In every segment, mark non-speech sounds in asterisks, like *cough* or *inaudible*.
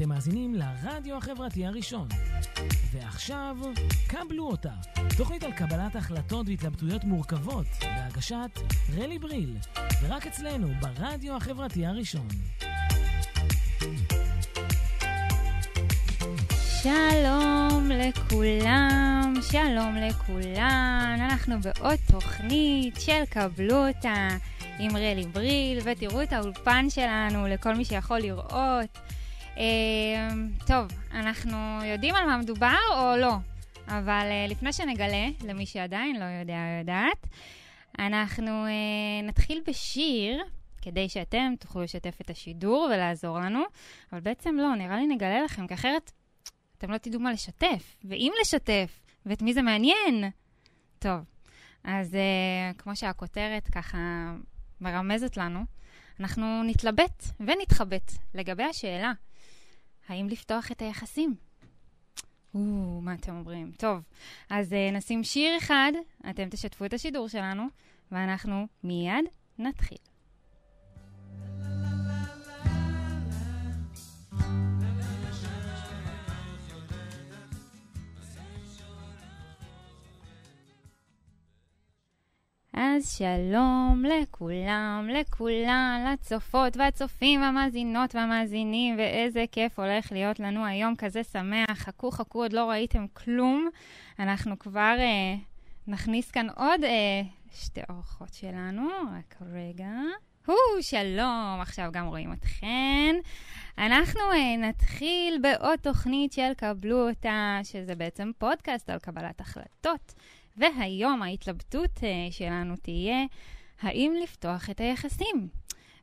אתם מאזינים לרדיו החברתי הראשון. ועכשיו, קבלו אותה. תוכנית על קבלת החלטות והתלבטויות מורכבות, בהגשת רלי בריל, ורק אצלנו, ברדיו החברתי הראשון. שלום לכולם, שלום לכולן, אנחנו בעוד תוכנית של קבלו אותה עם רלי בריל, ותראו את האולפן שלנו לכל מי שיכול לראות. אה, טוב, אנחנו יודעים על מה מדובר או לא? אבל אה, לפני שנגלה, למי שעדיין לא יודע או יודעת, אנחנו אה, נתחיל בשיר, כדי שאתם תוכלו לשתף את השידור ולעזור לנו, אבל בעצם לא, נראה לי נגלה לכם, כי אחרת אתם לא תדעו מה לשתף, ואם לשתף, ואת מי זה מעניין. טוב, אז uh, כמו שהכותרת ככה מרמזת לנו, אנחנו נתלבט ונתחבט לגבי השאלה, האם לפתוח את היחסים? או, מה אתם אומרים? טוב, אז uh, נשים שיר אחד, אתם תשתפו את השידור שלנו, ואנחנו מיד נתחיל. אז שלום לכולם, לכולן, לצופות והצופים והמאזינות והמאזינים, ואיזה כיף הולך להיות לנו היום כזה שמח. חכו, חכו, עוד לא ראיתם כלום. אנחנו כבר אה, נכניס כאן עוד אה, שתי אורחות שלנו, רק רגע. הו, שלום, עכשיו גם רואים אתכן. אנחנו אה, נתחיל בעוד תוכנית של קבלו אותה, שזה בעצם פודקאסט על קבלת החלטות. והיום ההתלבטות uh, שלנו תהיה האם לפתוח את היחסים.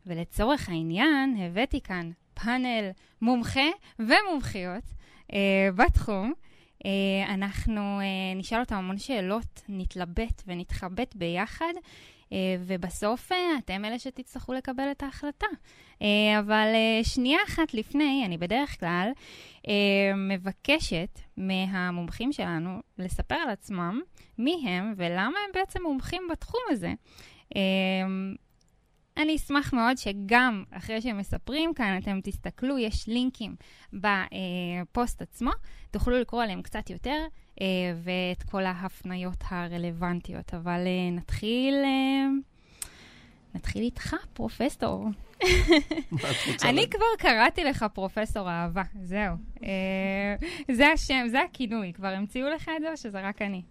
ולצורך העניין הבאתי כאן פאנל מומחה ומומחיות uh, בתחום. Uh, אנחנו uh, נשאל אותם המון שאלות, נתלבט ונתחבט ביחד, ובסוף uh, אתם אלה שתצטרכו לקבל את ההחלטה. Uh, אבל שנייה אחת לפני, אני בדרך כלל מבקשת מהמומחים שלנו לספר על עצמם מי הם ולמה הם בעצם מומחים בתחום הזה. אני אשמח מאוד שגם אחרי שהם מספרים כאן, אתם תסתכלו, יש לינקים בפוסט עצמו, תוכלו לקרוא עליהם קצת יותר, אה, ואת כל ההפניות הרלוונטיות. אבל אה, נתחיל, אה, נתחיל איתך, פרופסור. אני כבר קראתי לך פרופסור אהבה, זהו. זה השם, זה הכינוי. כבר המציאו לך את זה או שזה רק אני?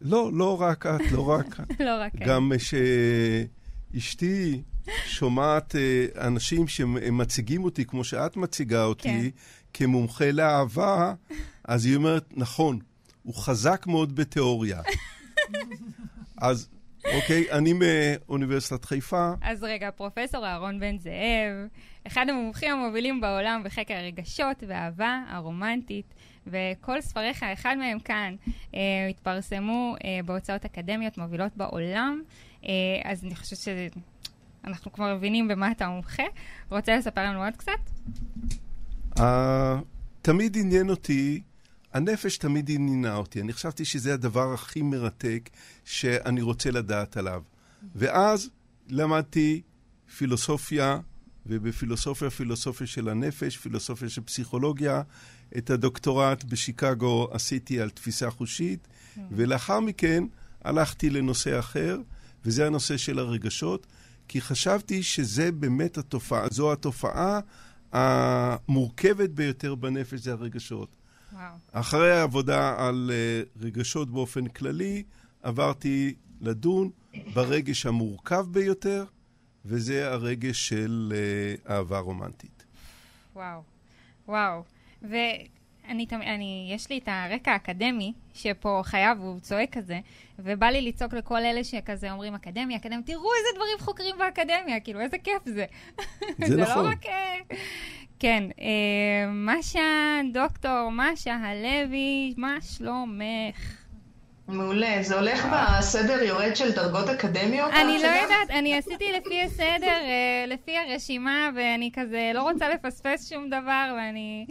לא, לא רק את, לא רק את. *laughs* לא רק את. גם שאשתי שומעת אה, אנשים שמציגים אותי כמו שאת מציגה אותי, כן. כמומחה לאהבה, אז היא אומרת, נכון, הוא חזק מאוד בתיאוריה. *laughs* אז אוקיי, אני מאוניברסיטת חיפה. אז רגע, פרופסור אהרון בן זאב, אחד המומחים המובילים בעולם בחקר הרגשות והאהבה הרומנטית. וכל ספריך, אחד מהם כאן, אה, התפרסמו אה, בהוצאות אקדמיות מובילות בעולם, אה, אז אני חושבת שאנחנו כבר מבינים במה אתה מומחה. רוצה לספר לנו עוד קצת? Uh, תמיד עניין אותי, הנפש תמיד עניינה אותי. אני חשבתי שזה הדבר הכי מרתק שאני רוצה לדעת עליו. ואז למדתי פילוסופיה, ובפילוסופיה, פילוסופיה של הנפש, פילוסופיה של פסיכולוגיה, את הדוקטורט בשיקגו עשיתי על תפיסה חושית. ולאחר מכן הלכתי לנושא אחר, וזה הנושא של הרגשות, כי חשבתי שזה באמת התופעה, זו התופעה המורכבת ביותר בנפש, זה הרגשות. וואו. אחרי העבודה על uh, רגשות באופן כללי, עברתי לדון ברגש המורכב ביותר, וזה הרגש של uh, אהבה רומנטית. וואו, וואו. אני, יש לי את הרקע האקדמי, שפה חייב, הוא צועק כזה, ובא לי לצעוק לכל אלה שכזה אומרים, אקדמיה, אקדמיה, תראו איזה דברים חוקרים באקדמיה, כאילו, איזה כיף זה. זה, זה *laughs* נכון. לא רק... אה, כן, אה, משה, דוקטור משה הלוי, מה שלומך? מעולה. זה הולך בסדר יורד של דרגות אקדמיות? אני לא יודעת, אני עשיתי לפי הסדר, אה, לפי הרשימה, ואני כזה לא רוצה לפספס שום דבר, ואני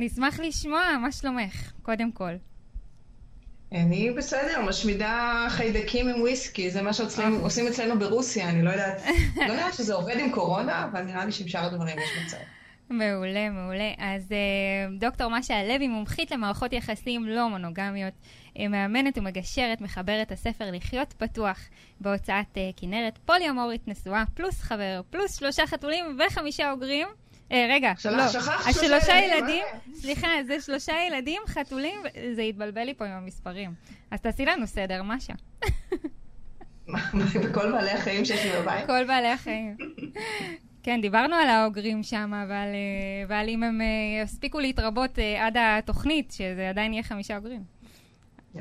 נשמח לשמוע, מה שלומך, קודם כל? אני בסדר, משמידה חיידקים עם וויסקי, זה מה שעושים אצלנו ברוסיה, אני לא יודעת, לא יודעת שזה עובד עם קורונה, אבל נראה לי שעם שאר הדברים יש מצב. מעולה, מעולה. אז דוקטור משה הלוי, מומחית למערכות יחסים לא מונוגמיות, מאמנת ומגשרת, מחברת הספר לחיות פתוח בהוצאת כנרת, פוליומורית נשואה, פלוס חבר, פלוס שלושה חתולים וחמישה אוגרים. אה, רגע, לא. שכחת שלושה ילדים. סליחה, זה שלושה ילדים, חתולים, זה התבלבל לי פה עם המספרים. אז תעשי לנו סדר, משה. בכל בעלי החיים שיש לי בבית? כל בעלי החיים. כן, דיברנו על האוגרים שם, אבל, אה, ועל אם הם אה, יספיקו להתרבות אה, עד התוכנית, שזה עדיין יהיה חמישה אוגרים.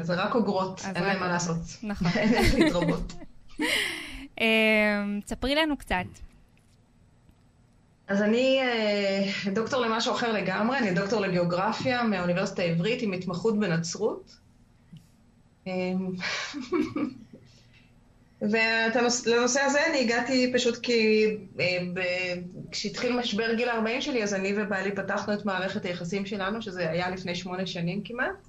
זה רק אוגרות, אין להם מה לעשות. נכון. *laughs* אין איך להתרבות. ספרי לנו קצת. אז אני דוקטור למשהו אחר לגמרי, אני דוקטור לגיאוגרפיה מהאוניברסיטה העברית עם התמחות בנצרות. *laughs* ולנושא הזה אני הגעתי פשוט כי אה, כשהתחיל משבר גיל ה-40 שלי, אז אני ובעלי פתחנו את מערכת היחסים שלנו, שזה היה לפני שמונה שנים כמעט.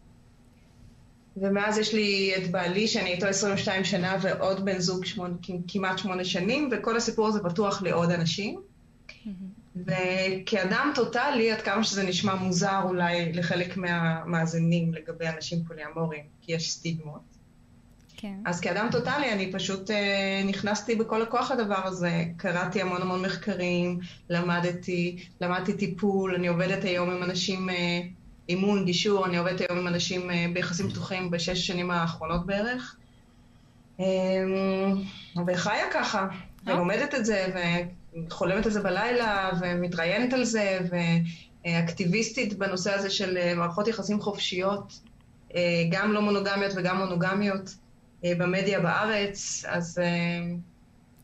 ומאז יש לי את בעלי, שאני איתו 22 שנה, ועוד בן זוג שמונה, כמעט שמונה שנים, וכל הסיפור הזה פתוח לעוד אנשים. וכאדם טוטאלי, עד כמה שזה נשמע מוזר אולי לחלק מהמאזינים לגבי אנשים פוליאמוריים, כי יש סטיגמות. כן. אז כאדם טוטאלי, אני פשוט אה, נכנסתי בכל הכוח לדבר הזה. קראתי המון המון מחקרים, למדתי, למדתי טיפול, אני עובדת היום עם אנשים, אה, אימון, גישור, אני עובדת היום עם אנשים אה, ביחסים פתוחים בשש השנים האחרונות בערך. אה, וחיה ככה, אה? ולומדת את זה, וחולמת על זה בלילה, ומתראיינת על זה, ואקטיביסטית בנושא הזה של אה, מערכות יחסים חופשיות, אה, גם לא מונוגמיות וגם מונוגמיות. אה, במדיה בארץ, אז...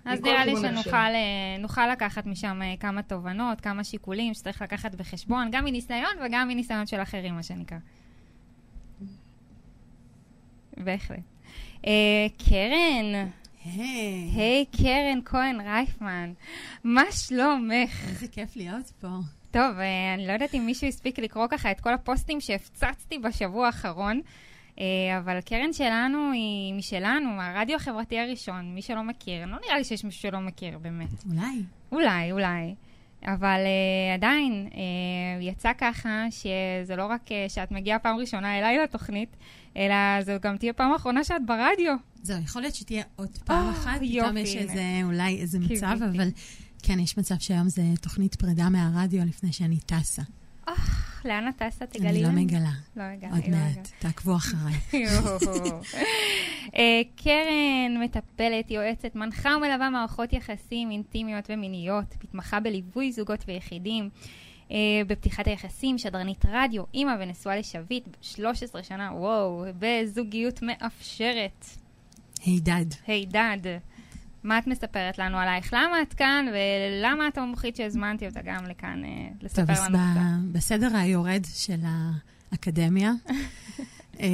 אז נראה לי שנוכל לקחת משם כמה תובנות, כמה שיקולים שצריך לקחת בחשבון, גם מניסיון וגם מניסיון של אחרים, מה שנקרא. בהחלט. קרן. היי. היי, קרן כהן רייפמן. מה שלומך? איזה כיף להיות פה. טוב, אני לא יודעת אם מישהו הספיק לקרוא ככה את כל הפוסטים שהפצצתי בשבוע האחרון. אה, אבל הקרן שלנו היא משלנו, מהרדיו החברתי הראשון, מי שלא מכיר. לא נראה לי שיש מישהו שלא מכיר, באמת. אולי. אולי, אולי. אבל uh, עדיין, uh, יצא ככה שזה לא רק uh, שאת מגיעה פעם ראשונה אליי לתוכנית, אלא זו גם תהיה פעם אחרונה שאת ברדיו. זהו, יכול להיות שתהיה עוד פעם oh, אחת, פתאום יש איזה, אולי איזה מצב, אבל כן, יש מצב שהיום זה תוכנית פרידה מהרדיו לפני שאני טסה. לאן את טסה? תגלי אני לא מגלה. לא הגעתי. עוד לא מעט, תעקבו אחריי. *laughs* אה, קרן מטפלת, יועצת, מנחה ומלווה מערכות יחסים אינטימיות ומיניות, מתמחה בליווי זוגות ויחידים. אה, בפתיחת היחסים, שדרנית רדיו, אימא ונשואה לשביט, 13 שנה, וואו, בזוגיות מאפשרת. הידד. הידד. מה את מספרת לנו עלייך? למה את כאן, ולמה את המומחית שהזמנתי אותה גם לכאן אה, לספר טוב, לנו? טוב, אז בסדר היורד של האקדמיה, *laughs* אה,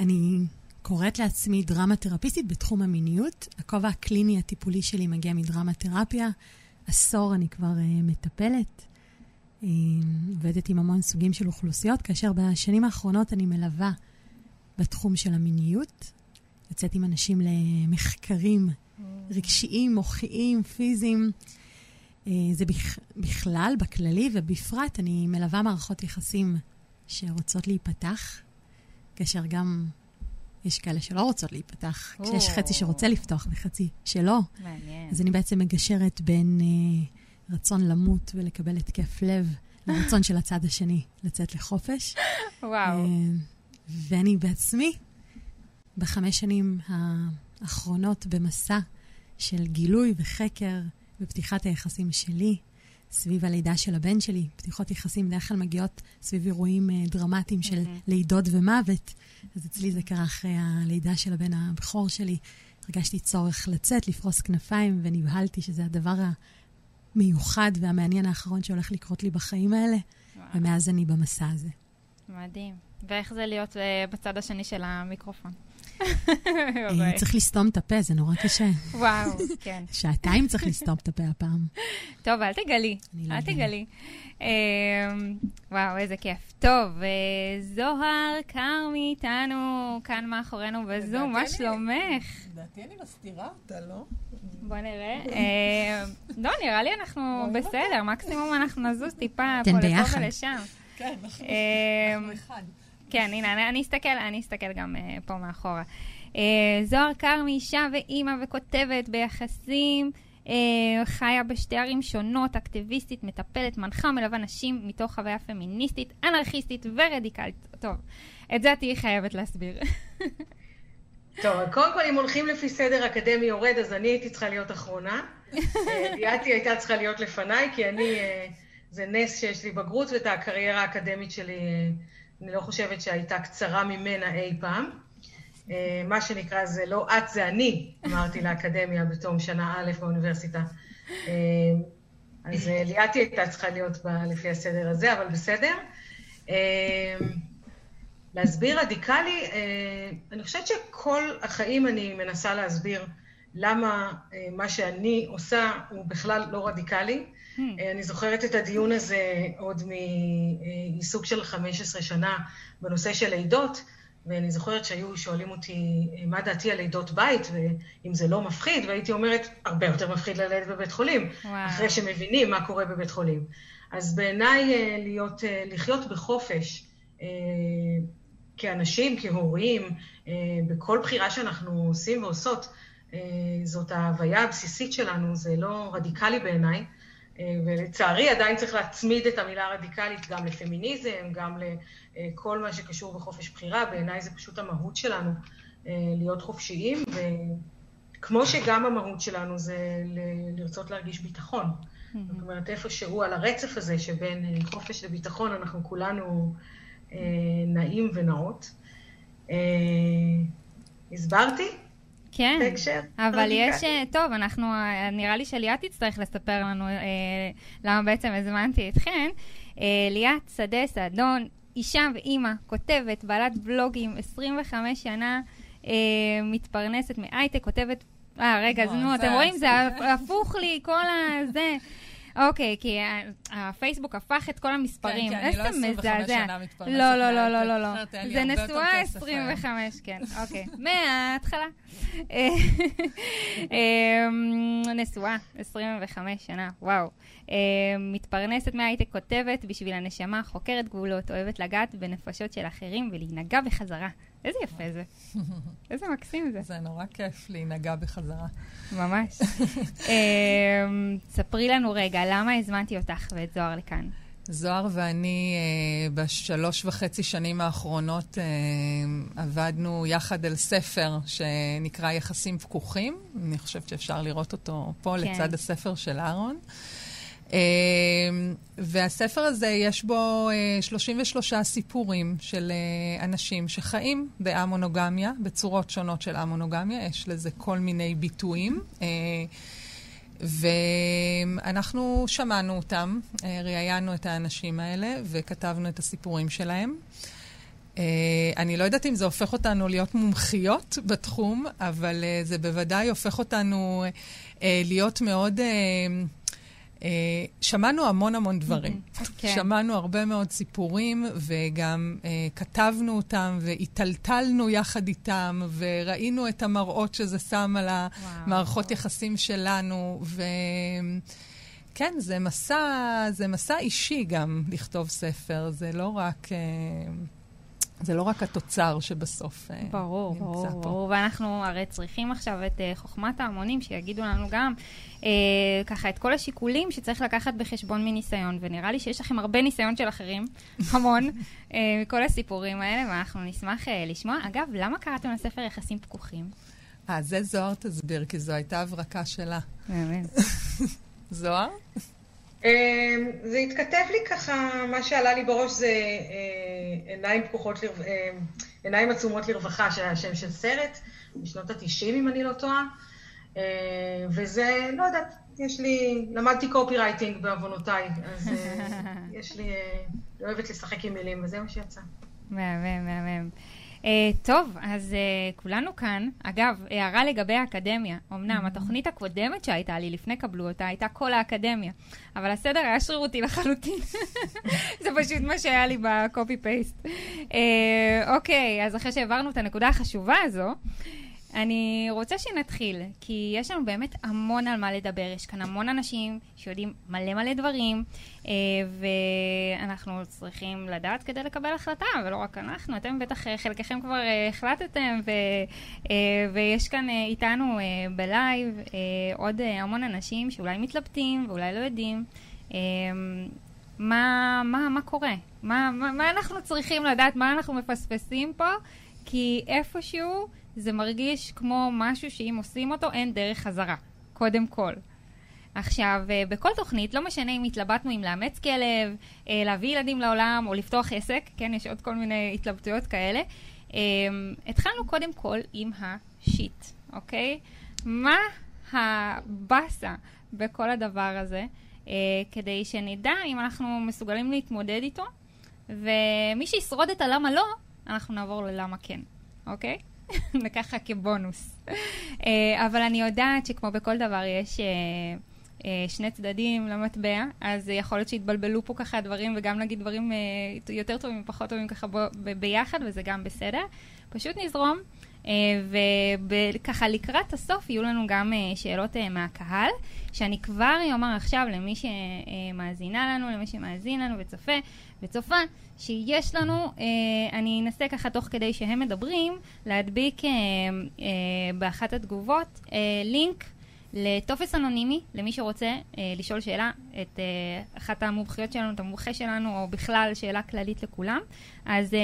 אני קוראת לעצמי דרמה תרפיסטית בתחום המיניות. הכובע הקליני הטיפולי שלי מגיע מדרמה תרפיה. עשור אני כבר uh, מטפלת. Uh, עובדת עם המון סוגים של אוכלוסיות, כאשר בשנים האחרונות אני מלווה בתחום של המיניות. יוצאת עם אנשים למחקרים רגשיים, מוחיים, פיזיים. אה, זה בכלל, בכללי, ובפרט אני מלווה מערכות יחסים שרוצות להיפתח, כאשר גם יש כאלה שלא רוצות להיפתח. כשיש חצי שרוצה לפתוח וחצי שלא. מעניין. אז אני בעצם מגשרת בין uh, רצון למות ולקבל התקף לב, לרצון של הצד השני לצאת לחופש. וואו. Uh, ואני בעצמי בחמש שנים האחרונות במסע של גילוי וחקר ופתיחת היחסים שלי סביב הלידה של הבן שלי. פתיחות יחסים בדרך כלל מגיעות סביב אירועים uh, דרמטיים של mm-hmm. לידות ומוות. אז אצלי זה קרה אחרי הלידה של הבן הבכור שלי. הרגשתי צורך לצאת, לפרוס כנפיים, ונבהלתי שזה הדבר המיוחד והמעניין האחרון שהולך לקרות לי בחיים האלה, וואו. ומאז אני במסע הזה. מדהים. ואיך זה להיות uh, בצד השני של המיקרופון? צריך לסתום את הפה, זה נורא קשה. וואו, כן. *laughs* שעתיים צריך לסתום את הפה הפעם. טוב, אל תגלי, לא אל תגלי. אמ, וואו, איזה כיף. טוב, זוהר כרמי איתנו, כאן מאחורינו בזום, מה שלומך? לדעתי אני מסתירה אותה, לא? בוא נראה. לא, נראה לי אנחנו בסדר, מקסימום אנחנו נזוז טיפה פה לפה ולשם. כן, אנחנו אחד. כן, הנה, אני אסתכל, אני אסתכל גם uh, פה מאחורה. Uh, זוהר כרמי, אישה ואימא וכותבת ביחסים, uh, חיה בשתי ערים שונות, אקטיביסטית, מטפלת, מנחה, מלווה נשים מתוך חוויה פמיניסטית, אנרכיסטית ורדיקלית. טוב, את זה תהיי חייבת להסביר. *laughs* טוב, קודם כל, אם הולכים לפי סדר אקדמי יורד, אז אני הייתי צריכה להיות אחרונה. *laughs* ליאתי הייתה צריכה להיות לפניי, כי אני, זה נס שיש לי בגרות, ואת הקריירה האקדמית שלי אני לא חושבת שהייתה קצרה ממנה אי פעם. אה, מה שנקרא, זה לא את, זה אני, אמרתי לאקדמיה בתום שנה א' באוניברסיטה. אה, אז אה, ליאתי הייתה צריכה להיות בה לפי הסדר הזה, אבל בסדר. להסביר רדיקלי, אני חושבת שכל החיים אני מנסה להסביר למה מה שאני עושה הוא בכלל לא רדיקלי. Hmm. אני זוכרת את הדיון הזה עוד מעיסוק של 15 שנה בנושא של לידות, ואני זוכרת שהיו שואלים אותי מה דעתי על לידות בית, ואם זה לא מפחיד, והייתי אומרת, הרבה יותר מפחיד ללדת בבית חולים, וואו. אחרי שמבינים מה קורה בבית חולים. אז בעיניי אה, להיות, אה, לחיות בחופש, אה, כאנשים, כהורים, בכל בחירה שאנחנו עושים ועושות, זאת ההוויה הבסיסית שלנו, זה לא רדיקלי בעיניי. ולצערי עדיין צריך להצמיד את המילה הרדיקלית גם לפמיניזם, גם לכל מה שקשור בחופש בחירה. בעיניי זה פשוט המהות שלנו, אה, להיות חופשיים, וכמו שגם המהות שלנו זה לרצות להרגיש ביטחון. Mm-hmm. זאת אומרת, איפשהו על הרצף הזה שבין אה, חופש לביטחון, אנחנו כולנו אה, נעים ונאות. הסברתי? כן, בהקשר. אבל יש, אה, טוב, אנחנו, אה, נראה לי שליאת תצטרך לספר לנו אה, למה בעצם הזמנתי אתכן. אה, ליאת שדה סעדון, אישה ואימא, כותבת, בעלת בלוגים, 25 שנה, אה, מתפרנסת מהייטק, כותבת... אה, רגע, אז נו, אתם רואים, זה הפוך לי, כל הזה. אוקיי, כי הפייסבוק הפך את כל המספרים. כן, כן, אני לא 25 שנה מתפרנסת. לא, לא, לא, לא, לא, לא. זה נשואה 25, כן, אוקיי. *laughs* מההתחלה. *laughs* אמ, נשואה 25 שנה, וואו. אמ, מתפרנסת מהייטק, כותבת בשביל הנשמה, חוקרת גבולות, אוהבת לגעת בנפשות של אחרים ולהינגע בחזרה. איזה יפה זה. *laughs* איזה מקסים זה. זה נורא כיף להינגע בחזרה. ממש. *laughs* אמ, ספרי לנו רגע, למה הזמנתי אותך ואת זוהר לכאן? זוהר ואני אה, בשלוש וחצי שנים האחרונות אה, עבדנו יחד על ספר שנקרא יחסים פקוחים. אני חושבת שאפשר לראות אותו פה כן. לצד הספר של אהרון. אמ, והספר הזה, יש בו 33 אה, סיפורים של אה, אנשים שחיים באמונוגמיה, בצורות שונות של אמונוגמיה, יש לזה כל מיני ביטויים. אה, ואנחנו שמענו אותם, ראיינו את האנשים האלה וכתבנו את הסיפורים שלהם. אני לא יודעת אם זה הופך אותנו להיות מומחיות בתחום, אבל זה בוודאי הופך אותנו להיות מאוד... Uh, שמענו המון המון דברים. Okay. כן. שמענו הרבה מאוד סיפורים, וגם uh, כתבנו אותם, והיטלטלנו יחד איתם, וראינו את המראות שזה שם על המערכות יחסים שלנו, וכן, זה מסע, זה מסע אישי גם לכתוב ספר, זה לא רק... Uh, זה לא רק התוצר שבסוף ברור, נמצא ברור, פה. ברור, ברור. ואנחנו הרי צריכים עכשיו את uh, חוכמת ההמונים, שיגידו לנו גם uh, ככה את כל השיקולים שצריך לקחת בחשבון מניסיון, ונראה לי שיש לכם הרבה ניסיון של אחרים, *laughs* המון, uh, מכל הסיפורים האלה, ואנחנו נשמח uh, לשמוע. אגב, למה קראתם לספר יחסים פקוחים? אה, זה זוהר תסביר, כי זו הייתה הברקה שלה. באמת. *laughs* זוהר? אמ, זה התכתב לי ככה, מה שעלה לי בראש זה אה, עיניים פקוחות, אה, עיניים עצומות לרווחה, שהיה השם של סרט, בשנות ה-90 אם אני לא טועה. אה, וזה, לא יודעת, יש לי, למדתי קופי רייטינג בעוונותיי, אז *laughs* יש לי, אני אוהבת לשחק עם מילים, וזה מה שיצא. מהמם, מהמם. טוב, אז uh, כולנו כאן. אגב, הערה לגבי האקדמיה. אמנם mm-hmm. התוכנית הקודמת שהייתה לי, לפני קבלו אותה, הייתה כל האקדמיה. אבל הסדר היה שרירותי לחלוטין. *laughs* זה פשוט מה שהיה לי בקופי פייסט. אוקיי, אז אחרי שהעברנו את הנקודה החשובה הזו, אני רוצה שנתחיל, כי יש לנו באמת המון על מה לדבר. יש כאן המון אנשים שיודעים מלא מלא דברים, אה, ואנחנו צריכים לדעת כדי לקבל החלטה, ולא רק אנחנו, אתם בטח, אה, חלקכם כבר אה, החלטתם, ו, ויש כאן איתנו בלייב עוד המון אנשים שאולי מתלבטים ואולי לא יודעים. מה, מה, מה קורה? מה, מה, מה אנחנו צריכים לדעת? מה אנחנו מפספסים פה? כי איפשהו זה מרגיש כמו משהו שאם עושים אותו, אין דרך חזרה, קודם כל. עכשיו, אה, בכל תוכנית, לא משנה אם התלבטנו אם לאמץ כלב, אה, להביא ילדים לעולם או לפתוח עסק, כן, יש עוד כל מיני התלבטויות כאלה, אה, התחלנו קודם כל עם השיט, אוקיי? מה הבאסה בכל הדבר הזה, כדי שנדע אם אנחנו מסוגלים להתמודד איתו, ומי שישרוד את הלמה לא, אנחנו נעבור ללמה כן, אוקיי? וככה כבונוס. אה, אבל אני יודעת שכמו בכל דבר יש... אה, אה, שני צדדים למטבע, אז יכול להיות שהתבלבלו פה ככה דברים וגם נגיד דברים יותר טובים ופחות טובים ככה ביחד, וזה גם בסדר. פשוט נזרום, וככה לקראת הסוף יהיו לנו גם שאלות מהקהל, שאני כבר אומר עכשיו למי שמאזינה לנו, למי שמאזין לנו וצופה וצופה, שיש לנו, אה, אני אנסה ככה תוך כדי שהם מדברים, להדביק אה, אה, באחת התגובות אה, לינק לטופס אנונימי, למי שרוצה אה, לשאול שאלה, את אה, אחת המומחיות שלנו, את המומחה שלנו, או בכלל שאלה כללית לכולם. אז אה,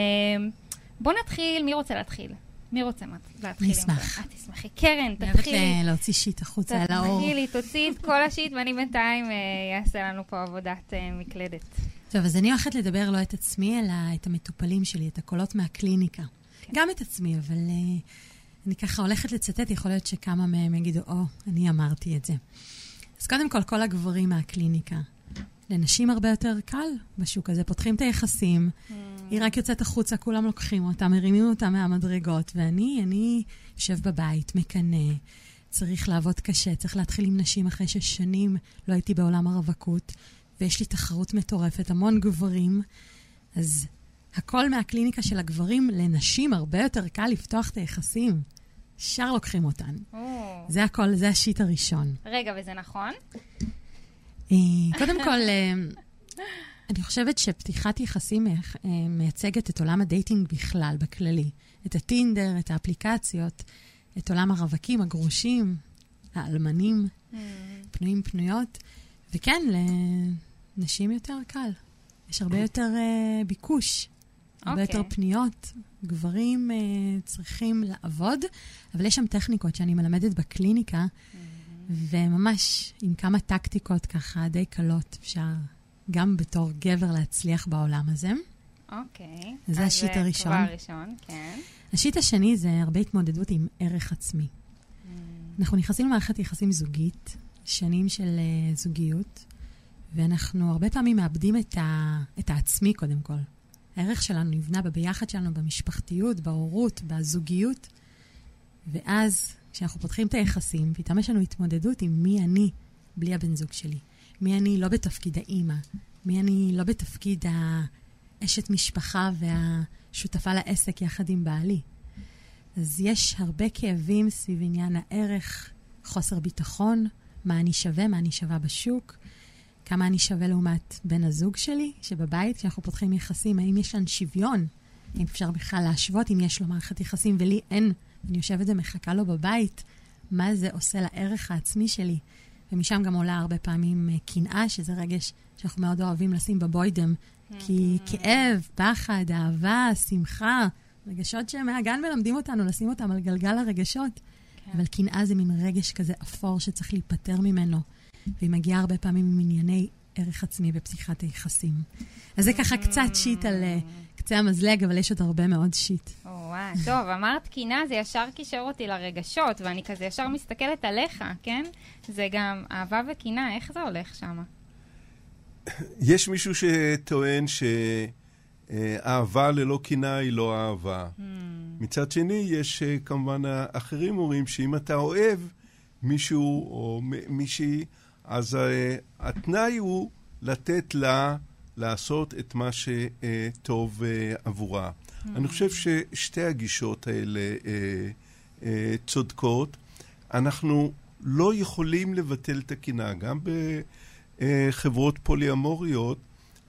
בואו נתחיל, מי רוצה להתחיל? מי רוצה להתחיל? אני אשמח. את תשמחי. קרן, תתחילי. אני אוהבת להוציא שיט החוצה על האור. תתחילי, תוציאי את כל השיט, ואני בינתיים אעשה אה, לנו פה עבודת אה, מקלדת. טוב, אז אני הולכת לדבר לא את עצמי, אלא את המטופלים שלי, את הקולות מהקליניקה. כן. גם את עצמי, אבל uh, אני ככה הולכת לצטט, יכול להיות שכמה מהם יגידו, או, oh, אני אמרתי את זה. אז קודם כל, כל הגברים מהקליניקה. לנשים הרבה יותר קל בשוק הזה, פותחים את היחסים, mm. היא רק יוצאת החוצה, כולם לוקחים אותה, מרימים אותה מהמדרגות, ואני, אני יושב בבית, מקנא, צריך לעבוד קשה, צריך להתחיל עם נשים אחרי ששנים לא הייתי בעולם הרווקות, ויש לי תחרות מטורפת, המון גברים, אז הכל מהקליניקה של הגברים לנשים הרבה יותר קל לפתוח את היחסים. ישר לוקחים אותן. זה הכל, זה השיט הראשון. רגע, וזה נכון? אה, קודם כל, אה, אני חושבת שפתיחת יחסים אה, מייצגת את עולם הדייטינג בכלל, בכללי. את הטינדר, את האפליקציות, את עולם הרווקים, הגרושים, האלמנים, mm. פנויים פנויות. וכן, לנשים יותר קל. יש הרבה יותר אה, ביקוש, אוקיי. הרבה יותר אוקיי. פניות. גברים אה, צריכים לעבוד, אבל יש שם טכניקות שאני מלמדת בקליניקה, mm-hmm. וממש עם כמה טקטיקות ככה די קלות אפשר גם בתור גבר להצליח בעולם הזה. אוקיי. Okay. זה השיט הראשון. כבר ראשון, כן. השיט השני זה הרבה התמודדות עם ערך עצמי. Mm. אנחנו נכנסים למערכת יחסים זוגית, שנים של uh, זוגיות, ואנחנו הרבה פעמים מאבדים את, ה, את העצמי קודם כל. הערך שלנו נבנה בביחד שלנו, במשפחתיות, בהורות, בזוגיות. ואז, כשאנחנו פותחים את היחסים, פתאום יש לנו התמודדות עם מי אני בלי הבן זוג שלי. מי אני לא בתפקיד האימא. מי אני לא בתפקיד האשת משפחה והשותפה לעסק יחד עם בעלי. אז יש הרבה כאבים סביב עניין הערך, חוסר ביטחון, מה אני שווה, מה אני שווה בשוק. כמה אני שווה לעומת בן הזוג שלי, שבבית, כשאנחנו פותחים יחסים, האם יש כאן שוויון? האם אפשר בכלל להשוות אם יש לו מערכת יחסים ולי אין? אני יושבת ומחכה לו בבית, מה זה עושה לערך העצמי שלי? ומשם גם עולה הרבה פעמים אה, קנאה, שזה רגש שאנחנו מאוד אוהבים לשים בבוידם, כי mm. כאב, פחד, אהבה, שמחה, רגשות שמהגן מלמדים אותנו לשים אותם על גלגל הרגשות. כן. אבל קנאה זה מין רגש כזה אפור שצריך להיפטר ממנו. והיא מגיעה הרבה פעמים עם ענייני ערך עצמי בפתיחת היחסים. אז זה ככה קצת שיט על uh, קצה המזלג, אבל יש עוד הרבה מאוד שיט. וואי, טוב, אמרת קינה, זה ישר קישר אותי לרגשות, ואני כזה ישר מסתכלת עליך, כן? זה גם אהבה וקינה, איך זה הולך שם? יש מישהו שטוען ש... אהבה ללא קינה היא לא אהבה. Mm. מצד שני, יש כמובן אחרים אומרים שאם אתה אוהב מישהו או מישהי, אז התנאי הוא לתת לה לעשות את מה שטוב עבורה. Mm. אני חושב ששתי הגישות האלה צודקות. אנחנו לא יכולים לבטל את הקינה. גם בחברות פוליאמוריות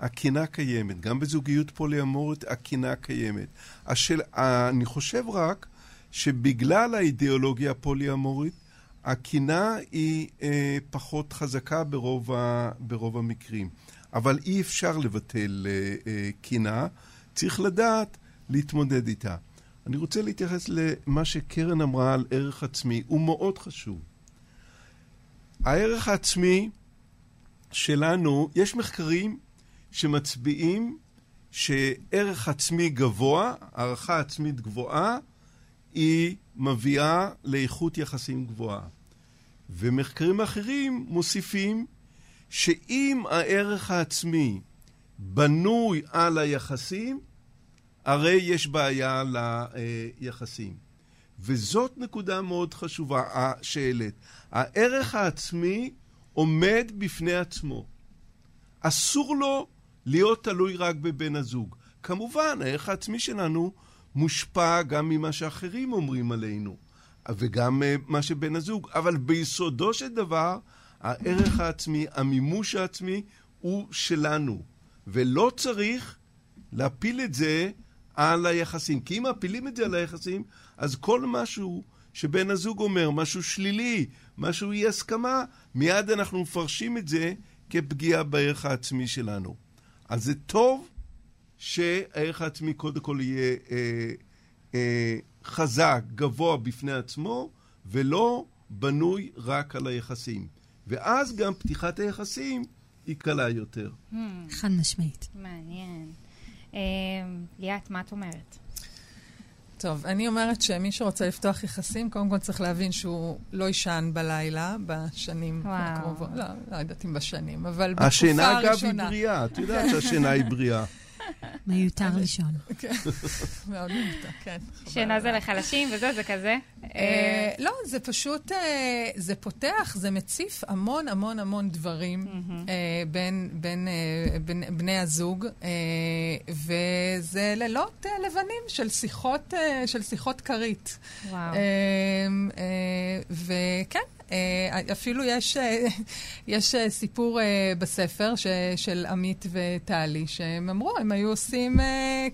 הקינה קיימת, גם בזוגיות פוליאמורית הקינה קיימת. השאל, אני חושב רק שבגלל האידיאולוגיה הפוליאמורית, הקינה היא אה, פחות חזקה ברוב, ה, ברוב המקרים. אבל אי אפשר לבטל אה, אה, קינה, צריך לדעת להתמודד איתה. אני רוצה להתייחס למה שקרן אמרה על ערך עצמי, הוא מאוד חשוב. הערך העצמי שלנו, יש מחקרים שמצביעים שערך עצמי גבוה, הערכה עצמית גבוהה, היא מביאה לאיכות יחסים גבוהה. ומחקרים אחרים מוסיפים שאם הערך העצמי בנוי על היחסים, הרי יש בעיה ליחסים. וזאת נקודה מאוד חשובה שהעלית. הערך העצמי עומד בפני עצמו. אסור לו להיות תלוי רק בבן הזוג. כמובן, הערך העצמי שלנו מושפע גם ממה שאחרים אומרים עלינו, וגם אה, מה שבן הזוג, אבל ביסודו של דבר, הערך העצמי, המימוש העצמי, הוא שלנו. ולא צריך להפיל את זה על היחסים. כי אם מפילים את זה על היחסים, אז כל משהו שבן הזוג אומר, משהו שלילי, משהו אי הסכמה, מיד אנחנו מפרשים את זה כפגיעה בערך העצמי שלנו. אז זה טוב שהערך העצמי קודם כל יהיה אה, אה, חזק, גבוה בפני עצמו, ולא בנוי רק על היחסים. ואז גם פתיחת היחסים היא קלה יותר. Hmm. חד משמעית. מעניין. אה, ליאת, מה את אומרת? טוב, אני אומרת שמי שרוצה לפתוח יחסים, קודם כל צריך להבין שהוא לא יישן בלילה בשנים הקרובות. לא, לא יודעת אם בשנים, אבל בתקופה הראשונה. השינה, אגב, היא בריאה. את יודעת *laughs* שהשינה היא בריאה. מיותר לישון. כן, *laughs* מאוד מיותר, כן. שינה זה לחלשים וזה, זה כזה? אה, לא, זה פשוט, אה, זה פותח, זה מציף המון המון המון דברים אה, בין בני הזוג, וזה לילות לבנים של שיחות כרית. וואו. וכן, אפילו יש, אה, *laughs* יש אה, סיפור בספר ש, של עמית וטלי, שהם אמרו, הם היו עושים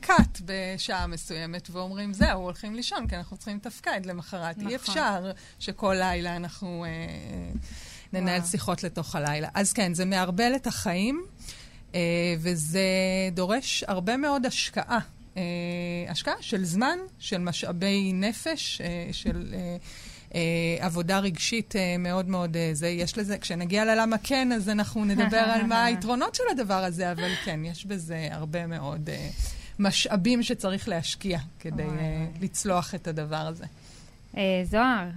cut בשעה מסוימת, ואומרים, זהו, הולכים לישון, כי אנחנו צריכים לתפקד למחרת. נכון. אי אפשר שכל לילה אנחנו ננהל וואו. שיחות לתוך הלילה. אז כן, זה מערבל את החיים, וזה דורש הרבה מאוד השקעה. השקעה של זמן, של משאבי נפש, של... אה, עבודה רגשית אה, מאוד מאוד אה, זה. יש לזה, כשנגיע ללמה כן, אז אנחנו נדבר על מה *laughs* היתרונות של הדבר הזה, אבל כן, יש בזה הרבה מאוד אה, משאבים שצריך להשקיע כדי אה, לצלוח את הדבר הזה. אה, זוהר,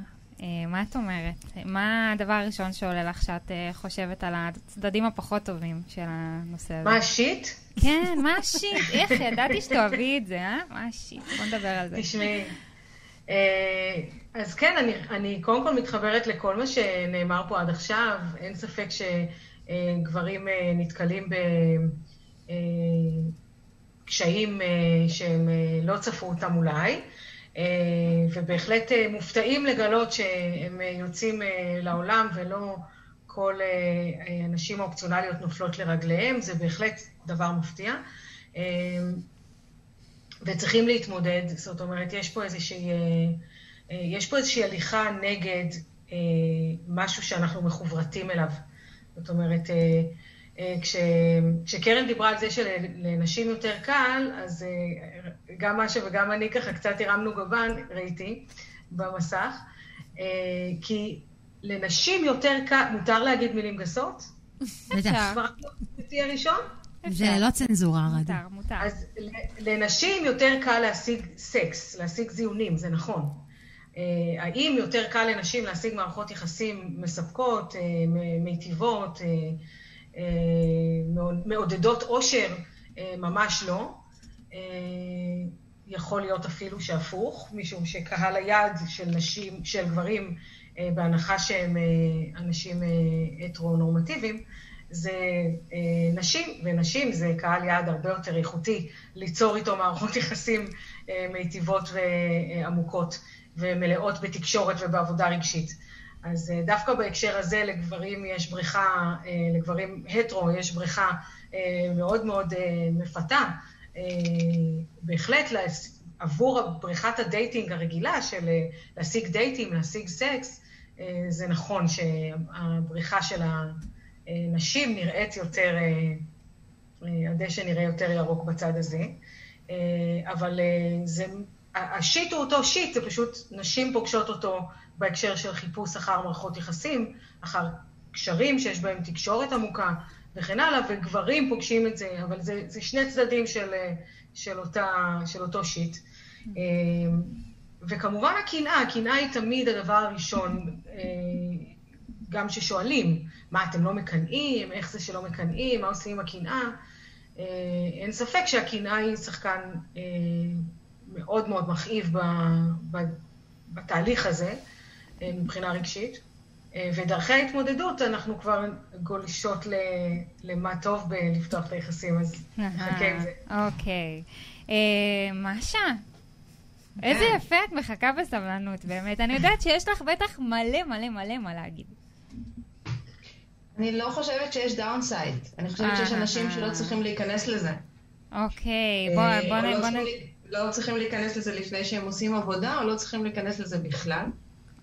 אה, מה את אומרת? מה הדבר הראשון שעולה לך שאת אה, חושבת על הצדדים הפחות טובים של הנושא הזה? מה השיט? כן, מה *laughs* השיט? איך, ידעתי שתאהבי את זה, אה? מה השיט? בוא נדבר על זה. תשמעי, אה, אז כן, אני, אני קודם כל מתחברת לכל מה שנאמר פה עד עכשיו. אין ספק שגברים אה, נתקלים בקשיים אה, שהם לא צפו אותם אולי, ובהחלט מופתעים לגלות שהם יוצאים לעולם ולא כל הנשים האופציונליות נופלות לרגליהם, זה בהחלט דבר מפתיע. וצריכים להתמודד, זאת אומרת, יש פה איזושהי, אה, אה, יש פה איזושהי הליכה נגד אה, משהו שאנחנו מחוברתים אליו. זאת אומרת, כש, כשקרן דיברה על זה שלנשים יותר קל, אז גם משה וגם אני ככה קצת הרמנו גבן, ראיתי, במסך, כי לנשים יותר קל, מותר להגיד מילים גסות? בטח. תהיה ראשון? זה לא צנזורה, רדי. מותר, מותר. אז לנשים יותר קל להשיג סקס, להשיג זיונים, זה נכון. אה, האם יותר קל לנשים להשיג מערכות יחסים מספקות, אה, מיטיבות, אה, מעודדות עושר? ממש לא. יכול להיות אפילו שהפוך, משום שקהל היעד של נשים, של גברים, בהנחה שהם אנשים הטרו-נורמטיביים, זה נשים, ונשים זה קהל יעד הרבה יותר איכותי ליצור איתו מערכות יחסים מיטיבות ועמוקות ומלאות בתקשורת ובעבודה רגשית. אז דווקא בהקשר הזה לגברים יש בריכה, לגברים הטרו יש בריכה מאוד מאוד מפתה. בהחלט עבור בריכת הדייטינג הרגילה של להשיג דייטים, להשיג סקס, זה נכון שהבריכה של הנשים נראית יותר, הדשא נראה יותר ירוק בצד הזה, אבל זה, השיט הוא אותו שיט, זה פשוט נשים פוגשות אותו בהקשר של חיפוש אחר מערכות יחסים, אחר קשרים שיש בהם תקשורת עמוקה וכן הלאה, וגברים פוגשים את זה, אבל זה, זה שני צדדים של, של, אותה, של אותו שיט. וכמובן הקנאה, הקנאה היא תמיד הדבר הראשון, גם ששואלים, מה, אתם לא מקנאים? איך זה שלא מקנאים? מה עושים עם הקנאה? אין ספק שהקנאה היא שחקן מאוד מאוד מכאיב בתהליך הזה, מבחינה רגשית. ודרכי ההתמודדות, אנחנו כבר גולשות למה טוב בלפתוח את היחסים, אז נחכה עם זה. אוקיי. משה, איזה כן. יפה את מחכה בסבלנות, באמת. אני יודעת שיש לך בטח מלא מלא מלא מה להגיד. אני לא חושבת שיש דאונסייד. אני חושבת שיש אנשים שלא צריכים להיכנס לזה. אוקיי, בוא, בוא, לא בוא נ... לא צריכים להיכנס לזה לפני שהם עושים עבודה, או לא צריכים להיכנס לזה בכלל.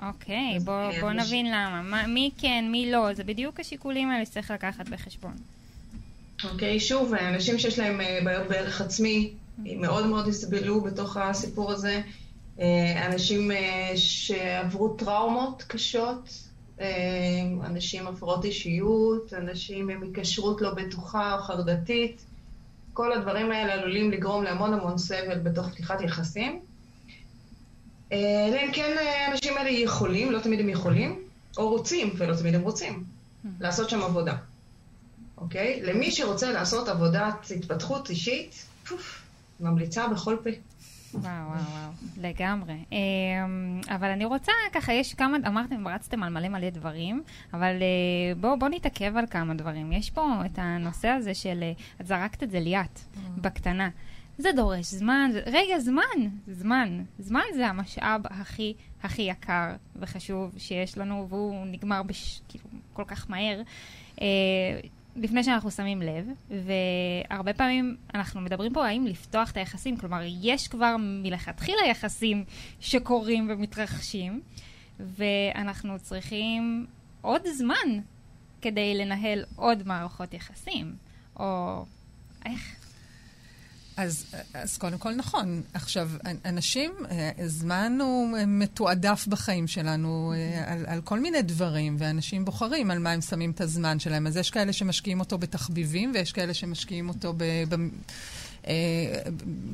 אוקיי, בוא, בוא נבין למה. מה, מי כן, מי לא, זה בדיוק השיקולים האלה שצריך לקחת בחשבון. אוקיי, שוב, אנשים שיש להם בעיות בערך עצמי, מאוד מאוד יסבלו בתוך הסיפור הזה. אנשים שעברו טראומות קשות, אנשים הפרעות אישיות, אנשים עם היקשרות לא בטוחה או חרדתית. כל הדברים האלה עלולים לגרום להמון המון סבל בתוך פתיחת יחסים. אלא אם כן האנשים האלה יכולים, לא תמיד הם יכולים, או רוצים, ולא תמיד הם רוצים, לעשות שם עבודה. אוקיי? למי שרוצה לעשות עבודת התפתחות אישית, פוף, ממליצה בכל פה. וואו, וואו, וואו, לגמרי. אבל אני רוצה, ככה, יש כמה, אמרתם, רצתם על מלא מלא דברים, אבל בואו בוא נתעכב על כמה דברים. יש פה את הנושא הזה של, את זרקת את זה ליאת, בקטנה. זה דורש זמן, זה, רגע, זמן, זמן. זמן זה המשאב הכי, הכי יקר וחשוב שיש לנו, והוא נגמר בש, כאילו, כל כך מהר. לפני שאנחנו שמים לב, והרבה פעמים אנחנו מדברים פה האם לפתוח את היחסים, כלומר, יש כבר מלכתחילה יחסים שקורים ומתרחשים, ואנחנו צריכים עוד זמן כדי לנהל עוד מערכות יחסים, או איך? אז, אז קודם כל נכון. עכשיו, אנשים, זמן הוא מתועדף בחיים שלנו על, על כל מיני דברים, ואנשים בוחרים על מה הם שמים את הזמן שלהם. אז יש כאלה שמשקיעים אותו בתחביבים, ויש כאלה שמשקיעים אותו ב... ב אה,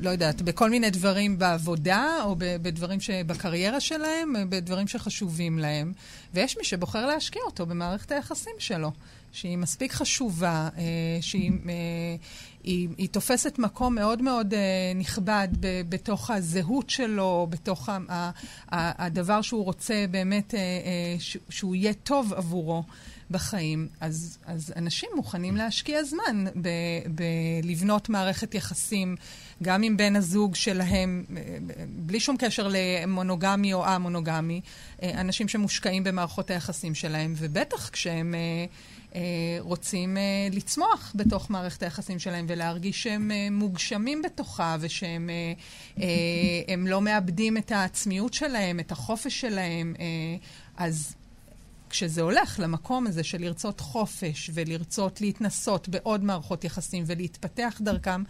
לא יודעת, בכל מיני דברים בעבודה, או בדברים שבקריירה שלהם, בדברים שחשובים להם. ויש מי שבוחר להשקיע אותו במערכת היחסים שלו, שהיא מספיק חשובה, אה, שהיא... אה, היא, היא תופסת מקום מאוד מאוד uh, נכבד ב, בתוך הזהות שלו, בתוך ה, ה, ה, הדבר שהוא רוצה באמת, uh, uh, ש, שהוא יהיה טוב עבורו בחיים. אז, אז אנשים מוכנים להשקיע זמן בלבנות מערכת יחסים, גם עם בן הזוג שלהם, בלי שום קשר למונוגמי או א-מונוגמי, אנשים שמושקעים במערכות היחסים שלהם, ובטח כשהם... אה, רוצים אה, לצמוח בתוך מערכת היחסים שלהם ולהרגיש שהם אה, מוגשמים בתוכה ושהם לא מאבדים את העצמיות שלהם, את החופש שלהם. אז כשזה הולך למקום הזה של לרצות חופש ולרצות להתנסות בעוד מערכות יחסים ולהתפתח דרכם,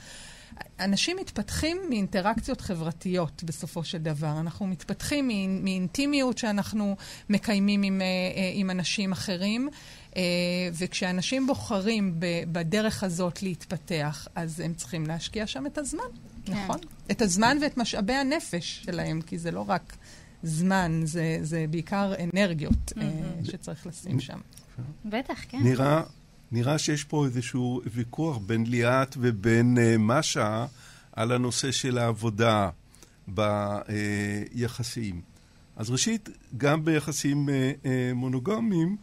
אנשים מתפתחים מאינטראקציות חברתיות בסופו של דבר. אנחנו מתפתחים מאינטימיות שאנחנו מקיימים עם, עם אנשים אחרים. אה, וכשאנשים בוחרים בדרך הזאת להתפתח, אז הם צריכים להשקיע שם את הזמן, כן. נכון? את הזמן ואת משאבי הנפש שלהם, כי זה לא רק זמן, זה, זה בעיקר אנרגיות mm-hmm. שצריך לשים שם. בטח, כן. נראה, נראה שיש פה איזשהו ויכוח בין ליאת ובין uh, משה על הנושא של העבודה ביחסים. אז ראשית, גם ביחסים אה, אה, מונוגמיים,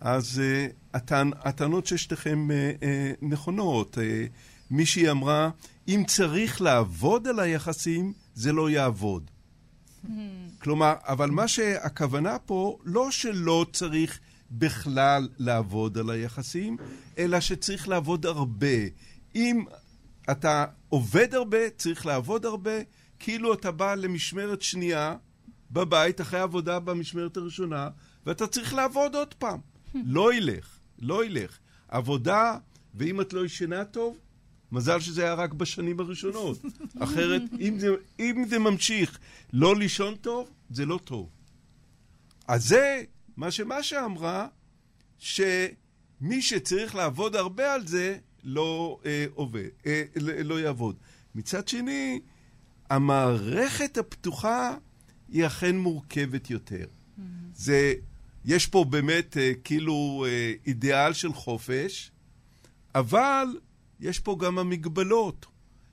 אז אה, הטענ, הטענות של שתיכם נכונות. מישהי אמרה, אם צריך לעבוד על היחסים, זה לא יעבוד. Hmm. כלומר, אבל מה שהכוונה פה, לא שלא צריך בכלל לעבוד על היחסים, אלא שצריך לעבוד הרבה. אם אתה עובד הרבה, צריך לעבוד הרבה, כאילו אתה בא למשמרת שנייה בבית אחרי עבודה במשמרת הראשונה, ואתה צריך לעבוד עוד פעם. לא ילך, לא ילך. עבודה, ואם את לא ישנה טוב, מזל שזה היה רק בשנים הראשונות. *laughs* אחרת, אם זה, אם זה ממשיך לא לישון טוב, זה לא טוב. אז זה מה שמשה אמרה, שמי שצריך לעבוד הרבה על זה, לא אה, עובד, אה, לא יעבוד. מצד שני, המערכת הפתוחה היא אכן מורכבת יותר. Mm-hmm. זה, יש פה באמת אה, כאילו אה, אידיאל של חופש, אבל יש פה גם המגבלות.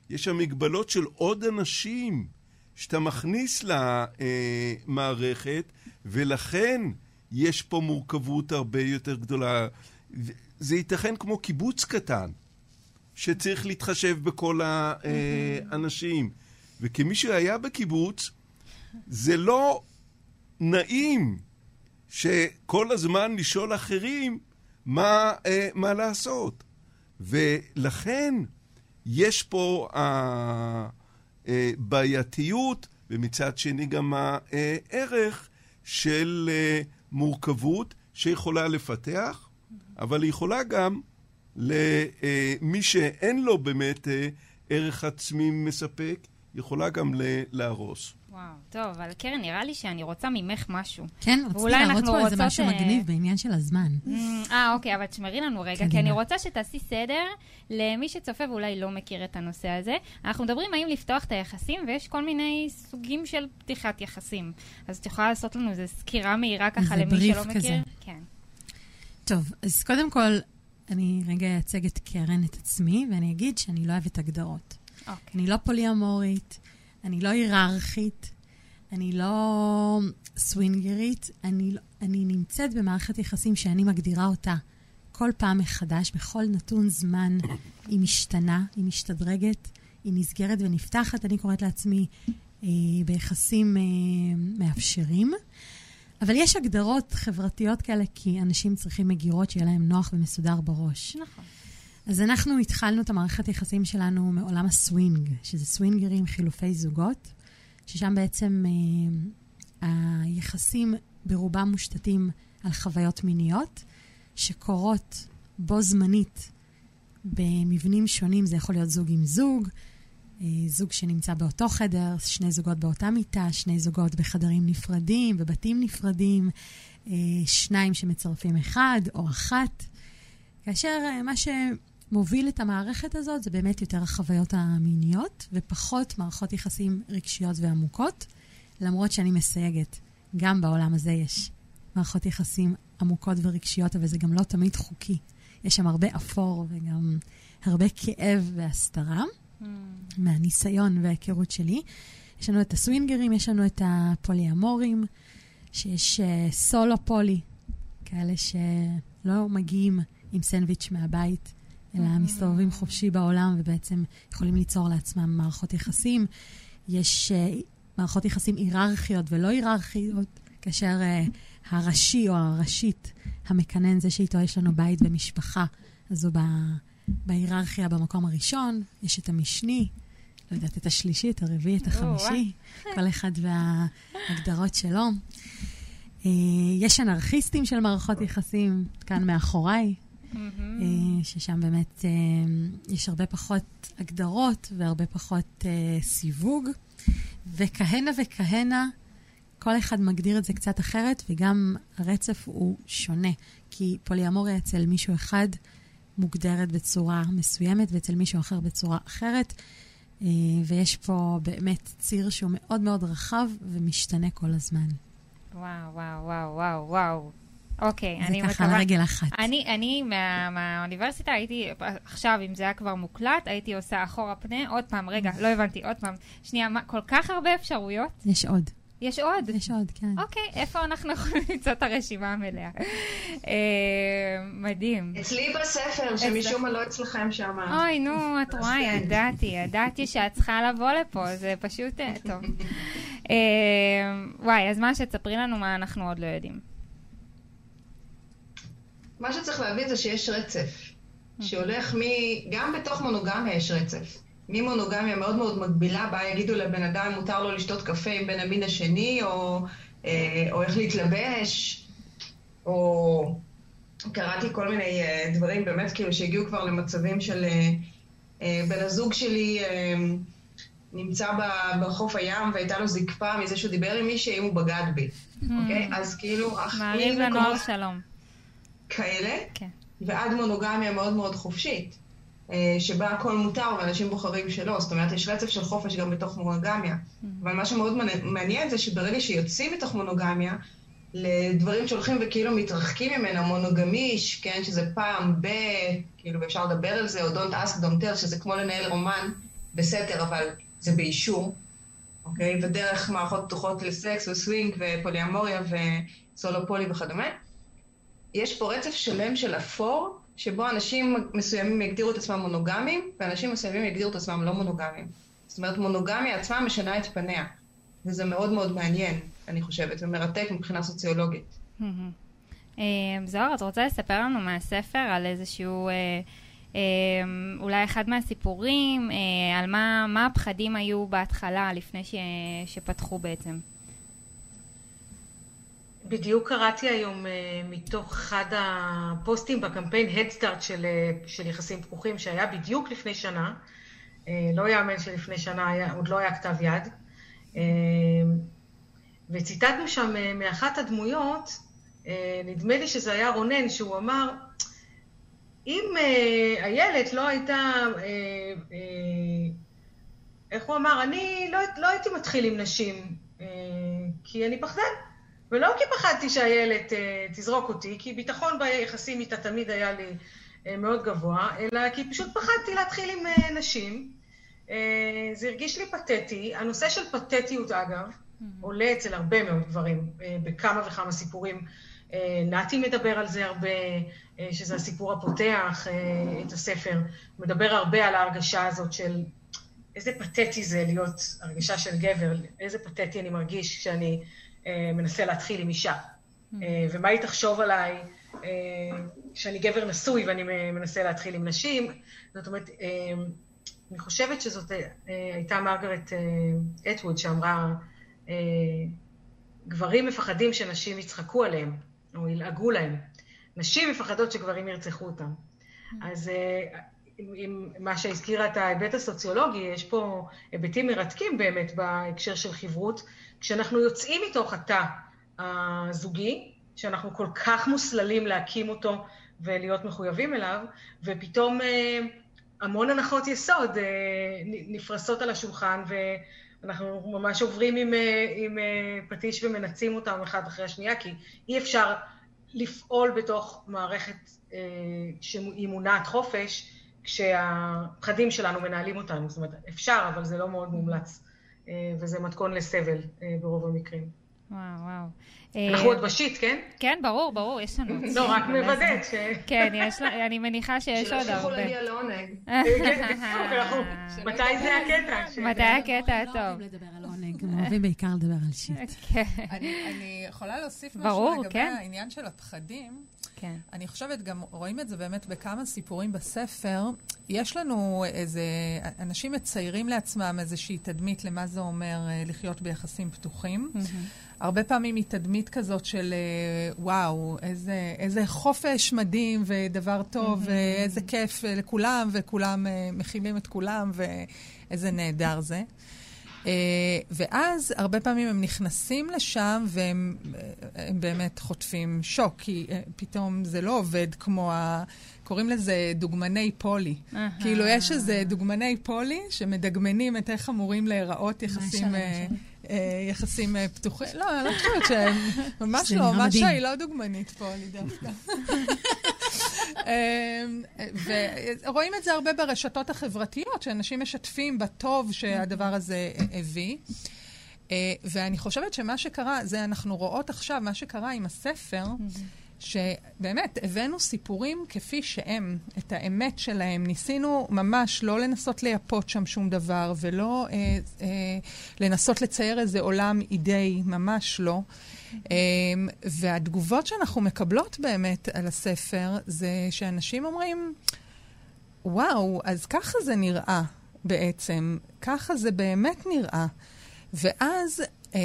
יש המגבלות של עוד אנשים שאתה מכניס למערכת, ולכן יש פה מורכבות הרבה יותר גדולה. זה ייתכן כמו קיבוץ קטן, שצריך להתחשב בכל האנשים. וכמי שהיה בקיבוץ, זה לא נעים שכל הזמן לשאול אחרים מה, אה, מה לעשות. ולכן יש פה הבעייתיות, אה, ומצד שני גם הערך של אה, מורכבות שיכולה לפתח, אבל היא יכולה גם למי שאין לו באמת ערך עצמי מספק, יכולה גם להרוס. וואו, טוב, אבל קרן, נראה לי שאני רוצה ממך משהו. כן, רציתי להראות פה איזה משהו אה, מגניב בעניין של הזמן. Mm, אה, אוקיי, אבל תשמרי לנו רגע, כי אני רוצה שתעשי סדר למי שצופה ואולי לא מכיר את הנושא הזה. אנחנו מדברים האם לפתוח את היחסים, ויש כל מיני סוגים של פתיחת יחסים. אז את יכולה לעשות לנו איזו סקירה מהירה ככה למי שלא מכיר? כזה. כן. טוב, אז קודם כל, אני רגע אייצג את קרן, את עצמי, ואני אגיד שאני לא אוהבת הגדרות. אוקיי. אני לא פוליאמורית, אני לא היררכית, אני לא סווינגרית, אני, לא, אני נמצאת במערכת יחסים שאני מגדירה אותה כל פעם מחדש, בכל נתון זמן היא משתנה, היא משתדרגת, היא נסגרת ונפתחת. אני קוראת לעצמי אה, ביחסים אה, מאפשרים. אבל יש הגדרות חברתיות כאלה, כי אנשים צריכים מגירות שיהיה להם נוח ומסודר בראש. נכון. אז אנחנו התחלנו את המערכת היחסים שלנו מעולם הסווינג, שזה סווינגרים, חילופי זוגות, ששם בעצם אה, היחסים ברובם מושתתים על חוויות מיניות, שקורות בו זמנית במבנים שונים, זה יכול להיות זוג עם זוג, אה, זוג שנמצא באותו חדר, שני זוגות באותה מיטה, שני זוגות בחדרים נפרדים, בבתים נפרדים, אה, שניים שמצרפים אחד או אחת. כאשר אה, מה ש... מוביל את המערכת הזאת זה באמת יותר החוויות המיניות, ופחות מערכות יחסים רגשיות ועמוקות, למרות שאני מסייגת, גם בעולם הזה יש מערכות יחסים עמוקות ורגשיות, אבל זה גם לא תמיד חוקי. יש שם הרבה אפור וגם הרבה כאב והסתרה, mm. מהניסיון וההיכרות שלי. יש לנו את הסווינגרים, יש לנו את הפוליאמורים, שיש uh, סולו פולי, כאלה שלא מגיעים עם סנדוויץ' מהבית, אלא מסתובבים חופשי בעולם ובעצם יכולים ליצור לעצמם מערכות יחסים. יש uh, מערכות יחסים היררכיות ולא היררכיות, כאשר uh, הראשי או הראשית המקנן, זה שאיתו יש לנו בית ומשפחה, אז הוא בהיררכיה במקום הראשון, יש את המשני, לא יודעת, את השלישי, את הרביעי, את החמישי, כל אחד וההגדרות שלו. Uh, יש אנרכיסטים של מערכות יחסים, כאן מאחוריי, mm-hmm. ששם באמת אה, יש הרבה פחות הגדרות והרבה פחות אה, סיווג, וכהנה וכהנה, כל אחד מגדיר את זה קצת אחרת, וגם הרצף הוא שונה, כי פוליאמוריה אצל מישהו אחד מוגדרת בצורה מסוימת, ואצל מישהו אחר בצורה אחרת. ויש פה באמת ציר שהוא מאוד מאוד רחב ומשתנה כל הזמן. וואו, וואו, וואו, וואו, וואו. אוקיי, אני מקווה... זה ככה על רגל אחת. אני, אני מה, מהאוניברסיטה הייתי, עכשיו, אם זה היה כבר מוקלט, הייתי עושה אחורה פנה, עוד פעם, רגע, לא הבנתי, עוד פעם. שנייה, מה, כל כך הרבה אפשרויות? יש עוד. יש עוד? יש עוד, כן. אוקיי, איפה אנחנו יכולים *laughs* למצוא את הרשימה המלאה? אה, מדהים. אצלי בספר, שמשום מה לא אצלכם שם. אוי, נו, את רואה, ידעתי, ידעתי שאת צריכה לבוא לפה, זה פשוט אה, טוב. *laughs* אה, וואי, אז מה שתספרי לנו מה אנחנו עוד לא יודעים. מה שצריך להבין זה שיש רצף, שהולך מ... גם בתוך מונוגמיה יש רצף. ממונוגמיה מאוד מאוד מגבילה, בה יגידו לבן אדם מותר לו לשתות קפה עם בן המין השני, או, אה, או איך להתלבש, או קראתי כל מיני אה, דברים באמת כאילו שהגיעו כבר למצבים של אה, בן הזוג שלי נמצא בחוף הים והייתה לו זקפה מזה שהוא דיבר עם מישהי אם הוא בגד בי, hmm. אוקיי? אז כאילו... מעריב לנוער שלום. כאלה, כן. ועד מונוגמיה מאוד מאוד חופשית. אה, שבה הכל מותר ואנשים בוחרים שלא, זאת אומרת, יש רצף של חופש גם בתוך מונוגמיה. Mm-hmm. אבל מה שמאוד מעניין זה שברגע שיוצאים מתוך מונוגמיה, לדברים שהולכים וכאילו מתרחקים ממנה, מונוגמיש, כן, שזה פעם ב... כאילו, ואפשר לדבר על זה, או don't ask, don't tell, שזה כמו לנהל רומן בסתר, אבל זה באישור, אוקיי? ודרך מערכות פתוחות לסקס וסווינג ופוליאמוריה וסולופולי וכדומה. יש פה רצף שלם של אפור, שבו אנשים מסוימים יגדירו את עצמם מונוגמיים, ואנשים מסוימים יגדירו את עצמם לא מונוגמיים. זאת אומרת, מונוגמיה עצמה משנה את פניה, וזה מאוד מאוד מעניין, אני חושבת, ומרתק מבחינה סוציולוגית. אה, זוהר, את רוצה לספר לנו מהספר על איזשהו, אה, אה, אולי אחד מהסיפורים, על מה, מה הפחדים היו בהתחלה, לפני ש, שפתחו בעצם? בדיוק קראתי היום uh, מתוך אחד הפוסטים בקמפיין Headstart של, uh, של יחסים פקוחים, שהיה בדיוק לפני שנה. Uh, לא יאמן שלפני שנה היה, עוד לא היה כתב יד. וציטטנו שם מאחת הדמויות, נדמה לי שזה היה רונן, שהוא אמר, אם איילת לא הייתה, איך הוא אמר, אני לא, לא הייתי מתחיל עם נשים, כי אני פחדן. ולא כי פחדתי שהילד uh, תזרוק אותי, כי ביטחון ביחסים איתה תמיד היה לי uh, מאוד גבוה, אלא כי פשוט פחדתי להתחיל עם uh, נשים. Uh, זה הרגיש לי פתטי. הנושא של פתטיות, אגב, mm-hmm. עולה אצל הרבה מאוד גברים, uh, בכמה וכמה סיפורים. Uh, נתי מדבר על זה הרבה, uh, שזה הסיפור הפותח uh, את הספר. מדבר הרבה על ההרגשה הזאת של איזה פתטי זה להיות הרגשה של גבר, איזה פתטי אני מרגיש כשאני... אה, מנסה להתחיל עם אישה. Mm. אה, ומה היא תחשוב עליי אה, שאני גבר נשוי ואני מנסה להתחיל עם נשים. זאת אומרת, אני חושבת שזאת הייתה מרגרט אטווד שאמרה, גברים מפחדים שנשים יצחקו עליהם, או ילעגו להם. נשים מפחדות שגברים ירצחו אותם. Mm. אז עם מה שהזכירה את ההיבט הסוציולוגי, יש פה היבטים מרתקים באמת בהקשר של חברות, כשאנחנו יוצאים מתוך התא הזוגי, שאנחנו כל כך מוסללים להקים אותו ולהיות מחויבים אליו, ופתאום אה, המון הנחות יסוד אה, נפרסות על השולחן, ואנחנו ממש עוברים עם, אה, עם פטיש ומנצים אותם אחד אחרי השנייה, כי אי אפשר לפעול בתוך מערכת שהיא מונעת חופש, כשהפחדים שלנו מנהלים אותנו. זאת אומרת, אפשר, אבל זה לא מאוד מומלץ. אה, וזה מתכון לסבל אה, ברוב המקרים. וואו, וואו. אנחנו עוד בשיט, כן? כן, ברור, ברור, יש לנו... לא, רק מוודאת ש... כן, אני מניחה שיש עוד הרבה. שלא תצטרכו להגיע לעונג. כן, מתי זה הקטע? *laughs* מתי הקטע הטוב? לא אוהבים בעיקר לדבר על שיט. *laughs* כן. אני יכולה להוסיף משהו לגבי כן. העניין של הפחדים. כן. אני חושבת, גם רואים את זה באמת בכמה סיפורים בספר. יש לנו איזה, אנשים מציירים לעצמם איזושהי תדמית למה זה אומר אה, לחיות ביחסים פתוחים. Mm-hmm. הרבה פעמים היא תדמית כזאת של אה, וואו, איזה, איזה חופש מדהים ודבר טוב, mm-hmm. ואיזה כיף לכולם, וכולם אה, מכילים את כולם, ואיזה נהדר זה. Uh, ואז הרבה פעמים הם נכנסים לשם והם באמת חוטפים שוק, כי uh, פתאום זה לא עובד כמו ה... קוראים לזה דוגמני פולי. Uh-huh. כאילו, יש איזה דוגמני פולי שמדגמנים את איך אמורים להיראות יחסים אה, יחסים אה, פתוחים. לא, אני לא חושבת שהם... *laughs* ממש לא, משה היא לא דוגמנית פה, אני דווקא. *laughs* אמ, ורואים את זה הרבה ברשתות החברתיות, שאנשים משתפים בטוב שהדבר הזה הביא. ואני חושבת שמה שקרה, זה אנחנו רואות עכשיו, מה שקרה עם הספר, שבאמת הבאנו סיפורים כפי שהם, את האמת שלהם. ניסינו ממש לא לנסות לייפות שם שום דבר ולא אה, אה, לנסות לצייר איזה עולם אידאי, ממש לא. אה, והתגובות שאנחנו מקבלות באמת על הספר זה שאנשים אומרים, וואו, אז ככה זה נראה בעצם, ככה זה באמת נראה. ואז... אה,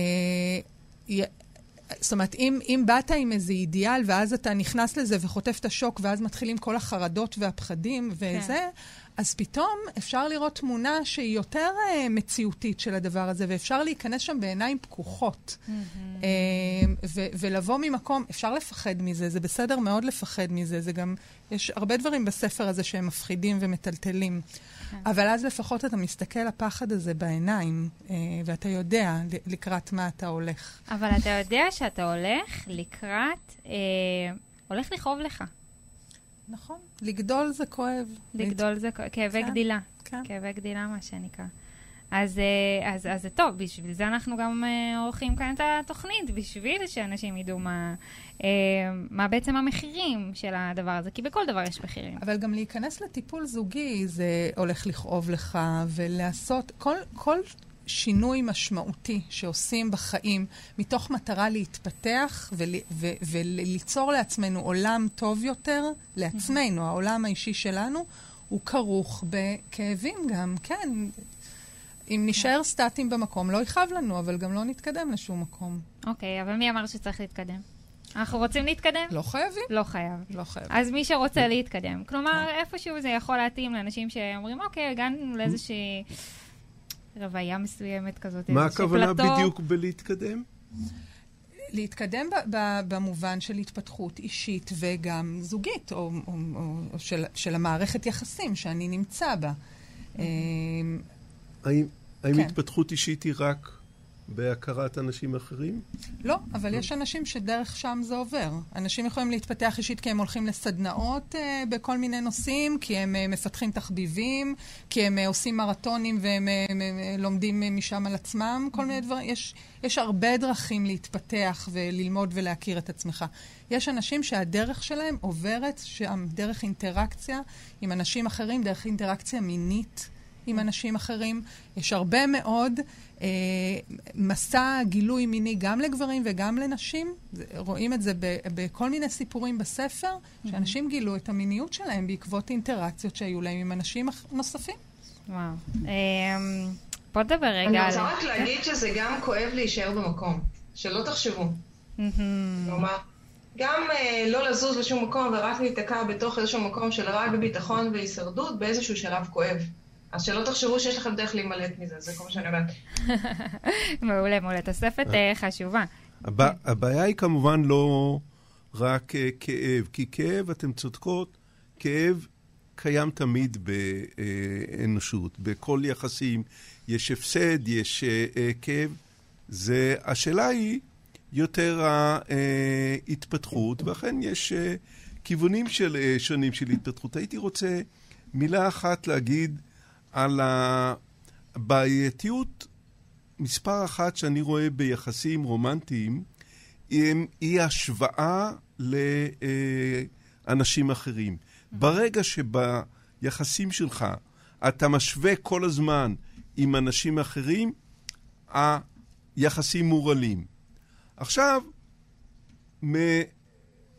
זאת אומרת, אם, אם באת עם איזה אידיאל, ואז אתה נכנס לזה וחוטף את השוק, ואז מתחילים כל החרדות והפחדים וזה, כן. אז פתאום אפשר לראות תמונה שהיא יותר uh, מציאותית של הדבר הזה, ואפשר להיכנס שם בעיניים פקוחות. Mm-hmm. Uh, ו- ולבוא ממקום, אפשר לפחד מזה, זה בסדר מאוד לפחד מזה, זה גם, יש הרבה דברים בספר הזה שהם מפחידים ומטלטלים. כן. אבל אז לפחות אתה מסתכל לפחד הזה בעיניים, אה, ואתה יודע לקראת מה אתה הולך. אבל אתה יודע שאתה הולך לקראת, אה, הולך לכאוב לך. נכון. לגדול זה כואב. לגדול זה כואב, כאבי כן, גדילה. כן. כאבי גדילה, מה שנקרא. אז, אה, אז, אז זה טוב, בשביל זה אנחנו גם אה, עורכים כאן את התוכנית, בשביל שאנשים ידעו מה, אה, מה בעצם המחירים של הדבר הזה, כי בכל דבר יש מחירים. אבל גם להיכנס לטיפול זוגי, זה הולך לכאוב לך, ולעשות כל, כל שינוי משמעותי שעושים בחיים, מתוך מטרה להתפתח ול, ו, וליצור לעצמנו עולם טוב יותר, לעצמנו, העולם האישי שלנו, הוא כרוך בכאבים גם, כן. אם נשאר סטטיים במקום, לא יכאב לנו, אבל גם לא נתקדם לשום מקום. אוקיי, אבל מי אמר שצריך להתקדם? אנחנו רוצים להתקדם? לא חייבים. לא חייב. לא חייב. אז מי שרוצה להתקדם. כלומר, כן. איפשהו זה יכול להתאים לאנשים שאומרים, אוקיי, הגענו לאיזושהי רוויה מסוימת כזאת, מה הכוונה בדיוק בלהתקדם? להתקדם ב- ב- במובן של התפתחות אישית וגם זוגית, או, או, או, או של, של המערכת יחסים שאני נמצא בה. האם, האם כן. התפתחות אישית היא רק בהכרת אנשים אחרים? לא, אבל יש אנשים שדרך שם זה עובר. אנשים יכולים להתפתח אישית כי הם הולכים לסדנאות uh, בכל מיני נושאים, כי הם uh, מפתחים תחביבים, כי הם uh, עושים מרתונים והם uh, uh, לומדים uh, משם על עצמם, כל מיני דברים. יש, יש הרבה דרכים להתפתח וללמוד ולהכיר את עצמך. יש אנשים שהדרך שלהם עוברת שם דרך אינטראקציה עם אנשים אחרים, דרך אינטראקציה מינית. עם אנשים אחרים. יש הרבה מאוד אה, מסע גילוי מיני גם לגברים וגם לנשים. רואים את זה ב, בכל מיני סיפורים בספר, שאנשים גילו את המיניות שלהם בעקבות אינטראקציות שהיו להם עם אנשים נוספים. וואו. אה, בוא נדבר רגע על... אני רוצה רק להגיד שזה גם כואב להישאר במקום. שלא תחשבו. כלומר, גם אה, לא לזוז לשום מקום ורק להיתקע בתוך איזשהו מקום של רק בביטחון והישרדות, באיזשהו שלב כואב. אז שלא תחשבו שיש לכם דרך להימלט מזה, זה כל מה שאני אומרת. *laughs* מעולה, מעולה. תוספת אה, חשובה. הבעיה היא כמובן לא רק אה, כאב, כי כאב, אתן צודקות, כאב קיים תמיד באנושות. בכל יחסים יש הפסד, יש אה, כאב. זה, השאלה היא יותר ההתפתחות, ואכן יש כיוונים של, שונים של התפתחות. הייתי רוצה מילה אחת להגיד על הבעייתיות מספר אחת שאני רואה ביחסים רומנטיים, היא השוואה לאנשים אחרים. ברגע שביחסים שלך אתה משווה כל הזמן עם אנשים אחרים, היחסים מורעלים. עכשיו,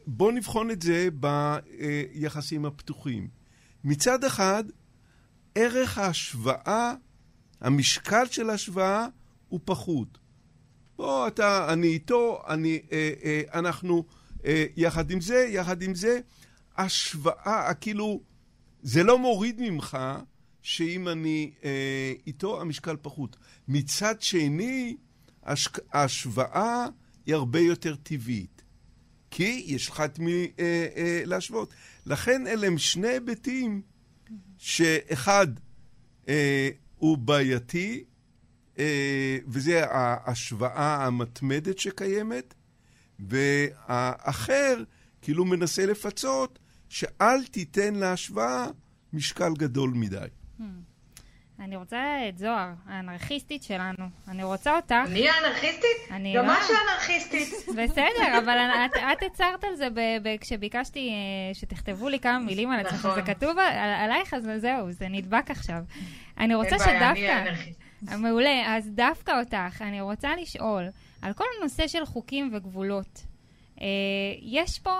בואו נבחון את זה ביחסים הפתוחים. מצד אחד, ערך ההשוואה, המשקל של ההשוואה הוא פחות. בוא, אתה, אני איתו, אני, אה, אה, אנחנו אה, יחד עם זה, יחד עם זה. השוואה, כאילו, זה לא מוריד ממך שאם אני אה, איתו, המשקל פחות. מצד שני, השק, ההשוואה היא הרבה יותר טבעית. כי יש לך את מי אה, אה, להשוות. לכן אלה הם שני היבטים שאחד אה, הוא בעייתי, אה, וזה ההשוואה המתמדת שקיימת, והאחר כאילו מנסה לפצות שאל תיתן להשוואה משקל גדול מדי. Hmm. אני רוצה את זוהר, האנרכיסטית שלנו. אני רוצה אותך. אני האנרכיסטית? אני גם את האנרכיסטית. *laughs* בסדר, אבל את, את הצהרת על זה ב, ב, כשביקשתי uh, שתכתבו לי כמה מילים על עצמך. נכון. זה כתוב על, עלייך, אז זהו, זה נדבק עכשיו. אני רוצה שדווקא... אני האנרכיסטית. מעולה, אז דווקא אותך, אני רוצה לשאול על כל הנושא של חוקים וגבולות. Uh, יש פה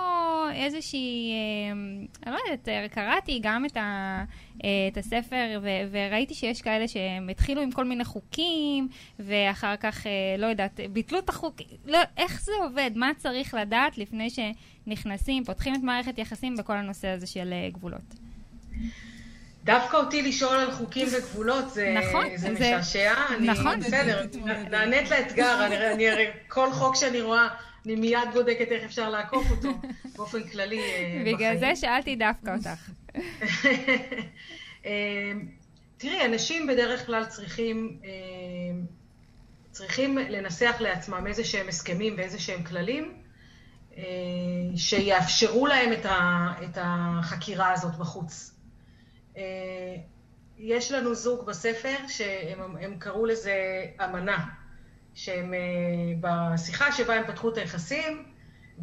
איזושהי, uh, אני לא יודעת, קראתי גם את, ה, את הספר ו, וראיתי שיש כאלה שהם התחילו עם כל מיני חוקים ואחר כך, לא יודעת, ביטלו את החוקים, לא, איך זה עובד? מה צריך לדעת לפני שנכנסים, פותחים את מערכת יחסים בכל הנושא הזה של גבולות? דווקא אותי לשאול על חוקים וגבולות זה, נכון, זה, זה משעשע. נכון. אני, בסדר, נענית לאתגר, אני, אני הרי כל חוק שאני רואה... אני מיד בודקת איך אפשר לעקוף אותו, באופן כללי בחיים. אה, בגלל זה שאלתי דווקא אותך. אה, תראי, אנשים בדרך כלל צריכים, אה, צריכים לנסח לעצמם איזה שהם הסכמים ואיזה שהם כללים, שיאפשרו להם את החקירה הזאת בחוץ. יש לנו זוג בספר שהם קראו לזה אמנה. שהם אה, בשיחה שבה הם פתחו את היחסים,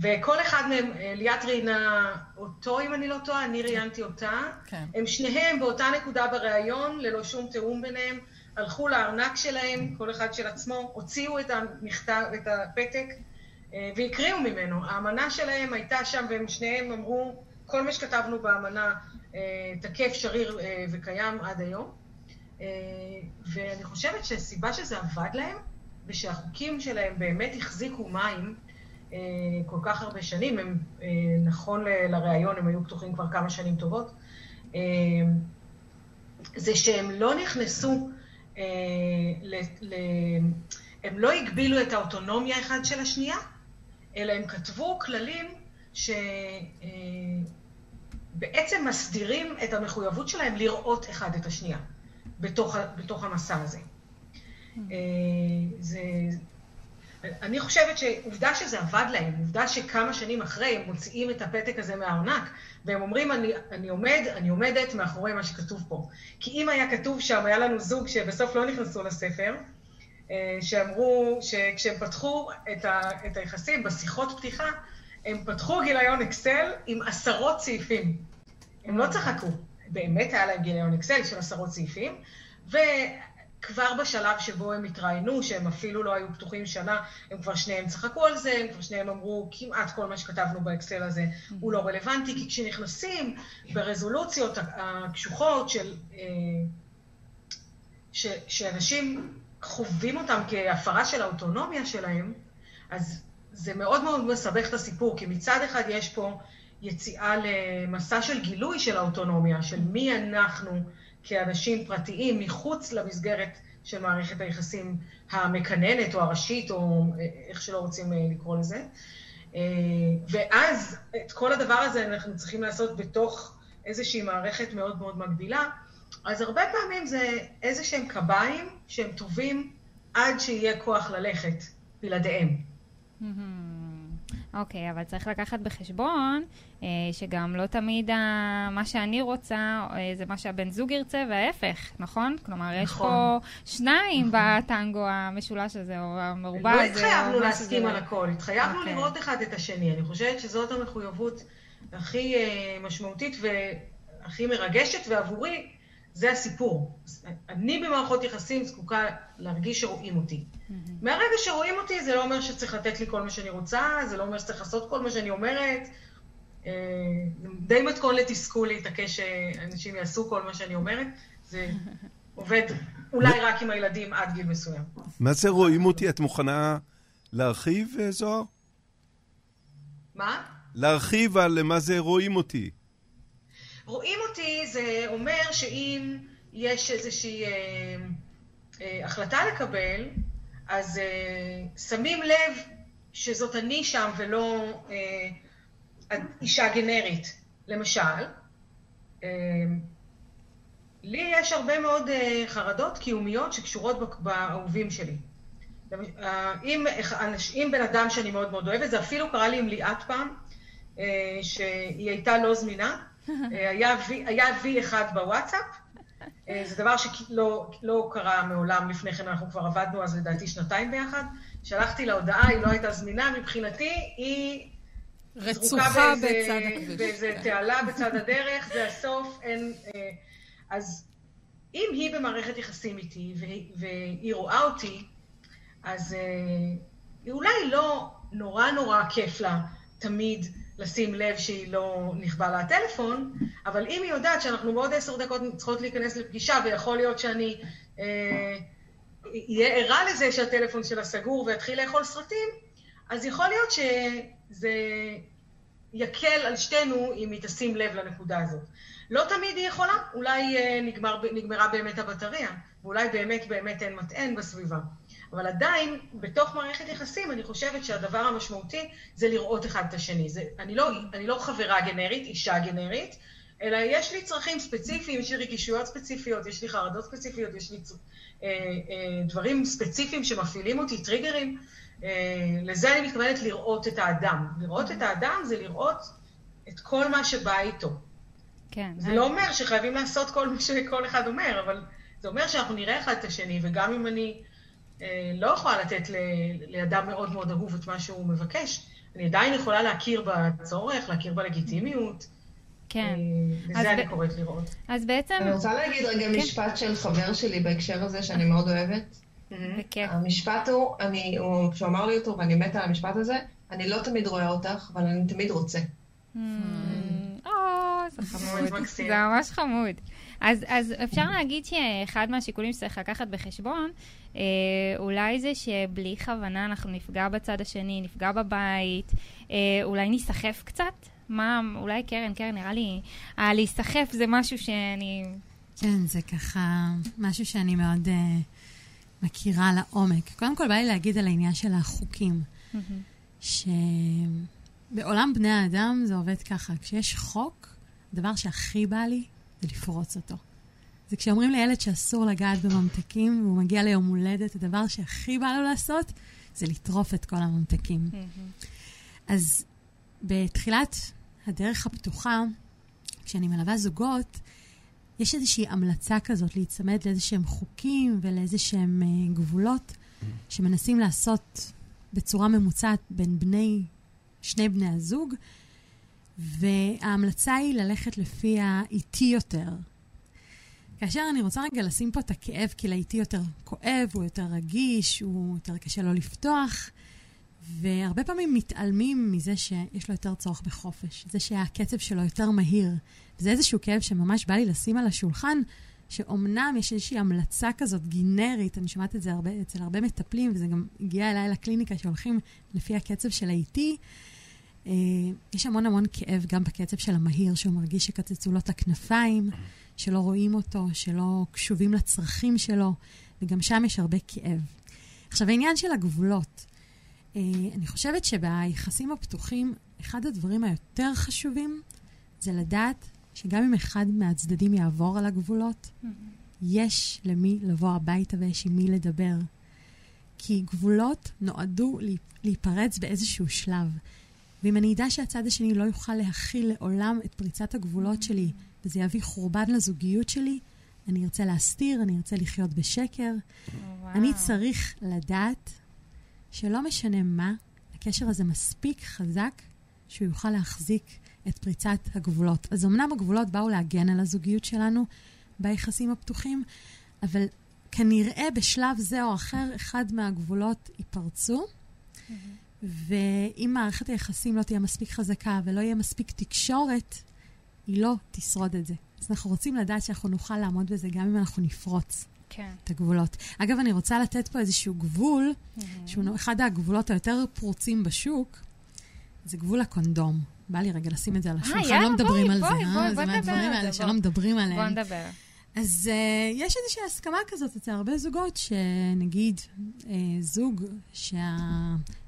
וכל אחד מהם, אה, ליאת ראיינה אותו, אם אני לא טועה, אני ראיינתי אותה. כן. הם שניהם באותה נקודה בריאיון, ללא שום תיאום ביניהם, הלכו לארנק שלהם, כל אחד של עצמו, הוציאו את המכתב, את הפתק, אה, והקריאו ממנו. האמנה שלהם הייתה שם, והם שניהם אמרו, כל מה שכתבנו באמנה תקף, שריר וקיים עד היום. ואני חושבת שהסיבה שזה עבד להם, ושהחוקים שלהם באמת החזיקו מים אה, כל כך הרבה שנים, הם אה, נכון לראיון, הם היו פתוחים כבר כמה שנים טובות, אה, זה שהם לא נכנסו, הם לא הגבילו את האוטונומיה אחד של השנייה, אלא הם כתבו כללים שבעצם מסדירים את המחויבות שלהם לראות אחד את השנייה בתוך, בתוך המסע הזה. אה, זה... אני חושבת שעובדה שזה עבד להם, עובדה שכמה שנים אחרי הם מוציאים את הפתק הזה מהארנק, והם אומרים, אני, אני עומד, אני עומדת מאחורי מה שכתוב פה. כי אם היה כתוב שם, היה לנו זוג שבסוף לא נכנסו לספר, אה, שאמרו שכשהם פתחו את, ה, את היחסים בשיחות פתיחה, הם פתחו גיליון אקסל עם עשרות סעיפים. הם לא צחקו, באמת היה להם גיליון אקסל של עשרות סעיפים. כבר בשלב שבו הם התראיינו, שהם אפילו לא היו פתוחים שנה, הם כבר שניהם צחקו על זה, הם כבר שניהם אמרו, כמעט כל מה שכתבנו באקסל הזה הוא לא רלוונטי, כי כשנכנסים ברזולוציות הקשוחות של... אה, ש, שאנשים חווים אותם כהפרה של האוטונומיה שלהם, אז זה מאוד מאוד מסבך את הסיפור, כי מצד אחד יש פה יציאה למסע של גילוי של האוטונומיה, של מי אנחנו כאנשים פרטיים מחוץ למסגרת של מערכת היחסים המקננת או הראשית, או איך שלא רוצים אה, לקרוא לזה. אה, ואז את כל הדבר הזה אנחנו צריכים לעשות בתוך איזושהי מערכת מאוד מאוד מגבילה. אז הרבה פעמים זה איזה שהם קביים שהם טובים עד שיהיה כוח ללכת בלעדיהם. Mm-hmm. אוקיי, okay, אבל צריך לקחת בחשבון אה, שגם לא תמיד ה... מה שאני רוצה אה, זה מה שהבן זוג ירצה, וההפך, נכון? כלומר, נכון. יש פה שניים נכון. בטנגו המשולש הזה, או המרובע לא הזה. לא התחייבנו להסכים על הכל, התחייבנו okay. אוקיי. לראות אחד את השני. אני חושבת שזאת המחויבות הכי אה, משמעותית והכי מרגשת, ועבורי זה הסיפור. אני במערכות יחסים זקוקה להרגיש שרואים אותי. מהרגע שרואים אותי, זה לא אומר שצריך לתת לי כל מה שאני רוצה, זה לא אומר שצריך לעשות כל מה שאני אומרת. אה, די מתכון לתסכול להתעקש שאנשים יעשו כל מה שאני אומרת. זה עובד אולי רק עם הילדים עד גיל מסוים. מה זה רואים אותי? את מוכנה להרחיב, אה, זוהר? מה? להרחיב על מה זה רואים אותי. רואים אותי זה אומר שאם יש איזושהי אה, אה, החלטה לקבל, אז אה, שמים לב שזאת אני שם ולא אה, אישה גנרית. למשל, אה, לי יש הרבה מאוד uh, חרדות קיומיות שקשורות באהובים שלי. אם, אם בן אדם שאני מאוד מאוד אוהבת, זה אפילו קרה לי עם ליאת פעם, uh, שהיא הייתה לא זמינה, uh, *laughs* היה, v, היה V1 בוואטסאפ, uh, זה דבר שלא לא קרה מעולם לפני כן, אנחנו כבר עבדנו אז לדעתי שנתיים ביחד. שלחתי לה הודעה, היא לא הייתה זמינה, מבחינתי היא רצוחה בצד הכביש. באיזה כן. תעלה בצד הדרך, זה הסוף, אין... אז אם היא במערכת יחסים איתי והיא רואה אותי, אז אה, אולי לא נורא נורא כיף לה תמיד לשים לב שהיא לא נכבה לה הטלפון, אבל אם היא יודעת שאנחנו בעוד עשר דקות צריכות להיכנס לפגישה ויכול להיות שאני אהיה אה, ערה לזה שהטלפון שלה סגור ואתחיל לאכול סרטים, אז יכול להיות שזה יקל על שתינו אם היא תשים לב לנקודה הזאת. לא תמיד היא יכולה, אולי אה, נגמר, נגמרה באמת הבטריה, ואולי באמת באמת אין מטען בסביבה. אבל עדיין, בתוך מערכת יחסים, אני חושבת שהדבר המשמעותי זה לראות אחד את השני. זה, אני, לא, אני לא חברה גנרית, אישה גנרית, אלא יש לי צרכים ספציפיים, יש לי רגישויות ספציפיות, יש לי חרדות ספציפיות, יש לי אה, אה, דברים ספציפיים שמפעילים אותי, טריגרים. אה, לזה אני מתכוונת לראות את האדם. לראות את האדם זה לראות את כל מה שבא איתו. כן. זה לא אומר שחייבים לעשות כל מה שכל אחד אומר, אבל זה אומר שאנחנו נראה אחד את השני, וגם אם אני לא יכולה לתת ל, לאדם מאוד מאוד אהוב את מה שהוא מבקש, אני עדיין יכולה להכיר בצורך, להכיר בלגיטימיות. כן. אה, לזה אני ב... קוראת לראות. אז בעצם... אני רוצה להגיד רגע כן. משפט של חבר שלי בהקשר הזה, שאני מאוד אוהבת. בכיף. המשפט הוא, אני, הוא, שהוא אמר לי אותו, ואני מתה על המשפט הזה, אני לא תמיד רואה אותך, אבל אני תמיד רוצה. Mm. זה חמוד. זה ממש חמוד. אז, אז אפשר להגיד שאחד מהשיקולים שצריך לקחת בחשבון, אה, אולי זה שבלי כוונה אנחנו נפגע בצד השני, נפגע בבית, אה, אולי ניסחף קצת? מה, אולי קרן, קרן, נראה לי, להיסחף זה משהו שאני... כן, זה ככה משהו שאני מאוד uh, מכירה לעומק. קודם כל, בא לי להגיד על העניין של החוקים, mm-hmm. שבעולם בני האדם זה עובד ככה, כשיש חוק, הדבר שהכי בא לי זה לפרוץ אותו. זה כשאומרים לילד שאסור לגעת בממתקים והוא מגיע ליום הולדת, הדבר שהכי בא לו לעשות זה לטרוף את כל הממתקים. Mm-hmm. אז בתחילת הדרך הפתוחה, כשאני מלווה זוגות, יש איזושהי המלצה כזאת להיצמד לאיזה שהם חוקים ולאיזה שהם uh, גבולות mm-hmm. שמנסים לעשות בצורה ממוצעת בין בני, שני בני הזוג, וההמלצה היא ללכת לפי האיטי יותר. כאשר אני רוצה רגע לשים פה את הכאב, כי לאיטי יותר כואב, הוא יותר רגיש, הוא יותר קשה לו לפתוח, והרבה פעמים מתעלמים מזה שיש לו יותר צורך בחופש, זה שהקצב שלו יותר מהיר. זה איזשהו כאב שממש בא לי לשים על השולחן, שאומנם יש איזושהי המלצה כזאת גינרית, אני שומעת את זה הרבה, אצל הרבה מטפלים, וזה גם הגיע אליי לקליניקה שהולכים לפי הקצב של האיטי. אה, יש המון המון כאב גם בקצב של המהיר, שהוא מרגיש שקצצו לו את הכנפיים, שלא רואים אותו, שלא קשובים לצרכים שלו, וגם שם יש הרבה כאב. עכשיו, העניין של הגבולות. אה, אני חושבת שביחסים הפתוחים, אחד הדברים היותר חשובים זה לדעת שגם אם אחד מהצדדים יעבור על הגבולות, mm-hmm. יש למי לבוא הביתה ויש עם מי לדבר. כי גבולות נועדו להיפרץ באיזשהו שלב. ואם אני אדע שהצד השני לא יוכל להכיל לעולם את פריצת הגבולות שלי, וזה יביא חורבן לזוגיות שלי, אני ארצה להסתיר, אני ארצה לחיות בשקר. וואו. אני צריך לדעת שלא משנה מה, הקשר הזה מספיק חזק שהוא יוכל להחזיק את פריצת הגבולות. אז אמנם הגבולות באו להגן על הזוגיות שלנו ביחסים הפתוחים, אבל כנראה בשלב זה או אחר, אחד מהגבולות ייפרצו. Mm-hmm. ואם מערכת היחסים לא תהיה מספיק חזקה ולא יהיה מספיק תקשורת, היא לא תשרוד את זה. אז אנחנו רוצים לדעת שאנחנו נוכל לעמוד בזה גם אם אנחנו נפרוץ כן. את הגבולות. אגב, אני רוצה לתת פה איזשהו גבול, mm-hmm. שהוא אחד הגבולות היותר פרוצים בשוק, זה גבול הקונדום. בא לי רגע לשים את זה על השולחן, לא מדברים על זה, אה? זה מהדברים האלה שלא מדברים עליהם. בוא נדבר. אז uh, יש איזושהי הסכמה כזאת אצל הרבה זוגות, שנגיד uh, זוג שה...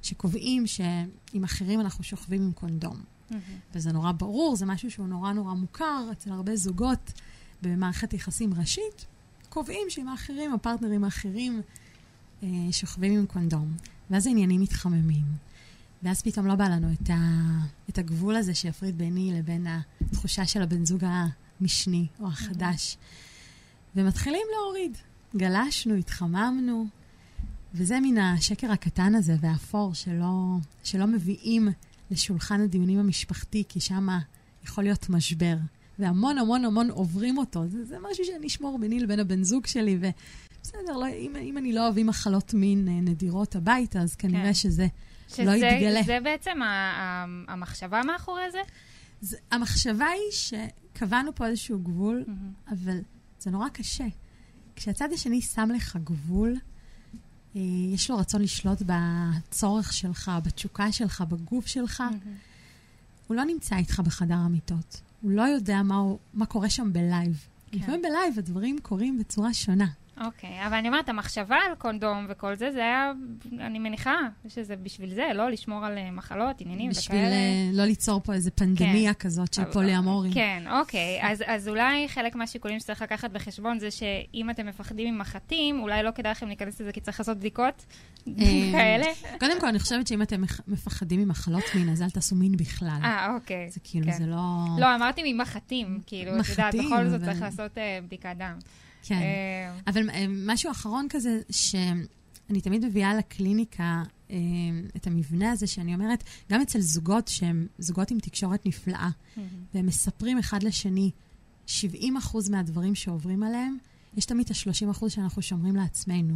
שקובעים שעם אחרים אנחנו שוכבים עם קונדום. Mm-hmm. וזה נורא ברור, זה משהו שהוא נורא נורא מוכר אצל הרבה זוגות. במערכת יחסים ראשית, קובעים שעם האחרים, הפרטנרים האחרים, אה, שוכבים עם קונדום. ואז העניינים מתחממים. ואז פתאום לא בא לנו את, ה, את הגבול הזה שיפריד ביני לבין התחושה של הבן זוג המשני או החדש. ומתחילים להוריד. גלשנו, התחממנו, וזה מן השקר הקטן הזה והאפור שלא, שלא מביאים לשולחן הדיונים המשפחתי, כי שם יכול להיות משבר. והמון המון המון עוברים אותו. זה, זה משהו שאני אשמור ביני לבין הבן זוג שלי, ובסדר, לא, אם, אם אני לא אביא מחלות מין אה, נדירות הביתה, אז כנראה כן. שזה, שזה לא יתגלה. שזה בעצם המחשבה מאחורי זה? זה? המחשבה היא שקבענו פה איזשהו גבול, mm-hmm. אבל זה נורא קשה. כשהצד השני שם לך גבול, אה, יש לו רצון לשלוט בצורך שלך, בתשוקה שלך, בגוף שלך. Mm-hmm. הוא לא נמצא איתך בחדר המיטות. הוא לא יודע מה, הוא, מה קורה שם בלייב. כן. לפעמים בלייב הדברים קורים בצורה שונה. אוקיי, אבל אני אומרת, המחשבה על קונדום וכל זה, זה היה, אני מניחה שזה בשביל זה, לא לשמור על אה, מחלות, עניינים בשביל וכאלה. בשביל לא ליצור פה איזה פנדמיה כן. כזאת של פוליאמורים. כן, אוקיי. אז, אז אולי חלק מהשיקולים שצריך לקחת בחשבון זה שאם אתם מפחדים ממחטים, אולי לא כדאי לכם להיכנס לזה כי צריך לעשות בדיקות אה, כאלה. קודם כל, אני חושבת שאם אתם מפחדים ממחלות מין, אז אל תעשו מין בכלל. אה, אוקיי. זה כאילו, כן. זה לא... לא, אמרתי ממחטים, כאילו, את יודעת, בכל זאת צריך לעשות אה, בדיקת דם. כן. אה, אבל אה, משהו אחרון כזה, שאני תמיד מביאה לקליניקה אה, את המבנה הזה, שאני אומרת, גם אצל זוגות שהם זוגות עם תקשורת נפלאה, והם מספרים אחד לשני 70 אחוז מהדברים שעוברים עליהם, יש תמיד את ה-30 אחוז שאנחנו שומרים לעצמנו,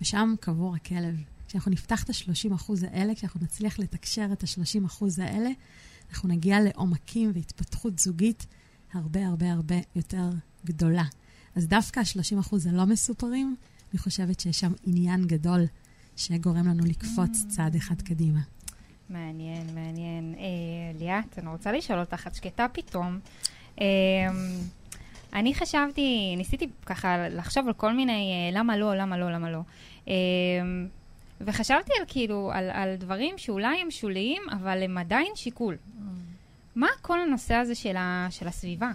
ושם קבור הכלב. כשאנחנו נפתח את ה-30 אחוז האלה, כשאנחנו נצליח לתקשר את ה-30 אחוז האלה, אנחנו נגיע לעומקים והתפתחות זוגית הרבה הרבה הרבה יותר גדולה. אז דווקא ה-30% הלא מסופרים, אני חושבת שיש שם עניין גדול שגורם לנו לקפוץ mm. צעד אחד קדימה. מעניין, מעניין. אה, ליאת, אני רוצה לשאול אותך, את שקטה פתאום. אה, אני חשבתי, ניסיתי ככה לחשוב על כל מיני אה, למה לא, למה לא, למה לא. אה, וחשבתי על כאילו, על, על דברים שאולי הם שוליים, אבל הם עדיין שיקול. Mm. מה כל הנושא הזה של, ה, של הסביבה?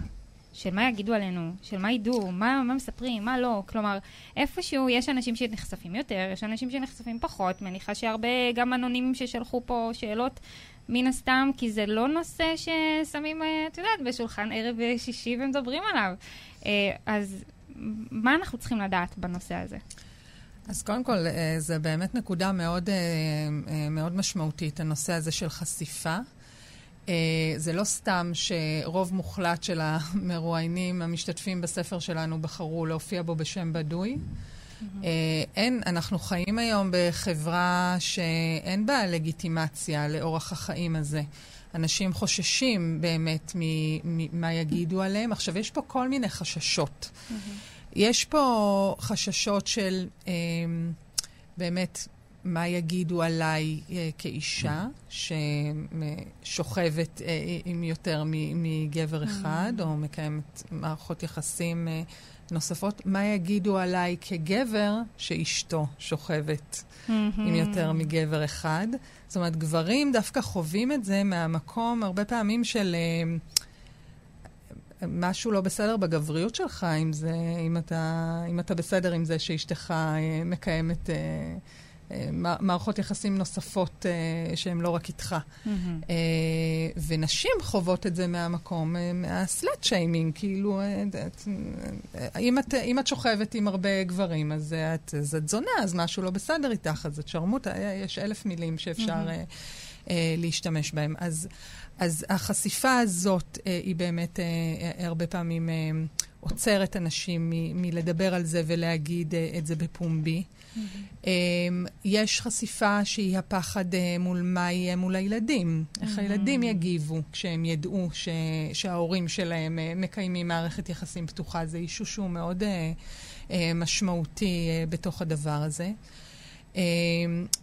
של מה יגידו עלינו, של מה ידעו, מה, מה מספרים, מה לא. כלומר, איפשהו יש אנשים שנחשפים יותר, יש אנשים שנחשפים פחות. מניחה שהרבה גם אנונימים ששלחו פה שאלות, מן הסתם, כי זה לא נושא ששמים, אה, את יודעת, בשולחן ערב שישי ומדברים עליו. אה, אז מה אנחנו צריכים לדעת בנושא הזה? אז קודם כל, אה, זה באמת נקודה מאוד, מאוד משמעותית, הנושא הזה של חשיפה. Uh, זה לא סתם שרוב מוחלט של המרואיינים המשתתפים בספר שלנו בחרו להופיע בו בשם בדוי. Mm-hmm. אין, אנחנו חיים היום בחברה שאין בה לגיטימציה לאורח החיים הזה. אנשים חוששים באמת ממה יגידו עליהם. עכשיו, יש פה כל מיני חששות. Mm-hmm. יש פה חששות של uh, באמת מה יגידו עליי אה, כאישה ששוכבת אה, עם יותר מגבר אחד, mm. או מקיימת מערכות יחסים אה, נוספות, מה יגידו עליי כגבר שאשתו שוכבת mm-hmm. עם יותר מגבר אחד. זאת אומרת, גברים דווקא חווים את זה מהמקום הרבה פעמים של... אה, משהו לא בסדר בגבריות שלך, אם, זה, אם, אתה, אם אתה בסדר עם זה שאשתך אה, מקיימת אה, מערכות יחסים נוספות uh, שהן לא רק איתך. Mm-hmm. Uh, ונשים חוות את זה מהמקום, uh, מהסלאט שיימינג, כאילו, uh, uh, אם, את, אם את שוכבת עם הרבה גברים, אז את, אז את זונה, אז משהו לא בסדר איתך, אז את שרמוטה, יש אלף מילים שאפשר mm-hmm. uh, uh, להשתמש בהם. אז, אז החשיפה הזאת uh, היא באמת uh, הרבה פעמים uh, עוצרת אנשים מ- מלדבר על זה ולהגיד uh, את זה בפומבי. Mm-hmm. יש חשיפה שהיא הפחד אה, מול מה יהיה מול הילדים. Mm-hmm. איך הילדים יגיבו כשהם ידעו ש, שההורים שלהם אה, מקיימים מערכת יחסים פתוחה. זה אישו שהוא מאוד משמעותי בתוך הדבר הזה.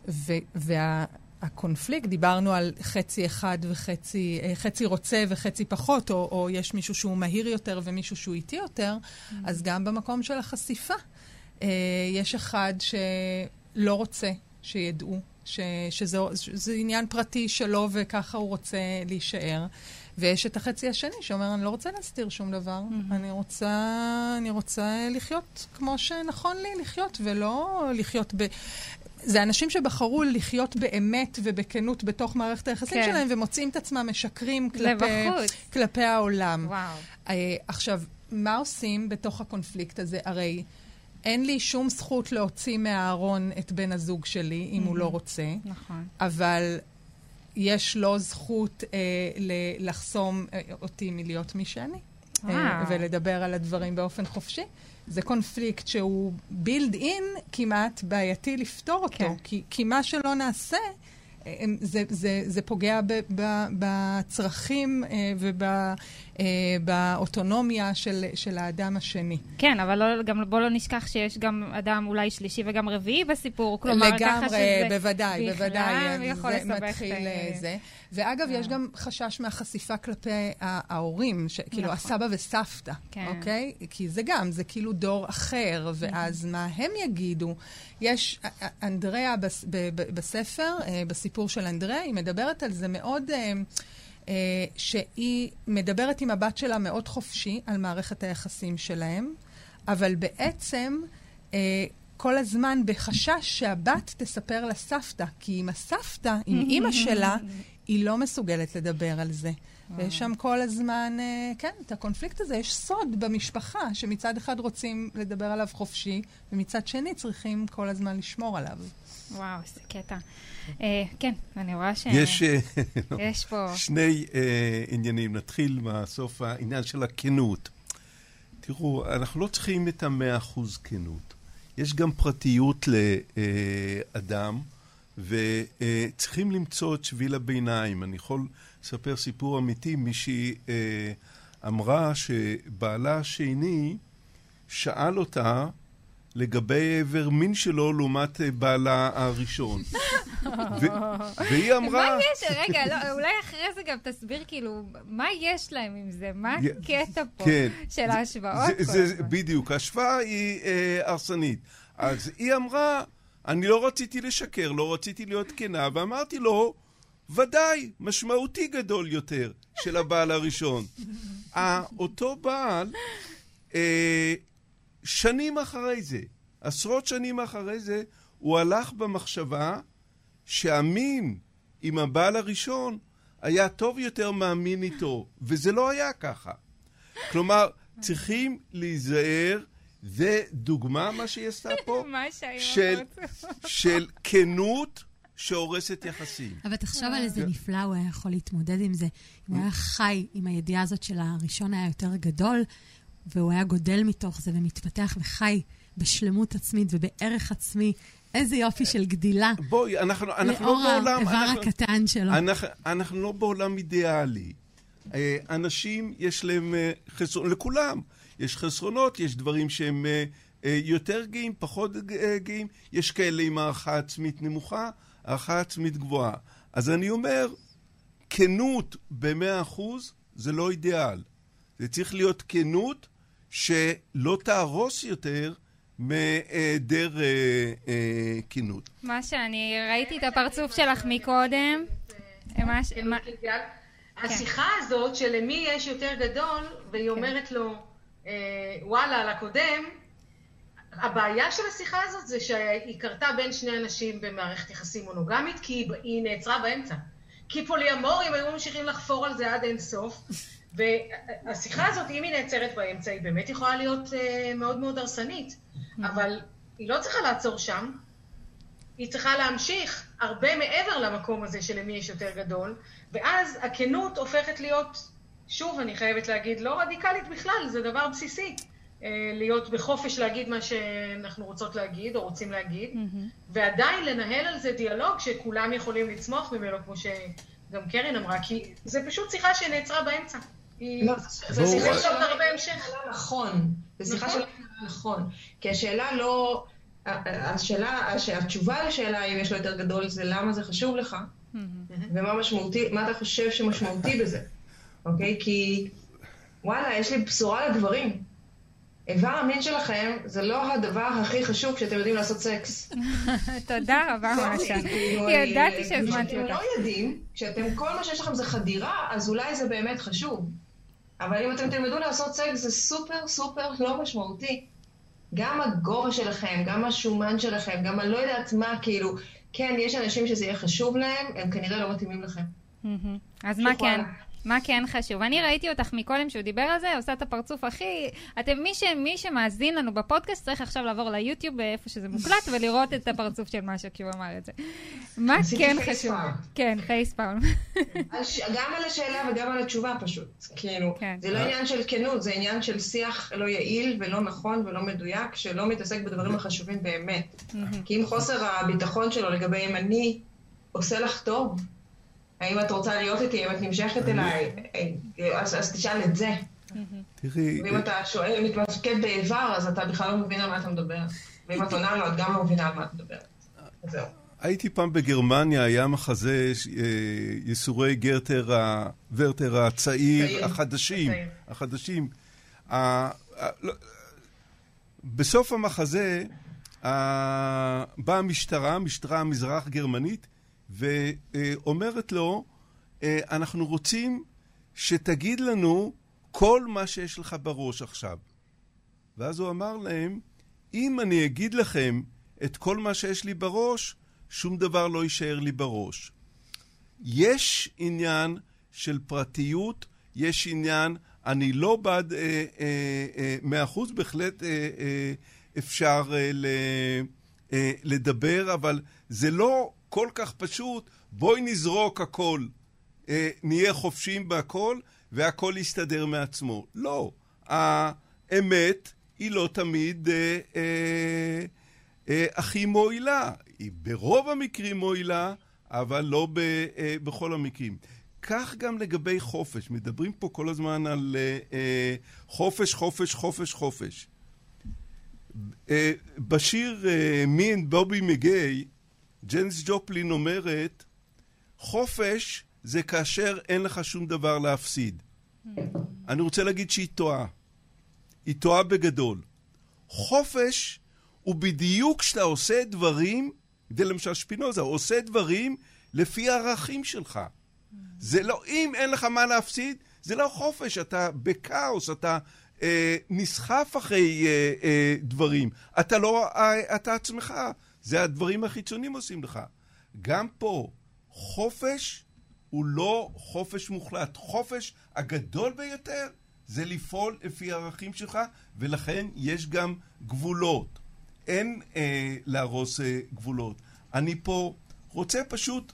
ו- וה... הקונפליקט, דיברנו על חצי אחד וחצי, חצי רוצה וחצי פחות, או, או יש מישהו שהוא מהיר יותר ומישהו שהוא איטי יותר, mm-hmm. אז גם במקום של החשיפה יש אחד שלא רוצה שידעו, ש, שזה, שזה עניין פרטי שלו וככה הוא רוצה להישאר. ויש את החצי השני שאומר, אני לא רוצה להסתיר שום דבר, mm-hmm. אני רוצה, אני רוצה לחיות כמו שנכון לי לחיות, ולא לחיות ב... זה אנשים שבחרו לחיות באמת ובכנות בתוך מערכת היחסים כן. שלהם, ומוצאים את עצמם משקרים כלפי, כלפי העולם. וואו. Uh, עכשיו, מה עושים בתוך הקונפליקט הזה? הרי אין לי שום זכות להוציא מהארון את בן הזוג שלי, אם mm-hmm. הוא לא רוצה. נכון. אבל יש לו זכות אה, ל- לחסום אה, אותי מלהיות מי שאני. אה, ולדבר על הדברים באופן חופשי. זה קונפליקט שהוא בילד אין כמעט בעייתי לפתור אותו, כן. כי, כי מה שלא נעשה, זה, זה, זה פוגע ב, ב, בצרכים אה, ובאוטונומיה אה, של, של האדם השני. כן, אבל לא, גם בוא לא נשכח שיש גם אדם אולי שלישי וגם רביעי בסיפור. כלומר, לגמרי, שזה... בוודאי, בוודאי. בכלל יכול לסבך את זה. ואגב, יש גם חשש מהחשיפה כלפי ההורים, ש... כאילו נכון. הסבא וסבתא, כן. אוקיי? כי זה גם, זה כאילו דור אחר, ואז מה הם יגידו? יש, אנדריאה בס... בספר, אה, בסיפור של אנדריאה, היא מדברת על זה מאוד... אה, אה, שהיא מדברת עם הבת שלה מאוד חופשי על מערכת היחסים שלהם, אבל בעצם כל הזמן בחשש שהבת תספר לסבתא, כי עם הסבתא, עם אימא שלה, היא לא מסוגלת לדבר על זה. ויש שם כל הזמן, אה, כן, את הקונפליקט הזה. יש סוד במשפחה, שמצד אחד רוצים לדבר עליו חופשי, ומצד שני צריכים כל הזמן לשמור עליו. וואו, איזה קטע. אה, כן, אני רואה ש... יש, אה, *laughs* יש פה... שני עניינים. נתחיל מהסוף, העניין של הכנות. תראו, אנחנו לא צריכים את המאה אחוז כנות. יש גם פרטיות לאדם. וצריכים למצוא את שביל הביניים. אני יכול לספר סיפור אמיתי. מישהי אה, אמרה שבעלה השני שאל אותה לגבי איבר מין שלו לעומת אה, בעלה הראשון. והיא אמרה... מה יש? רגע, לא, אולי אחרי זה גם תסביר כאילו, מה יש להם עם זה? מה הקטע פה כן. של ההשוואות? בדיוק, ההשוואה היא אה, הרסנית. אז היא אמרה... אני לא רציתי לשקר, לא רציתי להיות כנה, ואמרתי לו, ודאי, משמעותי גדול יותר *laughs* של הבעל הראשון. אותו בעל, אה, שנים אחרי זה, עשרות שנים אחרי זה, הוא הלך במחשבה שהמין עם הבעל הראשון היה טוב יותר מהמין איתו, וזה לא היה ככה. כלומר, צריכים להיזהר זה דוגמה, מה שהיא עשתה *laughs* פה, של, של כנות שהורסת יחסים. אבל תחשוב על איזה נפלא הוא היה יכול להתמודד עם זה. אם הוא היה חי עם הידיעה הזאת של הראשון היה יותר גדול, והוא היה גודל מתוך זה ומתפתח וחי בשלמות עצמית ובערך עצמי. איזה יופי של גדילה. בואי, אנחנו, אנחנו לא בעולם... לאור האיבר הקטן שלו. אנחנו, אנחנו לא בעולם אידיאלי. אה, אנשים, יש להם אה, חסרון, לכולם. יש חסרונות, יש דברים שהם אה, אה, יותר גאים, פחות אה, גאים, יש כאלה עם הערכה עצמית נמוכה, הערכה עצמית גבוהה. אז אני אומר, כנות במאה אחוז זה לא אידיאל. זה צריך להיות כנות שלא תהרוס יותר מהיעדר כנות. מה שאני ראיתי את הפרצוף שלך מקודם. השיחה הזאת שלמי יש יותר גדול, והיא כן. אומרת לו, אה, וואלה על הקודם, הבעיה של השיחה הזאת זה שהיא קרתה בין שני אנשים במערכת יחסים מונוגמית, כי היא נעצרה באמצע. כי פוליאמורים היו ממשיכים לחפור על זה עד אין סוף, והשיחה הזאת, אם היא נעצרת באמצע, היא באמת יכולה להיות uh, מאוד מאוד הרסנית, אבל היא לא צריכה לעצור שם, היא צריכה להמשיך הרבה מעבר למקום הזה שלמי יש יותר גדול, ואז הכנות הופכת להיות שוב, אני חייבת להגיד, לא רדיקלית בכלל, זה דבר בסיסי. אה, להיות בחופש להגיד מה שאנחנו רוצות להגיד או רוצים להגיד, mm-hmm. ועדיין לנהל על זה דיאלוג שכולם יכולים לצמוח ממנו, כמו שגם קרן אמרה, כי זה פשוט שיחה שנעצרה באמצע. לא, זה שיחה של הרבה המשך. נכון, זה שיחה של נכון. כי השאלה לא... השאלה, התשובה לשאלה אם יש לו יותר גדול זה למה זה חשוב לך, ומה משמעותי, מה אתה חושב שמשמעותי בזה. אוקיי? כי וואלה, יש לי בשורה לגברים. איבר המין שלכם זה לא הדבר הכי חשוב כשאתם יודעים לעשות סקס. *laughs* תודה רבה, מרשה. ידעתי שהזמנתי אותך. כשאתם לא יודעים, כשאתם, כל מה שיש לכם זה חדירה, אז אולי זה באמת חשוב. אבל אם אתם תלמדו לעשות סקס, זה סופר סופר לא משמעותי. גם הגובה שלכם, גם השומן שלכם, גם אני לא יודעת מה, כאילו, כן, יש אנשים שזה יהיה חשוב להם, הם כנראה לא מתאימים לכם. אז מה כן? מה כן חשוב? אני ראיתי אותך מקודם שהוא דיבר על זה, עושה את הפרצוף הכי... אתם, מי, ש, מי שמאזין לנו בפודקאסט צריך עכשיו לעבור ליוטיוב, איפה שזה מוקלט, ולראות את הפרצוף של משהו כשהוא אמר את זה. מה כן חשוב? כן, פייספאום. גם על השאלה וגם על התשובה פשוט. כאילו, כן. זה לא עניין של כנות, זה עניין של שיח לא יעיל ולא נכון ולא מדויק, שלא מתעסק בדברים החשובים באמת. כי אם חוסר הביטחון שלו לגבי אם אני עושה לך טוב, האם את רוצה להיות איתי, אם את נמשכת אליי, אז, אז תשאל את זה. תראי... ואם אתה שואל, מתמקד באיבר, אז אתה בכלל לא מבין על מה אתה מדבר. ואם את עונה לו, את גם לא מבינה על מה את מדברת. זהו. הייתי פעם בגרמניה, היה מחזה אה, ייסורי גרטר, ורטר הצעיר, החדשים, החדשים. לא, בסוף המחזה באה המשטרה, המשטרה המזרח גרמנית, ואומרת לו, אה, אנחנו רוצים שתגיד לנו כל מה שיש לך בראש עכשיו. ואז הוא אמר להם, אם אני אגיד לכם את כל מה שיש לי בראש, שום דבר לא יישאר לי בראש. יש עניין של פרטיות, יש עניין, אני לא בעד מאה אה, אה, אחוז, בהחלט אה, אה, אפשר אה, ל, אה, לדבר, אבל זה לא כל כך פשוט, בואי נזרוק הכל, אה, נהיה חופשיים בהכל, והכל יסתדר מעצמו. לא, האמת היא לא תמיד אה, אה, אה, הכי מועילה. היא ברוב המקרים מועילה, אבל לא ב, אה, בכל המקרים. כך גם לגבי חופש. מדברים פה כל הזמן על אה, אה, חופש, חופש, חופש, חופש. אה, בשיר אה, Me and Bobby McGay, ג'נס ג'ופלין אומרת, חופש זה כאשר אין לך שום דבר להפסיד. אני רוצה להגיד שהיא טועה. היא טועה בגדול. חופש הוא בדיוק כשאתה עושה דברים, ולמשל שפינוזה, עושה דברים לפי הערכים שלך. זה לא, אם אין לך מה להפסיד, זה לא חופש, אתה בכאוס, אתה אה, נסחף אחרי אה, אה, דברים. אתה לא, אה, אתה עצמך. זה הדברים החיצוניים עושים לך. גם פה, חופש הוא לא חופש מוחלט. חופש הגדול ביותר זה לפעול לפי הערכים שלך, ולכן יש גם גבולות. אין אה, להרוס אה, גבולות. אני פה רוצה פשוט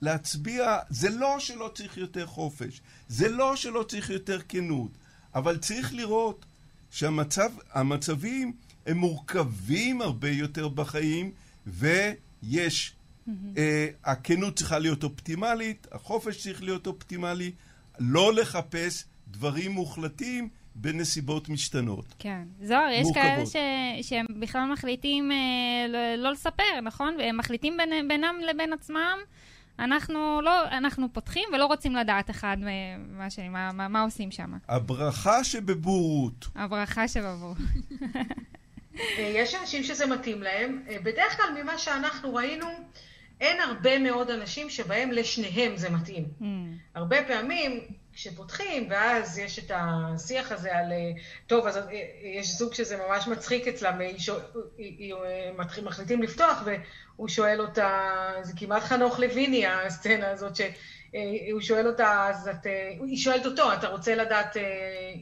להצביע, זה לא שלא צריך יותר חופש, זה לא שלא צריך יותר כנות, אבל צריך לראות שהמצבים הם מורכבים הרבה יותר בחיים, ויש, mm-hmm. אה, הכנות צריכה להיות אופטימלית, החופש צריך להיות אופטימלי, לא לחפש דברים מוחלטים בנסיבות משתנות. כן. זוהר, יש כאלה ש... שהם בכלל מחליטים אה, לא, לא לספר, נכון? והם מחליטים בין, בינם לבין עצמם. אנחנו לא, אנחנו פותחים ולא רוצים לדעת אחד מה, שני, מה, מה, מה עושים שם. הברכה שבבורות. הברכה שבבורות. *laughs* יש אנשים שזה מתאים להם. אה, בדרך כלל ממה שאנחנו ראינו, אין הרבה מאוד אנשים שבהם לשניהם זה מתאים. Mm. הרבה פעמים כשפותחים, ואז יש את השיח הזה על, אה, טוב, אז אה, יש זוג שזה ממש מצחיק אצלם, מחליטים לפתוח, והוא שואל אותה, זה כמעט חנוך לויני, הסצנה הזאת, ש... אה, הוא שואל אותה, אז את... אה, היא שואלת אותו, אתה רוצה לדעת, אה,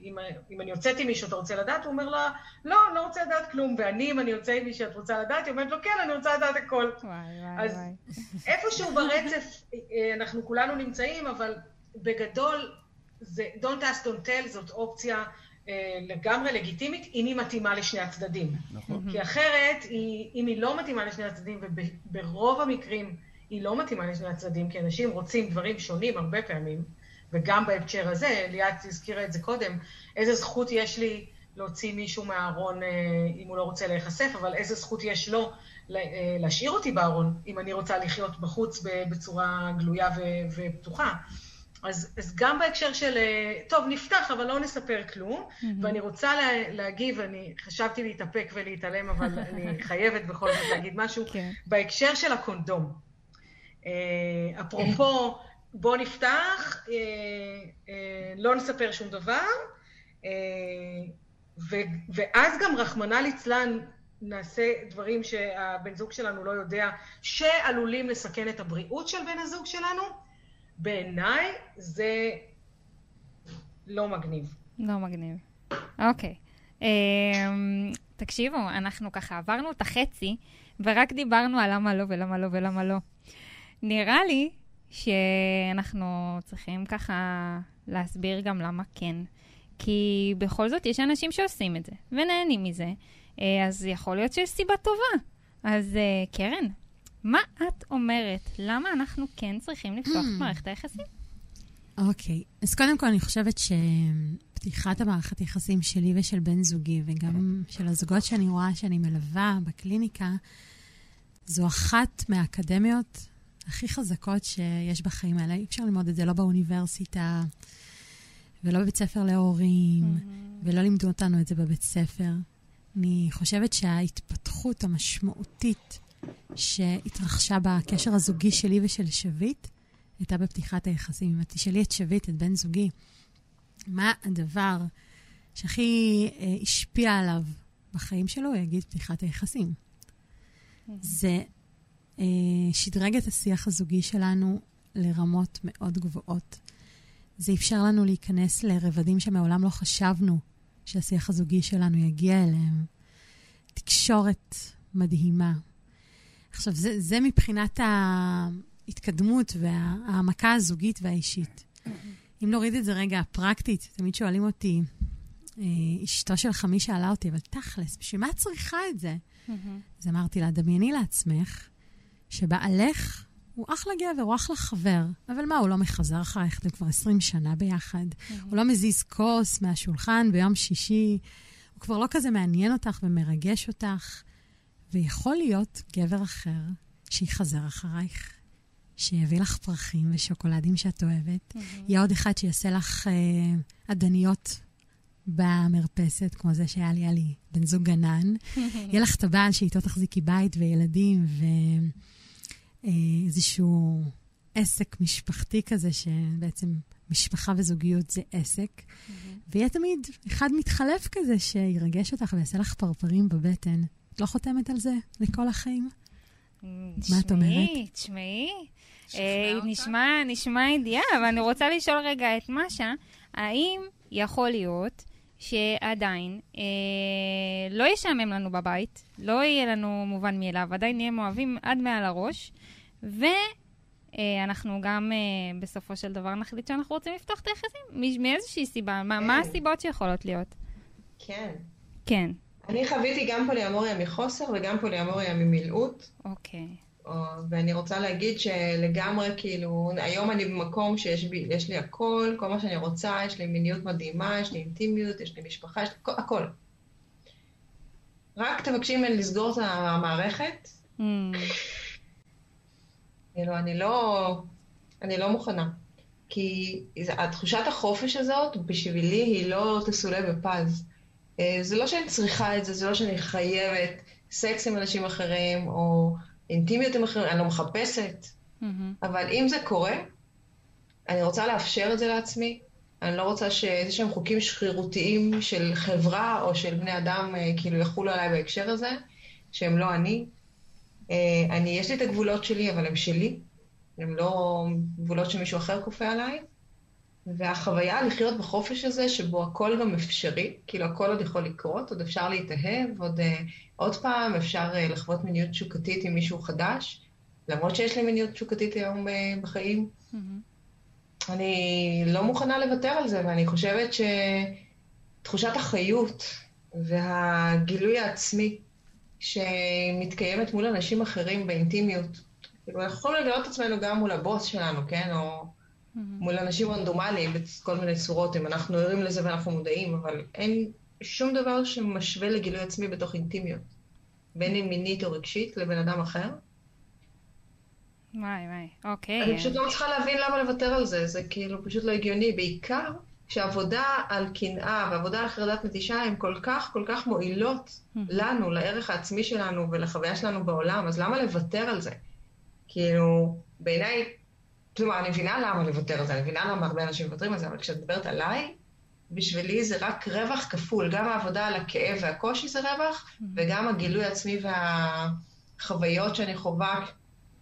אם, אם אני יוצאת עם מישהו, אתה רוצה לדעת? הוא אומר לה, לא, אני לא רוצה לדעת כלום. ואני, אם אני יוצא עם מישהו, את רוצה לדעת? היא אומרת לו, כן, אני רוצה לדעת הכל. וואי, וואי, אז וואי. איפשהו ברצף אנחנו כולנו נמצאים, אבל בגדול, זה Don't ask, don't tell זאת אופציה לגמרי לגיטימית, אם היא מתאימה לשני הצדדים. נכון. כי אחרת, אם היא לא מתאימה לשני הצדדים, וברוב המקרים, היא לא מתאימה לשני הצדדים, כי אנשים רוצים דברים שונים הרבה פעמים, וגם בהקשר הזה, ליאת הזכירה את זה קודם, איזה זכות יש לי להוציא מישהו מהארון אה, אם הוא לא רוצה להיחשף, אבל איזה זכות יש לו אה, להשאיר אותי בארון, אם אני רוצה לחיות בחוץ בצורה גלויה ופתוחה. אז, אז גם בהקשר של, אה, טוב, נפתח, אבל לא נספר כלום, mm-hmm. ואני רוצה לה, להגיב, אני חשבתי להתאפק ולהתעלם, אבל אני *laughs* חייבת בכל זאת להגיד משהו. כן. בהקשר של הקונדום. אה, אפרופו, בוא נפתח, אה, לא נספר שום דבר, ו, ואז גם רחמנא ליצלן נעשה דברים שהבן זוג שלנו לא יודע, שעלולים לסכן את הבריאות של בן הזוג שלנו, בעיניי זה לא מגניב. לא מגניב. אוקיי. Um, תקשיבו, אנחנו ככה עברנו את החצי, ורק דיברנו על למה לא ולמה לא ולמה לא. נראה לי שאנחנו צריכים ככה להסביר גם למה כן. כי בכל זאת יש אנשים שעושים את זה, ונהנים מזה, אה, אז יכול להיות שיש סיבה טובה. אז אה, קרן, מה את אומרת? למה אנחנו כן צריכים לפתוח את. מערכת היחסים? אוקיי, okay. אז קודם כל אני חושבת שפתיחת המערכת יחסים שלי ושל בן זוגי, וגם של הזוגות שאני רואה שאני מלווה בקליניקה, זו אחת מהאקדמיות הכי חזקות שיש בחיים האלה. אי אפשר ללמוד את זה לא באוניברסיטה, ולא בבית ספר להורים, mm-hmm. ולא לימדו אותנו את זה בבית ספר. אני חושבת שההתפתחות המשמעותית שהתרחשה בקשר הזוגי שלי ושל שביט, הייתה בפתיחת היחסים. אם תשאלי את שביט, את בן זוגי, מה הדבר שהכי אה, השפיע עליו בחיים שלו, הוא יגיד פתיחת היחסים. Mm-hmm. זה שדרג את השיח הזוגי שלנו לרמות מאוד גבוהות. זה אפשר לנו להיכנס לרבדים שמעולם לא חשבנו שהשיח הזוגי שלנו יגיע אליהם. תקשורת מדהימה, עכשיו, זה, זה מבחינת ההתקדמות וההעמקה הזוגית והאישית. אם נוריד את זה רגע פרקטית, תמיד שואלים אותי, אה, אשתו של חמי שאלה אותי, אבל תכלס, בשביל מה את צריכה את זה? אז אמרתי לה, דמייני לעצמך שבעלך הוא אחלה גבר, הוא אחלה חבר, אבל מה, הוא לא מחזר אחרייך, אתם כבר 20 שנה ביחד. הוא לא מזיז כוס מהשולחן ביום שישי, הוא כבר לא כזה מעניין אותך ומרגש אותך. ויכול להיות גבר אחר שיחזר אחרייך, שיביא לך פרחים ושוקולדים שאת אוהבת. Mm-hmm. יהיה עוד אחד שיעשה לך אה, עדניות במרפסת, כמו זה שהיה לי, היה לי בן זוג גנן. *laughs* יהיה לך את הבעל שאיתו תחזיקי בית וילדים ואיזשהו אה, עסק משפחתי כזה, שבעצם משפחה וזוגיות זה עסק. Mm-hmm. ויהיה תמיד אחד מתחלף כזה שירגש אותך ויעשה לך פרפרים בבטן. לא חותמת על זה לכל החיים? מה את אומרת? תשמעי, תשמעי. נשמע ידיעה, אבל אני רוצה לשאול רגע את משה, האם יכול להיות שעדיין אה, לא ישעמם לנו בבית, לא יהיה לנו מובן מאליו, עדיין נהיה מאוהבים עד מעל הראש, ואנחנו אה, גם אה, בסופו של דבר נחליט שאנחנו רוצים לפתוח את היחסים, מאיזושהי סיבה. מה, מה כן. הסיבות שיכולות להיות? כן. כן. אני חוויתי גם פוליאמוריה מחוסר וגם פוליאמוריה ממילאות. אוקיי. Okay. ואני רוצה להגיד שלגמרי, כאילו, היום אני במקום שיש בי, לי הכל, כל מה שאני רוצה, יש לי מיניות מדהימה, יש לי אינטימיות, יש לי משפחה, יש לי הכל. רק תבקשי ממני לסגור את המערכת. Mm. כאילו, אני לא, אני לא מוכנה. כי תחושת החופש הזאת, בשבילי, היא לא תסולא בפז. אה, זה לא שאני צריכה את זה, זה לא שאני חייבת סקס עם אנשים אחרים, או אינטימיות עם אחרים, אני לא מחפשת. Mm-hmm. אבל אם זה קורה, אני רוצה לאפשר את זה לעצמי. אני לא רוצה שאיזה שהם חוקים שרירותיים של חברה או של בני אדם אה, כאילו יחולו עליי בהקשר הזה, שהם לא אני. אה, אני, יש לי את הגבולות שלי, אבל הם שלי. הם לא גבולות שמישהו אחר כופה עליי. והחוויה לחיות בחופש הזה, שבו הכל גם אפשרי, כאילו הכל עוד יכול לקרות, עוד אפשר להתאהב, עוד, uh, עוד פעם אפשר uh, לחוות מיניות תשוקתית עם מישהו חדש, למרות שיש לי מיניות תשוקתית היום בחיים. Mm-hmm. אני לא מוכנה לוותר על זה, ואני חושבת שתחושת החיות והגילוי העצמי שמתקיימת מול אנשים אחרים באינטימיות, כאילו יכולים לגלות את עצמנו גם מול הבוס שלנו, כן? או mm-hmm. מול אנשים רנדומליים בכל מיני צורות, אם אנחנו ערים לזה ואנחנו מודעים, אבל אין שום דבר שמשווה לגילוי עצמי בתוך אינטימיות, בין אם מינית או רגשית לבן אדם אחר. וואי, וואי, אוקיי. אני פשוט לא מצליחה להבין למה לוותר על זה, זה כאילו פשוט לא הגיוני. בעיקר כשעבודה על קנאה ועבודה על חרדת נטישה הן כל כך כל כך מועילות לנו, לערך העצמי שלנו ולחוויה שלנו בעולם, אז למה לוותר על זה? כאילו, בעיניי, כלומר, אני מבינה למה לוותר על זה, אני מבינה למה הרבה אנשים מוותרים על זה, אבל כשאת מדברת עליי, בשבילי זה רק רווח כפול. גם העבודה על הכאב והקושי זה רווח, וגם הגילוי העצמי והחוויות שאני חווה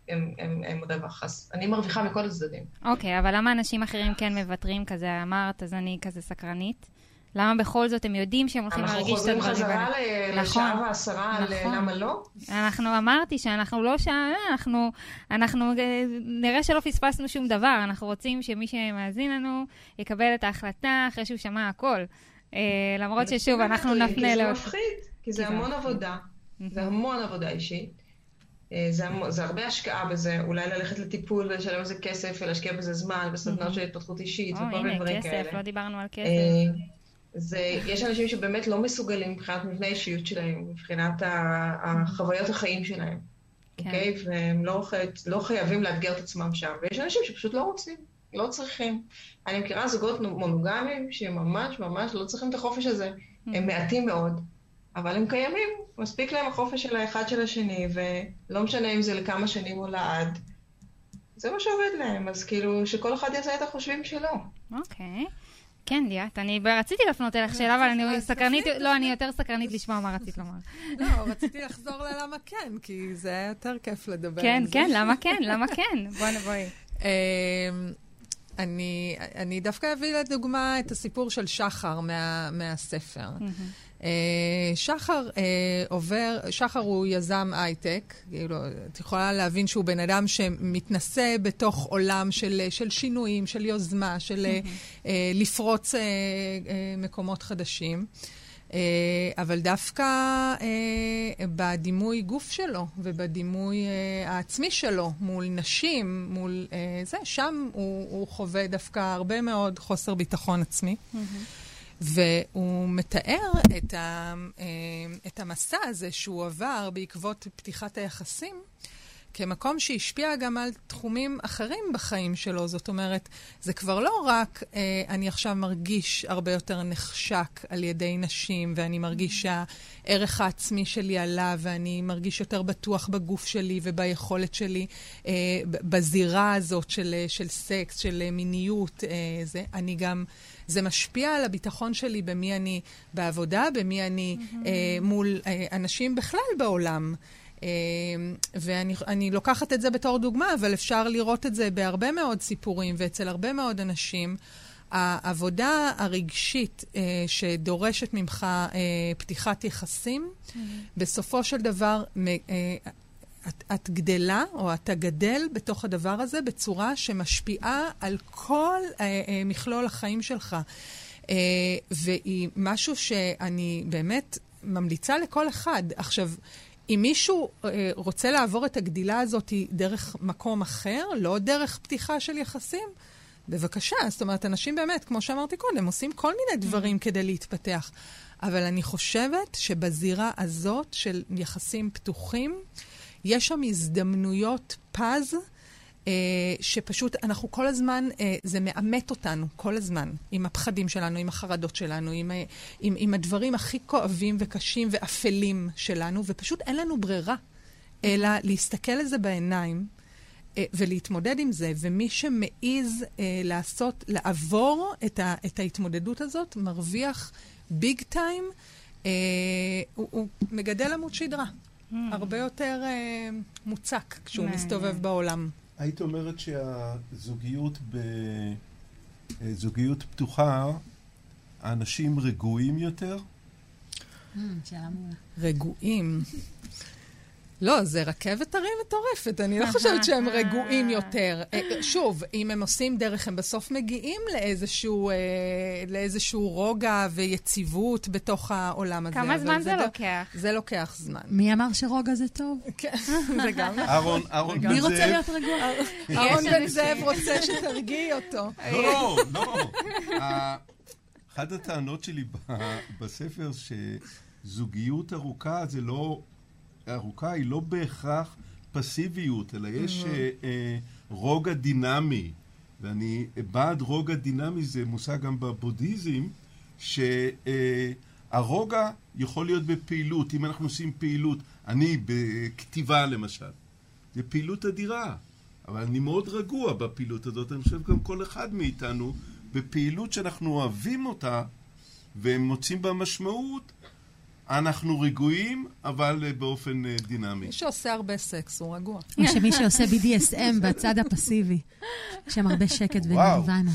הם, הם, הם רווח. אז אני מרוויחה מכל הצדדים. אוקיי, okay, אבל למה אנשים אחרים כן מוותרים כזה, אמרת, אז אני כזה סקרנית? למה בכל זאת הם יודעים שהם הולכים להרגיש את הדברים האלה? אנחנו חוזרים חזרה נכון, לשעה ועשרה נכון. למה לא? אנחנו אמרתי שאנחנו לא שעה, אנחנו, אנחנו נראה שלא פספסנו שום דבר. אנחנו רוצים שמי שמאזין לנו יקבל את ההחלטה אחרי שהוא שמע הכל. אה, למרות ששוב, אנחנו נפנה לעוד... כי זה מפחיד, כי זה המון עבודה. זה המון עבודה אישית. אה, זה, זה הרבה השקעה בזה, אולי ללכת לטיפול ולשלם על זה כסף ולהשקיע בזה זמן, בסדנות של התפתחות אישית וכל מיני דברים כאלה. הנה, כסף, לא דיברנו על כסף. זה, יש אנשים שבאמת לא מסוגלים מבחינת מבנה אישיות שלהם, מבחינת החוויות החיים שלהם, כן. אוקיי? והם לא, לא חייבים לאתגר את עצמם שם. ויש אנשים שפשוט לא רוצים, לא צריכים. אני מכירה זוגות מונוגמיים שממש ממש לא צריכים את החופש הזה. הם מעטים מאוד, אבל הם קיימים. מספיק להם החופש של האחד של השני, ולא משנה אם זה לכמה שנים או לעד. זה מה שעובד להם, אז כאילו, שכל אחד יעשה את החושבים שלו. אוקיי. Okay. כן, ליאת, אני רציתי להפנות אליך שאלה, אבל אני סקרנית, לא, אני יותר סקרנית לשמוע מה רצית לומר. לא, רציתי לחזור ללמה כן, כי זה היה יותר כיף לדבר כן, על זה. כן, כן, למה כן, למה כן? בואי נבואי. אמ, אני דווקא אביא לדוגמה את הסיפור של שחר מהספר. שחר אה, עובר, שחר הוא יזם הייטק, כאילו, את יכולה להבין שהוא בן אדם שמתנסה בתוך עולם של, של שינויים, של יוזמה, של אה, לפרוץ מקומות חדשים. אבל דווקא בדימוי גוף שלו ובדימוי העצמי שלו מול נשים, מול זה, שם הוא, הוא חווה דווקא הרבה מאוד חוסר ביטחון עצמי. Mm-hmm. והוא מתאר את, ה, אה, את המסע הזה שהוא עבר בעקבות פתיחת היחסים. כמקום שהשפיע גם על תחומים אחרים בחיים שלו. זאת אומרת, זה כבר לא רק אה, אני עכשיו מרגיש הרבה יותר נחשק על ידי נשים, ואני מרגיש שהערך העצמי שלי עלה, ואני מרגיש יותר בטוח בגוף שלי וביכולת שלי אה, בזירה הזאת של, של סקס, של מיניות. זה. אני גם... זה משפיע על הביטחון שלי במי אני בעבודה, במי אני mm-hmm. אה, מול אה, אנשים בכלל בעולם. אה, ואני לוקחת את זה בתור דוגמה, אבל אפשר לראות את זה בהרבה מאוד סיפורים ואצל הרבה מאוד אנשים. העבודה הרגשית אה, שדורשת ממך אה, פתיחת יחסים, mm-hmm. בסופו של דבר אה, את, את גדלה, או אתה גדל בתוך הדבר הזה בצורה שמשפיעה על כל אה, אה, מכלול החיים שלך. אה, והיא משהו שאני באמת ממליצה לכל אחד. עכשיו, אם מישהו אה, רוצה לעבור את הגדילה הזאת דרך מקום אחר, לא דרך פתיחה של יחסים, בבקשה. זאת אומרת, אנשים באמת, כמו שאמרתי קודם, עושים כל מיני דברים mm-hmm. כדי להתפתח. אבל אני חושבת שבזירה הזאת של יחסים פתוחים, יש שם הזדמנויות פז. אה, שפשוט אנחנו כל הזמן, אה, זה מאמת אותנו כל הזמן, עם הפחדים שלנו, עם החרדות שלנו, עם, אה, עם, עם הדברים הכי כואבים וקשים ואפלים שלנו, ופשוט אין לנו ברירה, אלא להסתכל על זה בעיניים אה, ולהתמודד עם זה. ומי שמעז אה, לעשות, לעבור את, ה, את ההתמודדות הזאת, מרוויח ביג טיים, אה, הוא, הוא מגדל עמוד שדרה. הרבה יותר uh, מוצק כשהוא מסתובב בעולם. היית אומרת שהזוגיות בזוגיות אה, פתוחה, האנשים רגועים יותר? שאלה מעולה. רגועים. לא, זה רכבת הרים מטורפת, אני לא חושבת שהם רגועים יותר. אה, שוב, אם הם עושים דרך, הם בסוף מגיעים לאיזשהו, אה, לאיזשהו רוגע ויציבות בתוך העולם הזה. כמה זמן זה לוקח? זה לוקח זמן. מי אמר שרוגע זה טוב? כן, *laughs* זה גם נכון. אהרון, אהרון בן זאב. מי רוצה להיות רגוע? *laughs* אהרון בן זאב רוצה שתרגיעי אותו. לא, לא. אחת הטענות שלי בספר, שזוגיות ארוכה זה לא... ארוכה היא לא בהכרח פסיביות, אלא יש mm-hmm. אה, אה, רוגע דינמי. ואני בעד רוגע דינמי, זה מושג גם בבודהיזם, שהרוגע אה, יכול להיות בפעילות. אם אנחנו עושים פעילות, אני בכתיבה למשל, זה פעילות אדירה. אבל אני מאוד רגוע בפעילות הזאת, אני חושב גם כל אחד מאיתנו, בפעילות שאנחנו אוהבים אותה ומוצאים בה משמעות, אנחנו רגועים, אבל אה, באופן אה, דינמי. מי שעושה הרבה סקס הוא רגוע. *laughs* או שמי שעושה BDSM בצד הפסיבי. יש שם הרבה שקט ונירוונה.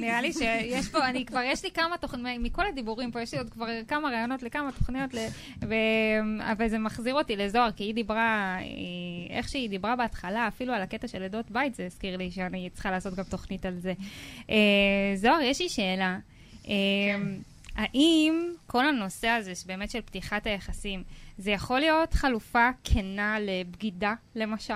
נראה לי שיש פה, אני כבר, יש לי כמה תוכניות, מכל הדיבורים פה, יש לי עוד כבר כמה רעיונות לכמה תוכניות, אבל זה מחזיר אותי לזוהר, כי היא דיברה, איך שהיא דיברה בהתחלה, אפילו על הקטע של עדות בית, זה הזכיר לי שאני צריכה לעשות גם תוכנית על זה. אה, זוהר, יש לי שאלה. כן. האם כל הנושא הזה, באמת של פתיחת היחסים, זה יכול להיות חלופה כנה לבגידה, למשל?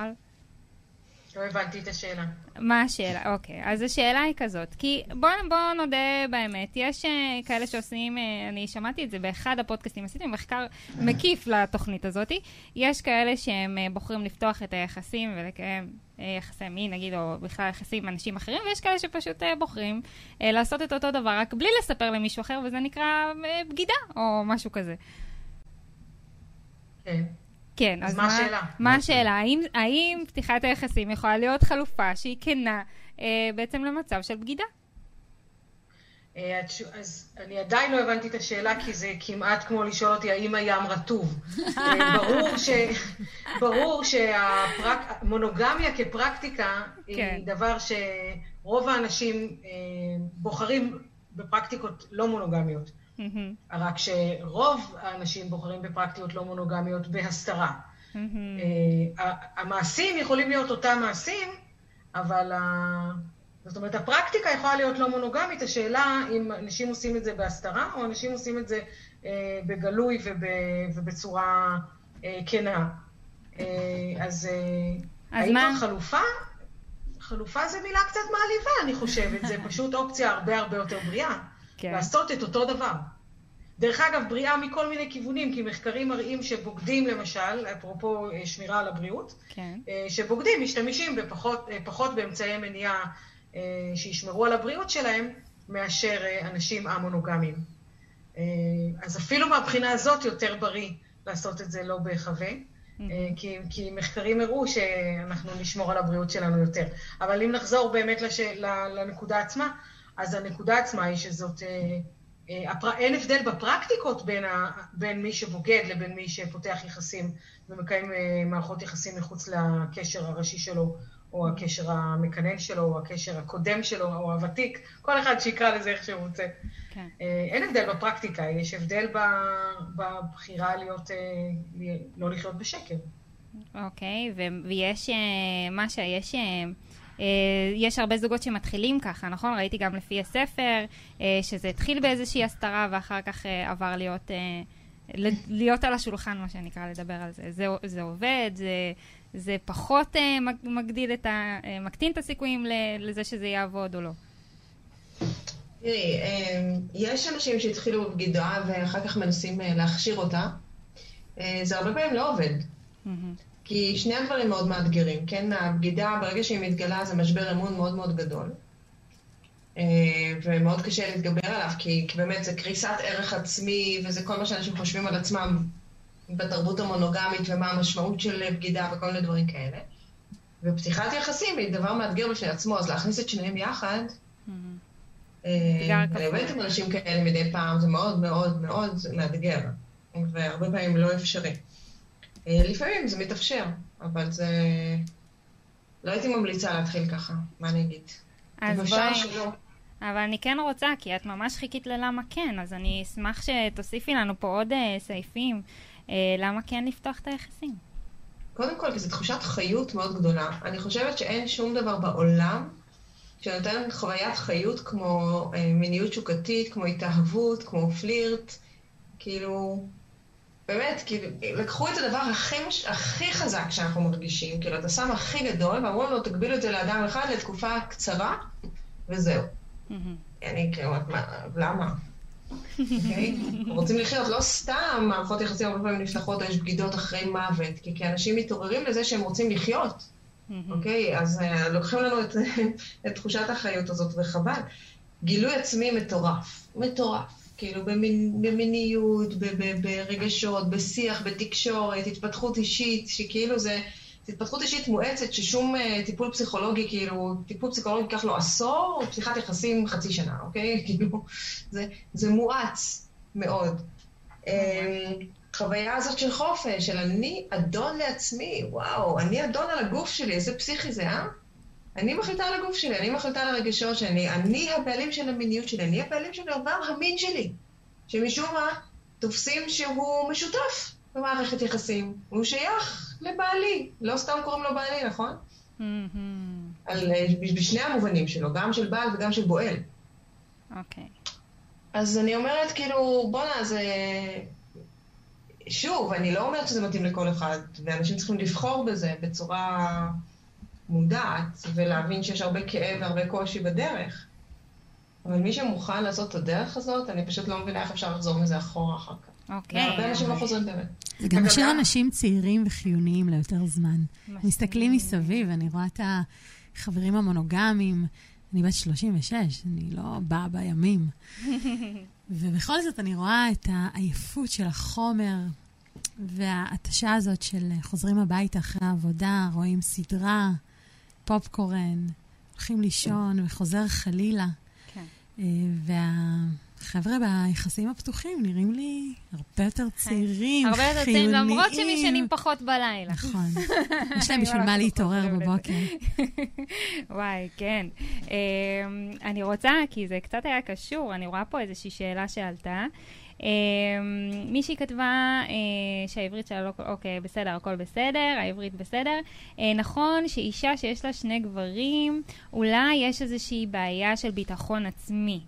לא הבנתי את השאלה. מה השאלה? אוקיי, אז השאלה היא כזאת, כי בואו בוא נודה באמת, יש uh, כאלה שעושים, uh, אני שמעתי את זה באחד הפודקאסטים, עשיתי מחקר מקיף לתוכנית הזאת, יש כאלה שהם uh, בוחרים לפתוח את היחסים ולקיים יחסי מין, נגיד, או בכלל יחסים עם אנשים אחרים, ויש כאלה שפשוט uh, בוחרים uh, לעשות את אותו דבר, רק בלי לספר למישהו אחר, וזה נקרא בגידה, או משהו כזה. כן. כן, אז, אז מה השאלה? מה השאלה? האם, האם פתיחת היחסים יכולה להיות חלופה שהיא כנה אה, בעצם למצב של בגידה? אה, אז אני עדיין לא הבנתי את השאלה, כי זה כמעט כמו לשאול אותי האם הים רטוב. *laughs* אה, ברור, ש... ברור שהמונוגמיה כפרקטיקה כן. היא דבר שרוב האנשים אה, בוחרים בפרקטיקות לא מונוגמיות. Mm-hmm. רק שרוב האנשים בוחרים בפרקטיות לא מונוגמיות בהסתרה. Mm-hmm. המעשים יכולים להיות אותם מעשים, אבל הפרקטיקה יכולה להיות לא מונוגמית, השאלה אם אנשים עושים את זה בהסתרה, או אנשים עושים את זה אה, בגלוי וב, ובצורה אה, כנה. אה, אז, אה, האם מה... חלופה? חלופה זה מילה קצת מעליבה, אני חושבת. זה פשוט אופציה הרבה הרבה יותר בריאה. כן. לעשות את אותו דבר. דרך אגב, בריאה מכל מיני כיוונים, כי מחקרים מראים שבוגדים למשל, אפרופו אה, שמירה על הבריאות, כן. אה, שבוגדים משתמשים בפחות, פחות באמצעי מניעה שישמרו על הבריאות שלהם, מאשר אנשים א-מונוגמיים. אז אפילו מהבחינה הזאת יותר בריא לעשות את זה לא בהיחווה, mm-hmm. כי, כי מחקרים הראו שאנחנו נשמור על הבריאות שלנו יותר. אבל אם נחזור באמת לש, לנקודה עצמה, אז הנקודה עצמה היא שזאת, אה, אה, אין הבדל בפרקטיקות בין, ה, בין מי שבוגד לבין מי שפותח יחסים ומקיים אה, מערכות יחסים מחוץ לקשר הראשי שלו, או הקשר המקנן שלו, או הקשר הקודם שלו, או הוותיק, כל אחד שיקרא לזה איך שהוא רוצה. כן. אין הבדל בפרקטיקה, יש הבדל בבחירה להיות, לא לחיות בשקר. אוקיי, ויש מה שיש... אה, יש הרבה זוגות שמתחילים ככה, נכון? ראיתי גם לפי הספר, אה, שזה התחיל באיזושהי הסתרה ואחר כך אה, עבר להיות, להיות על השולחן, מה שנקרא, לדבר על זה. זה, זה עובד, זה, זה פחות מגדיל את ה... מקטין את הסיכויים לזה שזה יעבוד או לא. תראי, יש אנשים שהתחילו בבגידה ואחר כך מנסים להכשיר אותה. זה הרבה פעמים לא עובד. Mm-hmm. כי שני הדברים מאוד מאתגרים, כן? הבגידה, ברגע שהיא מתגלה, זה משבר אמון מאוד מאוד גדול. אה, ומאוד קשה להתגבר עליו, כי, כי באמת זה קריסת ערך עצמי, וזה כל מה שאנשים חושבים על עצמם בתרבות המונוגמית, ומה המשמעות של בגידה וכל מיני דברים כאלה. ופתיחת יחסים היא דבר מאתגר בפני עצמו, אז להכניס את שניהם יחד, mm-hmm. אה, אני עובדת עם אנשים כאלה מדי פעם, זה מאוד מאוד מאוד מאתגר, והרבה פעמים לא אפשרי. אה, לפעמים זה מתאפשר, אבל זה... לא הייתי ממליצה להתחיל ככה, מה אני אגיד? אז בואי... אבל אני כן רוצה, כי את ממש חיכית ללמה כן, אז אני אשמח שתוסיפי לנו פה עוד uh, סעיפים. Uh, למה כן לפתוח את היחסים? קודם כל, כי זו תחושת חיות מאוד גדולה. אני חושבת שאין שום דבר בעולם שנותן חוויית חיות כמו uh, מיניות שוקתית, כמו התאהבות, כמו פלירט. כאילו, באמת, כאילו, לקחו את הדבר הכי, הכי חזק שאנחנו מרגישים, כאילו, את הסם הכי גדול, ואמרו לנו, תגבילו את זה לאדם אחד לתקופה קצרה, וזהו. אני כאילו, למה? אוקיי? רוצים לחיות, לא סתם מערכות יחסים הרבה פעמים נפתחות או יש בגידות אחרי מוות, כי אנשים מתעוררים לזה שהם רוצים לחיות, אוקיי? אז uh, לוקחים לנו את, *laughs* את תחושת החיות הזאת, וחבל. גילוי עצמי מטורף, מטורף. כאילו במין, במיניות, ב, ב, ברגשות, בשיח, בתקשורת, התפתחות אישית, שכאילו זה... זו התפתחות אישית מואצת ששום uh, טיפול פסיכולוגי, כאילו, טיפול פסיכולוגי ייקח לו עשור, או פתיחת יחסים חצי שנה, אוקיי? *laughs* כאילו, זה, זה מואץ מאוד. Uh, חוויה הזאת של חופש, של אני אדון לעצמי, וואו, אני אדון על הגוף שלי, איזה פסיכי זה, אה? אני מחליטה על הגוף שלי, אני מחליטה על הרגשות שלי, אני הבעלים של המיניות שלי, אני הבעלים של דבר המין שלי, שמשום מה תופסים שהוא משותף במערכת יחסים, הוא שייך לבעלי, לא סתם קוראים לו בעלי, נכון? על, אה, בשני המובנים שלו, גם של בעל וגם של בועל. אוקיי. אז אני אומרת, כאילו, בואנה, זה... שוב, אני לא אומרת שזה מתאים לכל אחד, ואנשים צריכים לבחור בזה בצורה מודעת, ולהבין שיש הרבה כאב והרבה קושי בדרך. אבל מי שמוכן לעשות את הדרך הזאת, אני פשוט לא מבינה איך אפשר לחזור מזה אחורה אחר כך. אוקיי. הרבה אנשים לא חוזרים באמת. זה גם משאיר אנשים צעירים וחיוניים ליותר זמן. מסתכלים מסביב, אני רואה את החברים המונוגמים, אני בת 36, אני לא באה בימים. *laughs* ובכל זאת אני רואה את העייפות של החומר וההתשה הזאת של חוזרים הביתה אחרי העבודה, רואים סדרה, פופקורן, הולכים לישון וחוזר חלילה. כן. אה, והחבר'ה ביחסים הפתוחים נראים לי הרבה יותר צעירים, הרבה יותר צעירים, למרות שהם ישנים פחות בלילה. נכון. *laughs* יש להם בשביל מה להתעורר בבוקר. *laughs* וואי, כן. אה, אני רוצה, כי זה קצת היה קשור, אני רואה פה איזושהי שאלה שעלתה. אמ, מישהי כתבה אה, שהעברית שלה לא... אוקיי, בסדר, הכל בסדר, העברית בסדר. אה, נכון שאישה שיש לה שני גברים, אולי יש איזושהי בעיה של ביטחון עצמי.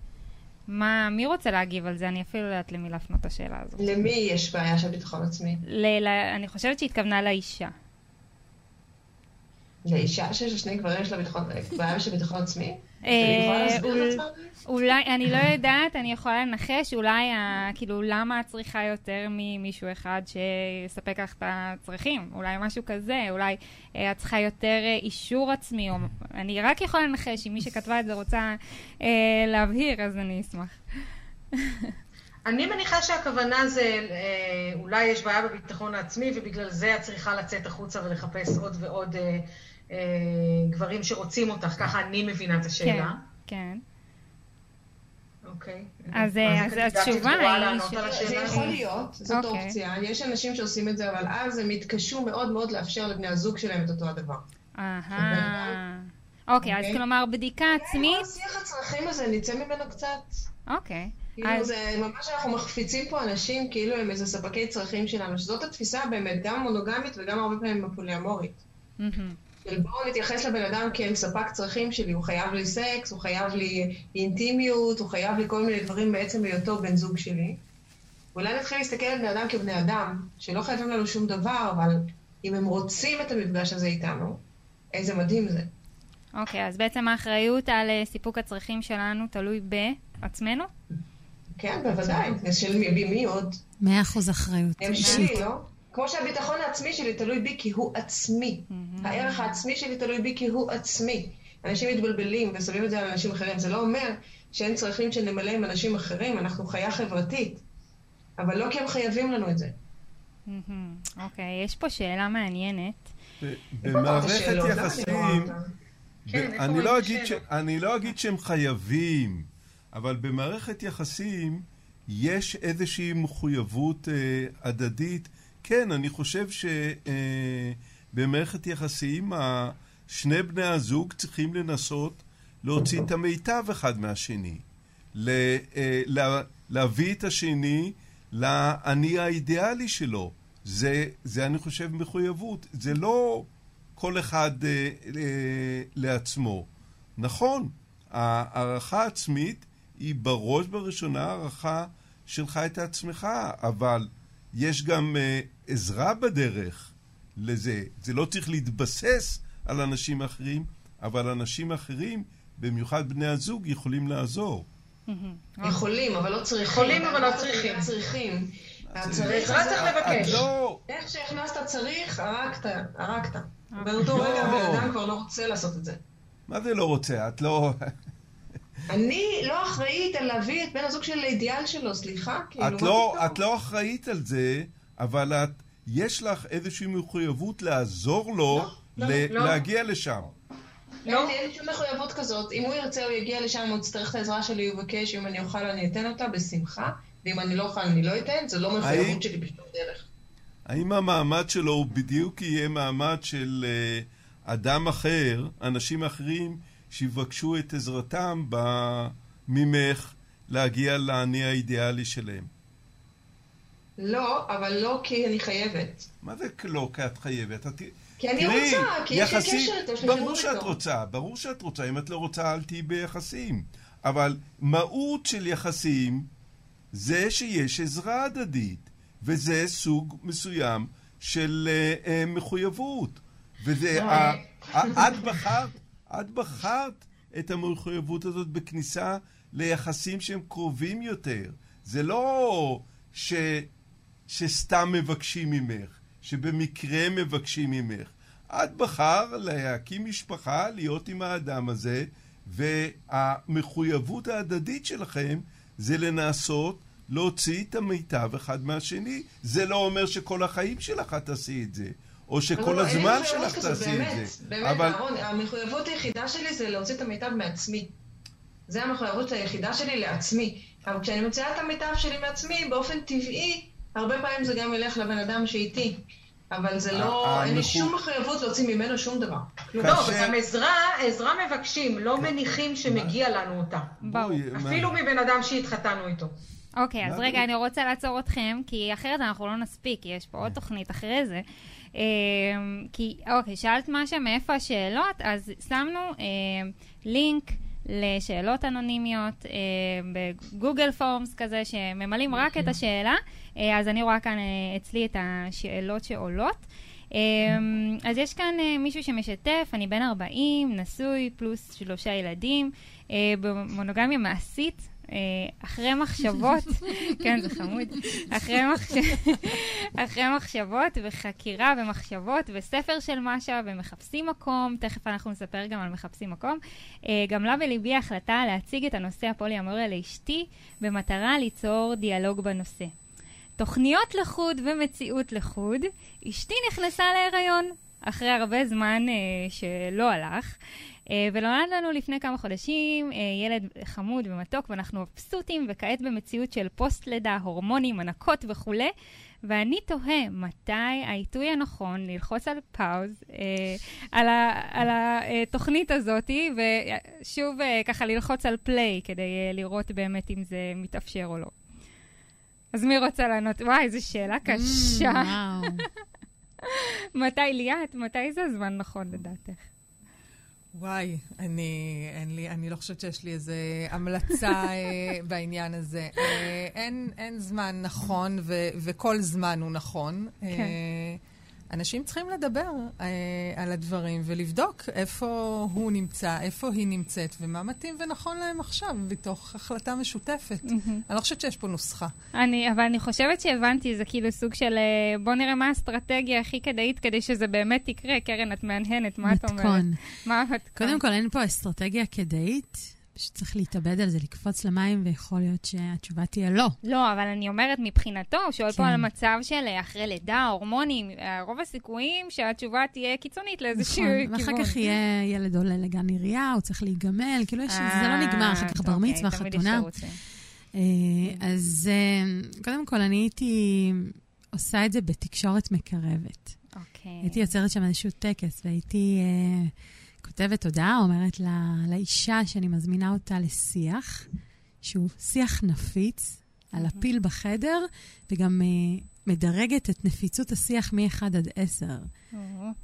מה, מי רוצה להגיב על זה? אני אפילו לא יודעת למי להפנות את השאלה הזאת. למי יש בעיה של ביטחון עצמי? ל- ל- אני חושבת שהיא התכוונה לאישה. לאישה שיש לה שני גברים יש לה בעיה של ביטחון עצמי? אה, אולי, אני לא יודעת, אני יכולה לנחש, אולי, כאילו, למה את צריכה יותר ממישהו אחד שיספק לך את הצרכים? אולי משהו כזה, אולי אה, את צריכה יותר אה, אישור עצמי, או... אני רק יכולה לנחש, אם מי שכתבה את זה רוצה להבהיר, אז אני אשמח. אני מניחה שהכוונה זה, אולי יש בעיה בביטחון העצמי, ובגלל זה את צריכה לצאת החוצה ולחפש עוד ועוד גברים שרוצים אותך, ככה אני מבינה את השאלה. כן, כן. אוקיי. אז התשובה היא... זה יכול להיות, זאת אוקיי. אופציה. יש אנשים שעושים את זה, אבל אז הם יתקשו מאוד מאוד לאפשר לבני הזוג שלהם את אותו הדבר. אהה. אוקיי, אז אוקיי? כלומר, בדיקה עצמית... שיח הצרכים הזה, נצא ממנו קצת. אוקיי. כאילו זה ממש אנחנו מחפיצים פה אנשים כאילו הם איזה ספקי צרכים שלנו, שזאת התפיסה באמת, גם מונוגמית וגם הרבה פעמים הפוליאמורית. של בואו נתייחס לבן אדם כאל ספק צרכים שלי, הוא חייב לי סקס, הוא חייב לי אינטימיות, הוא חייב לי כל מיני דברים בעצם היותו בן זוג שלי. אולי נתחיל להסתכל על בני אדם כבני אדם, שלא חייבים לנו שום דבר, אבל אם הם רוצים את המפגש הזה איתנו, איזה מדהים זה. אוקיי, okay, אז בעצם האחריות על אה, סיפוק הצרכים שלנו תלוי בעצמנו? כן, בוודאי. של מי, מי עוד? מאה אחוז אחריות. הם שלי, לא? כמו שהביטחון העצמי שלי תלוי בי כי הוא עצמי. Mm-hmm. הערך העצמי שלי תלוי בי כי הוא עצמי. אנשים מתבלבלים ושמים את זה על אנשים אחרים. זה לא אומר שאין צרכים שנמלא עם אנשים אחרים, אנחנו חיה חברתית. אבל לא כי הם חייבים לנו את זה. אוקיי, יש פה שאלה מעניינת. במערכת יחסים, כן, לא אני לא אגיד שהם חייבים, אבל במערכת יחסים יש איזושהי מחויבות אה, הדדית כן, אני חושב שבמערכת יחסים שני בני הזוג צריכים לנסות להוציא את המיטב אחד מהשני. אה, להביא את השני לאני האידיאלי שלו. זה, זה אני חושב מחויבות. זה לא כל אחד אה, אה, לעצמו. נכון, הערכה עצמית היא בראש ובראשונה הערכה שלך את עצמך, אבל יש גם uh, עזרה בדרך לזה. זה לא צריך להתבסס על אנשים אחרים, אבל אנשים אחרים, במיוחד בני הזוג, יכולים לעזור. יכולים, אבל לא צריכים. יכולים, אבל לא צריכים. צריכים. צריך לבקש. לא... איך שהכנסת צריך, הרגת, הרגת. באותו רגע הבן אדם כבר לא רוצה לעשות את זה. מה זה לא רוצה? את לא... אני לא אחראית על להביא את בן הזוג שלי לאידיאל שלו, סליחה, כאילו, את לא, את לא אחראית על זה, אבל את, יש לך איזושהי מחויבות לעזור לו לא, ל- לא. להגיע לשם. לא. אין לי שום מחויבות כזאת. אם הוא ירצה, הוא יגיע לשם, הוא יצטרך את העזרה שלי, הוא יבקש, אם אני אוכל, אני אתן אותה בשמחה, ואם אני לא אוכל, אני לא אתן, זה לא מחויבות שלי בשום דרך. האם המעמד שלו הוא בדיוק יהיה מעמד של אה, אדם אחר, אנשים אחרים שיבקשו את עזרתם. ממך להגיע לאני האידיאלי שלהם? לא, אבל לא כי אני חייבת. מה זה לא כי את חייבת? את... כי אני תראי, רוצה, כי יש לי קשר איתו, יש לי ברור שאת איתו. רוצה, ברור שאת רוצה. אם את לא רוצה, אל תהיי ביחסים. אבל מהות של יחסים זה שיש עזרה הדדית, וזה סוג מסוים של אה, אה, מחויבות. וזה... לא. ה- את בחרת, את בחרת את המחויבות הזאת בכניסה ליחסים שהם קרובים יותר. זה לא ש... שסתם מבקשים ממך, שבמקרה מבקשים ממך. את בחר להקים משפחה, להיות עם האדם הזה, והמחויבות ההדדית שלכם זה לנסות להוציא את המיטב אחד מהשני. זה לא אומר שכל החיים שלך את תעשי את זה, או שכל לא, הזמן שלך תעשי את זה. באמת, אבל אהרון, המחויבות היחידה שלי זה להוציא את המיטב מעצמי. זה המחויבות היחידה שלי לעצמי. אבל כשאני מוציאה את המיטב שלי מעצמי, באופן טבעי, הרבה פעמים זה גם ילך לבן אדם שאיתי. אבל זה לא, אין לי שום מחויבות להוציא ממנו שום דבר. לא, כאשר- אבל גם עזרה, עזרה מבקשים, לא מניחים שמגיע לנו אותה. אפילו מבן אדם שהתחתנו איתו. אוקיי, אז רגע? אני רוצה לעצור אתכם, כי אחרת אנחנו לא נספיק, כי יש פה עוד תוכנית אחרי זה. אה, כי, אוקיי, שאלת משהו מאיפה השאלות, אז שמנו אה, לינק לשאלות אנונימיות אה, בגוגל פורמס כזה, שממלאים רק את השאלה, אה, אז אני רואה כאן אה, אצלי את השאלות שעולות. אה, אז יש כאן אה, מישהו שמשתף, אני בן 40, נשוי, פלוס שלושה ילדים, אה, במונוגמיה מעשית, אחרי מחשבות, *laughs* כן, זה חמוד, אחרי, מחש... *laughs* אחרי מחשבות וחקירה ומחשבות וספר של משה ומחפשים מקום, תכף אנחנו נספר גם על מחפשים מקום. אה, גמלה בליבי ההחלטה להציג את הנושא הפוליאמוריה לאשתי במטרה ליצור דיאלוג בנושא. תוכניות לחוד ומציאות לחוד, אשתי נכנסה להיריון אחרי הרבה זמן אה, שלא הלך. אה, ונולד לנו לפני כמה חודשים אה, ילד חמוד ומתוק, ואנחנו מבסוטים, וכעת במציאות של פוסט-לידה, הורמונים, הנקות וכולי. ואני תוהה מתי העיתוי הנכון ללחוץ על פאוז אה, על, ה, על התוכנית הזאת, ושוב אה, ככה ללחוץ על פליי כדי אה, לראות באמת אם זה מתאפשר או לא. אז מי רוצה לענות? וואי, איזו שאלה קשה. Mm. *laughs* מתי ליאת? מתי זה הזמן נכון לדעתך? וואי, אני, אין לי, אני לא חושבת שיש לי איזו המלצה אה, *laughs* בעניין הזה. אה, אין, אין זמן נכון, ו, וכל זמן הוא נכון. כן. אנשים צריכים לדבר אה, על הדברים ולבדוק איפה הוא נמצא, איפה היא נמצאת, ומה מתאים ונכון להם עכשיו, מתוך החלטה משותפת. אני לא חושבת שיש פה נוסחה. אני, אבל אני חושבת שהבנתי, זה כאילו סוג של אה, בוא נראה מה האסטרטגיה הכי כדאית כדי שזה באמת יקרה. קרן, את מהנהנת, מה את אומרת? מתכון. מה המתכון? קודם כל, אין פה אסטרטגיה כדאית, פשוט צריך להתאבד על זה, לקפוץ למים, ויכול להיות שהתשובה תהיה לא. לא, אבל אני אומרת מבחינתו, הוא שואל פה כן. על מצב של אה, אחרי לידה, הורמונים, אה, רוב הסיכויים שהתשובה תהיה קיצונית לאיזשהו נכון, כיוון. ואחר כך יהיה ילד עולה לגן עירייה, הוא צריך להיגמל, כאילו, יש- זה לא נגמר, אחר כך בר מצווה, חתונה. אה, אז אה, קודם כל, אני הייתי עושה את זה בתקשורת מקרבת. אוקיי. הייתי יוצרת שם איזשהו טקס, והייתי אה, כותבת הודעה, אומרת לה, לאישה שאני מזמינה אותה לשיח, שהוא שיח נפיץ, על הפיל בחדר, וגם אה, מדרגת את נפיצות השיח מ-1 עד 10. או,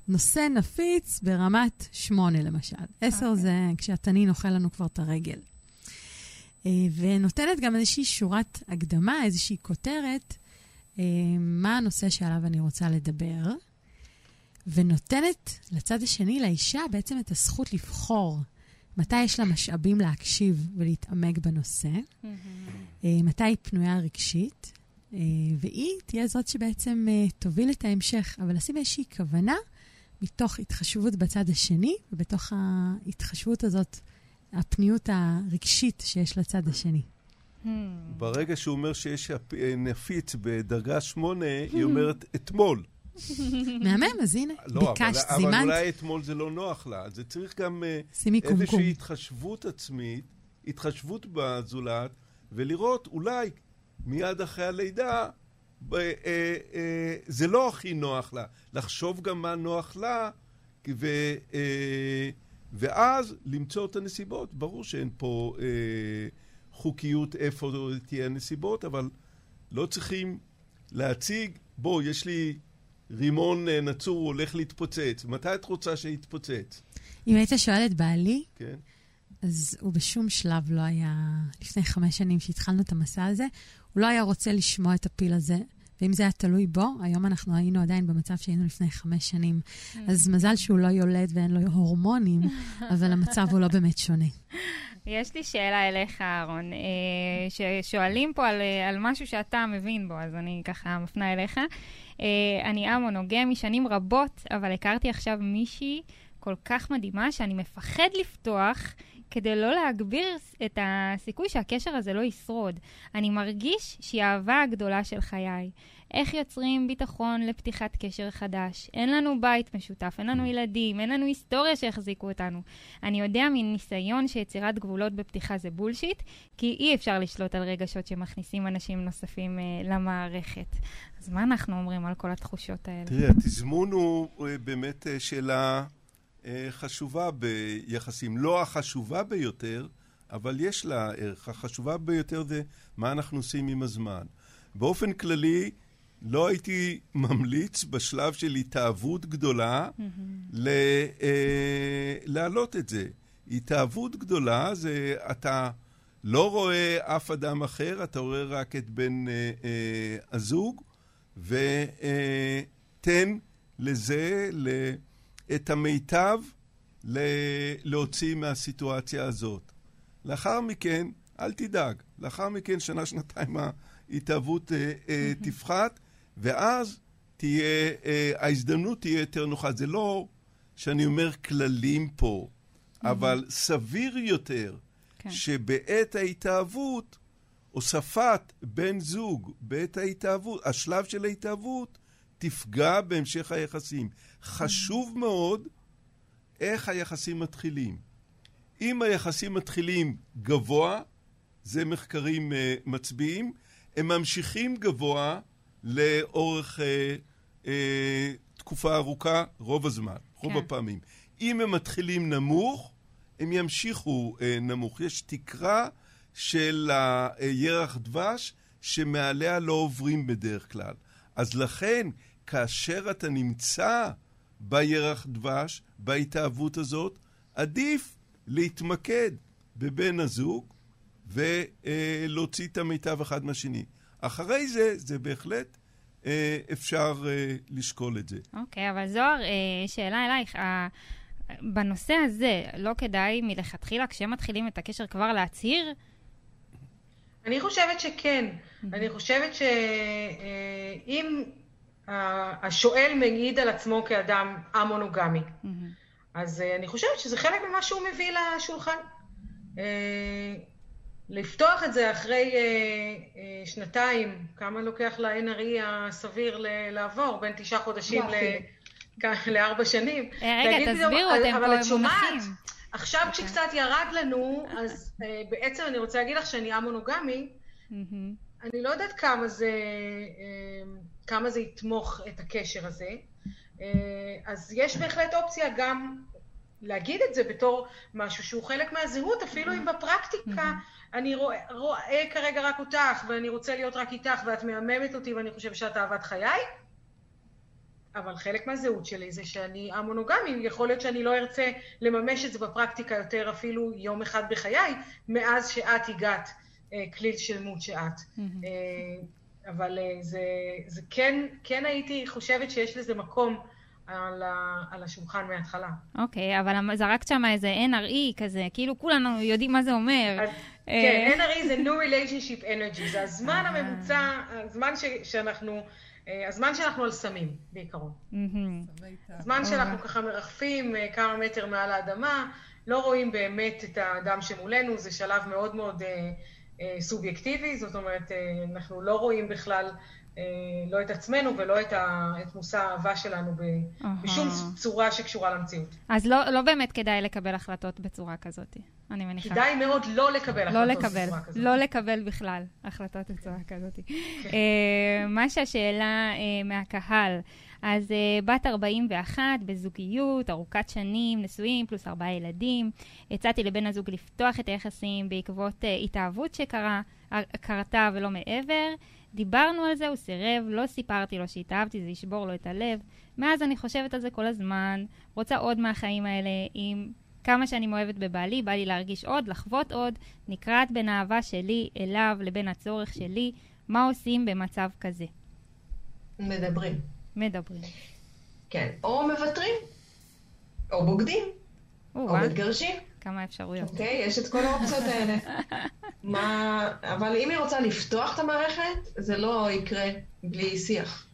נושא נפיץ ברמת 8 למשל. 10 אוקיי. זה כשהתנין אוכל לנו כבר את הרגל. אה, ונותנת גם איזושהי שורת הקדמה, איזושהי כותרת, אה, מה הנושא שעליו אני רוצה לדבר, ונותנת לצד השני, לאישה, בעצם את הזכות לבחור מתי יש לה משאבים להקשיב ולהתעמק בנושא, mm-hmm. מתי היא פנויה רגשית, אה, והיא תהיה זאת שבעצם אה, תוביל את ההמשך, אבל לשים איזושהי כוונה מתוך התחשבות בצד השני, ובתוך ההתחשבות הזאת, הפניות הרגשית שיש לצד השני. Hmm. ברגע שהוא אומר שיש נפיץ בדרגה שמונה, היא אומרת אתמול. מהמם, אז הנה, לא, ביקשת, אבל, זימנת. אבל אולי אתמול זה לא נוח לה. זה צריך גם uh, איזושהי התחשבות עצמית, התחשבות בזולת, ולראות אולי מיד אחרי הלידה, אה, אה, זה לא הכי נוח לה. לחשוב גם מה נוח לה, ו, אה, ואז למצוא את הנסיבות. ברור שאין פה אה, חוקיות איפה תהיה הנסיבות, אבל לא צריכים להציג, בוא, יש לי רימון אה, נצור, הוא הולך להתפוצץ. מתי את רוצה שיתפוצץ? אם היית שואל את בעלי, כן. אז הוא בשום שלב לא היה, לפני חמש שנים שהתחלנו את המסע הזה, הוא לא היה רוצה לשמוע את הפיל הזה. ואם זה היה תלוי בו, היום אנחנו היינו עדיין במצב שהיינו לפני חמש שנים. אז מזל שהוא לא יולד ואין לו הורמונים, *laughs* אבל המצב הוא לא באמת שונה. יש לי שאלה אליך, אהרון, אה, ששואלים פה על, על משהו שאתה מבין בו, אז אני ככה מפנה אליך. אה, אני א-מונוגמי שנים רבות, אבל הכרתי עכשיו מישהי כל כך מדהימה שאני מפחד לפתוח כדי לא להגביר את הסיכוי שהקשר הזה לא ישרוד. אני מרגיש שהיא האהבה הגדולה של חיי. איך יוצרים ביטחון לפתיחת קשר חדש? אין לנו בית משותף, אין לנו ילדים, אין לנו היסטוריה שהחזיקו אותנו. אני יודע מניסיון שיצירת גבולות בפתיחה זה בולשיט, כי אי אפשר לשלוט על רגשות שמכניסים אנשים נוספים uh, למערכת. אז מה אנחנו אומרים על כל התחושות האלה? תראי, התזמון הוא אה, באמת אה, שאלה חשובה ביחסים. לא החשובה ביותר, אבל יש לה ערך. החשובה ביותר זה מה אנחנו עושים עם הזמן. באופן כללי, לא הייתי ממליץ בשלב של התאהבות גדולה mm-hmm. אה, להעלות את זה. התאהבות גדולה זה אתה לא רואה אף אדם אחר, אתה רואה רק את בן אה, אה, הזוג, ותן אה, לזה ל, את המיטב ל, להוציא מהסיטואציה הזאת. לאחר מכן, אל תדאג, לאחר מכן, שנה-שנתיים ההתאהבות אה, אה, תפחת. ואז תהיה, אה, ההזדמנות תהיה יותר נוחה. זה לא שאני אומר כללים פה, mm-hmm. אבל סביר יותר כן. שבעת ההתאהבות, הוספת בן זוג בעת ההתאהבות, השלב של ההתאהבות, תפגע בהמשך היחסים. חשוב מאוד איך היחסים מתחילים. אם היחסים מתחילים גבוה, זה מחקרים uh, מצביעים, הם ממשיכים גבוה לאורך אה, אה, תקופה ארוכה, רוב הזמן, רוב כן. הפעמים. אם הם מתחילים נמוך, הם ימשיכו אה, נמוך. יש תקרה של הירח דבש שמעליה לא עוברים בדרך כלל. אז לכן, כאשר אתה נמצא בירח דבש, בהתאהבות הזאת, עדיף להתמקד בבן הזוג ולהוציא את המיטב אחד מהשני. אחרי זה, זה בהחלט אה, אפשר אה, לשקול את זה. אוקיי, okay, אבל זוהר, אה, שאלה אלייך. אה, בנושא הזה, לא כדאי מלכתחילה, כשמתחילים את הקשר, כבר להצהיר? אני חושבת שכן. Mm-hmm. אני חושבת שאם אה, השואל מעיד על עצמו כאדם א-מונוגמי, mm-hmm. אז אה, אני חושבת שזה חלק ממה שהוא מביא לשולחן. לפתוח את זה אחרי אה, אה, שנתיים, כמה לוקח ל-NRE הסביר ל- לעבור? בין תשעה חודשים ל- לארבע שנים. אה, רגע, תסבירו, אתם פה מונחים. עכשיו okay. כשקצת ירד לנו, אז אה, בעצם אני רוצה להגיד לך שאני א-מונוגמי, אני לא יודעת כמה זה, אה, כמה זה יתמוך את הקשר הזה. אה, אז יש בהחלט אופציה גם להגיד את זה בתור משהו שהוא חלק מהזהות, אפילו אם בפרקטיקה אני רואה, רואה כרגע רק אותך, ואני רוצה להיות רק איתך, ואת מהממת אותי, ואני חושב שאת אהבת חיי, אבל חלק מהזהות שלי זה שאני המונוגמי, יכול להיות שאני לא ארצה לממש את זה בפרקטיקה יותר אפילו יום אחד בחיי, מאז שאת הגעת אה, כליל שלמות שאת. Mm-hmm. אה, אבל אה, זה, זה כן, כן הייתי חושבת שיש לזה מקום על, ה, על השולחן מההתחלה. אוקיי, okay, אבל זרקת שם איזה NRE כזה, כאילו כולנו יודעים מה זה אומר. אז, כן, NRE זה New Relationship Energy, זה הזמן הממוצע, הזמן ש, שאנחנו... הזמן שאנחנו על סמים, בעיקרון. הזמן שאנחנו ככה מרחפים כמה מטר מעל האדמה, לא רואים באמת את האדם שמולנו, זה שלב מאוד מאוד אה, אה, סובייקטיבי, זאת אומרת, אה, אנחנו לא רואים בכלל אה, לא את עצמנו ולא את, ה, את מושא האהבה שלנו ב, uh-huh. בשום צורה שקשורה למציאות. אז לא, לא באמת כדאי לקבל החלטות בצורה כזאת, אני מניחה. כדאי מאוד לא לקבל לא החלטות לקבל, בצורה כזאת. לא לקבל בכלל החלטות בצורה כזאת. כן. אה, מה שהשאלה אה, מהקהל, אז uh, בת 41, בזוגיות, ארוכת שנים, נשואים, פלוס ארבעה ילדים. הצעתי לבן הזוג לפתוח את היחסים בעקבות uh, התאהבות שקרתה ולא מעבר. דיברנו על זה, הוא סירב, לא סיפרתי לו שהתאהבתי, זה ישבור לו את הלב. מאז אני חושבת על זה כל הזמן, רוצה עוד מהחיים האלה, עם כמה שאני מאוהבת בבעלי, בא לי להרגיש עוד, לחוות עוד, נקרעת בין האהבה שלי אליו לבין הצורך שלי. מה עושים במצב כזה? מדברים. מדברים. כן, או מוותרים, או בוגדים, או, או מתגרשים. כמה אפשרויות. אוקיי, יש את כל האופציות האלה. *laughs* מה... אבל אם היא רוצה לפתוח את המערכת, זה לא יקרה בלי שיח.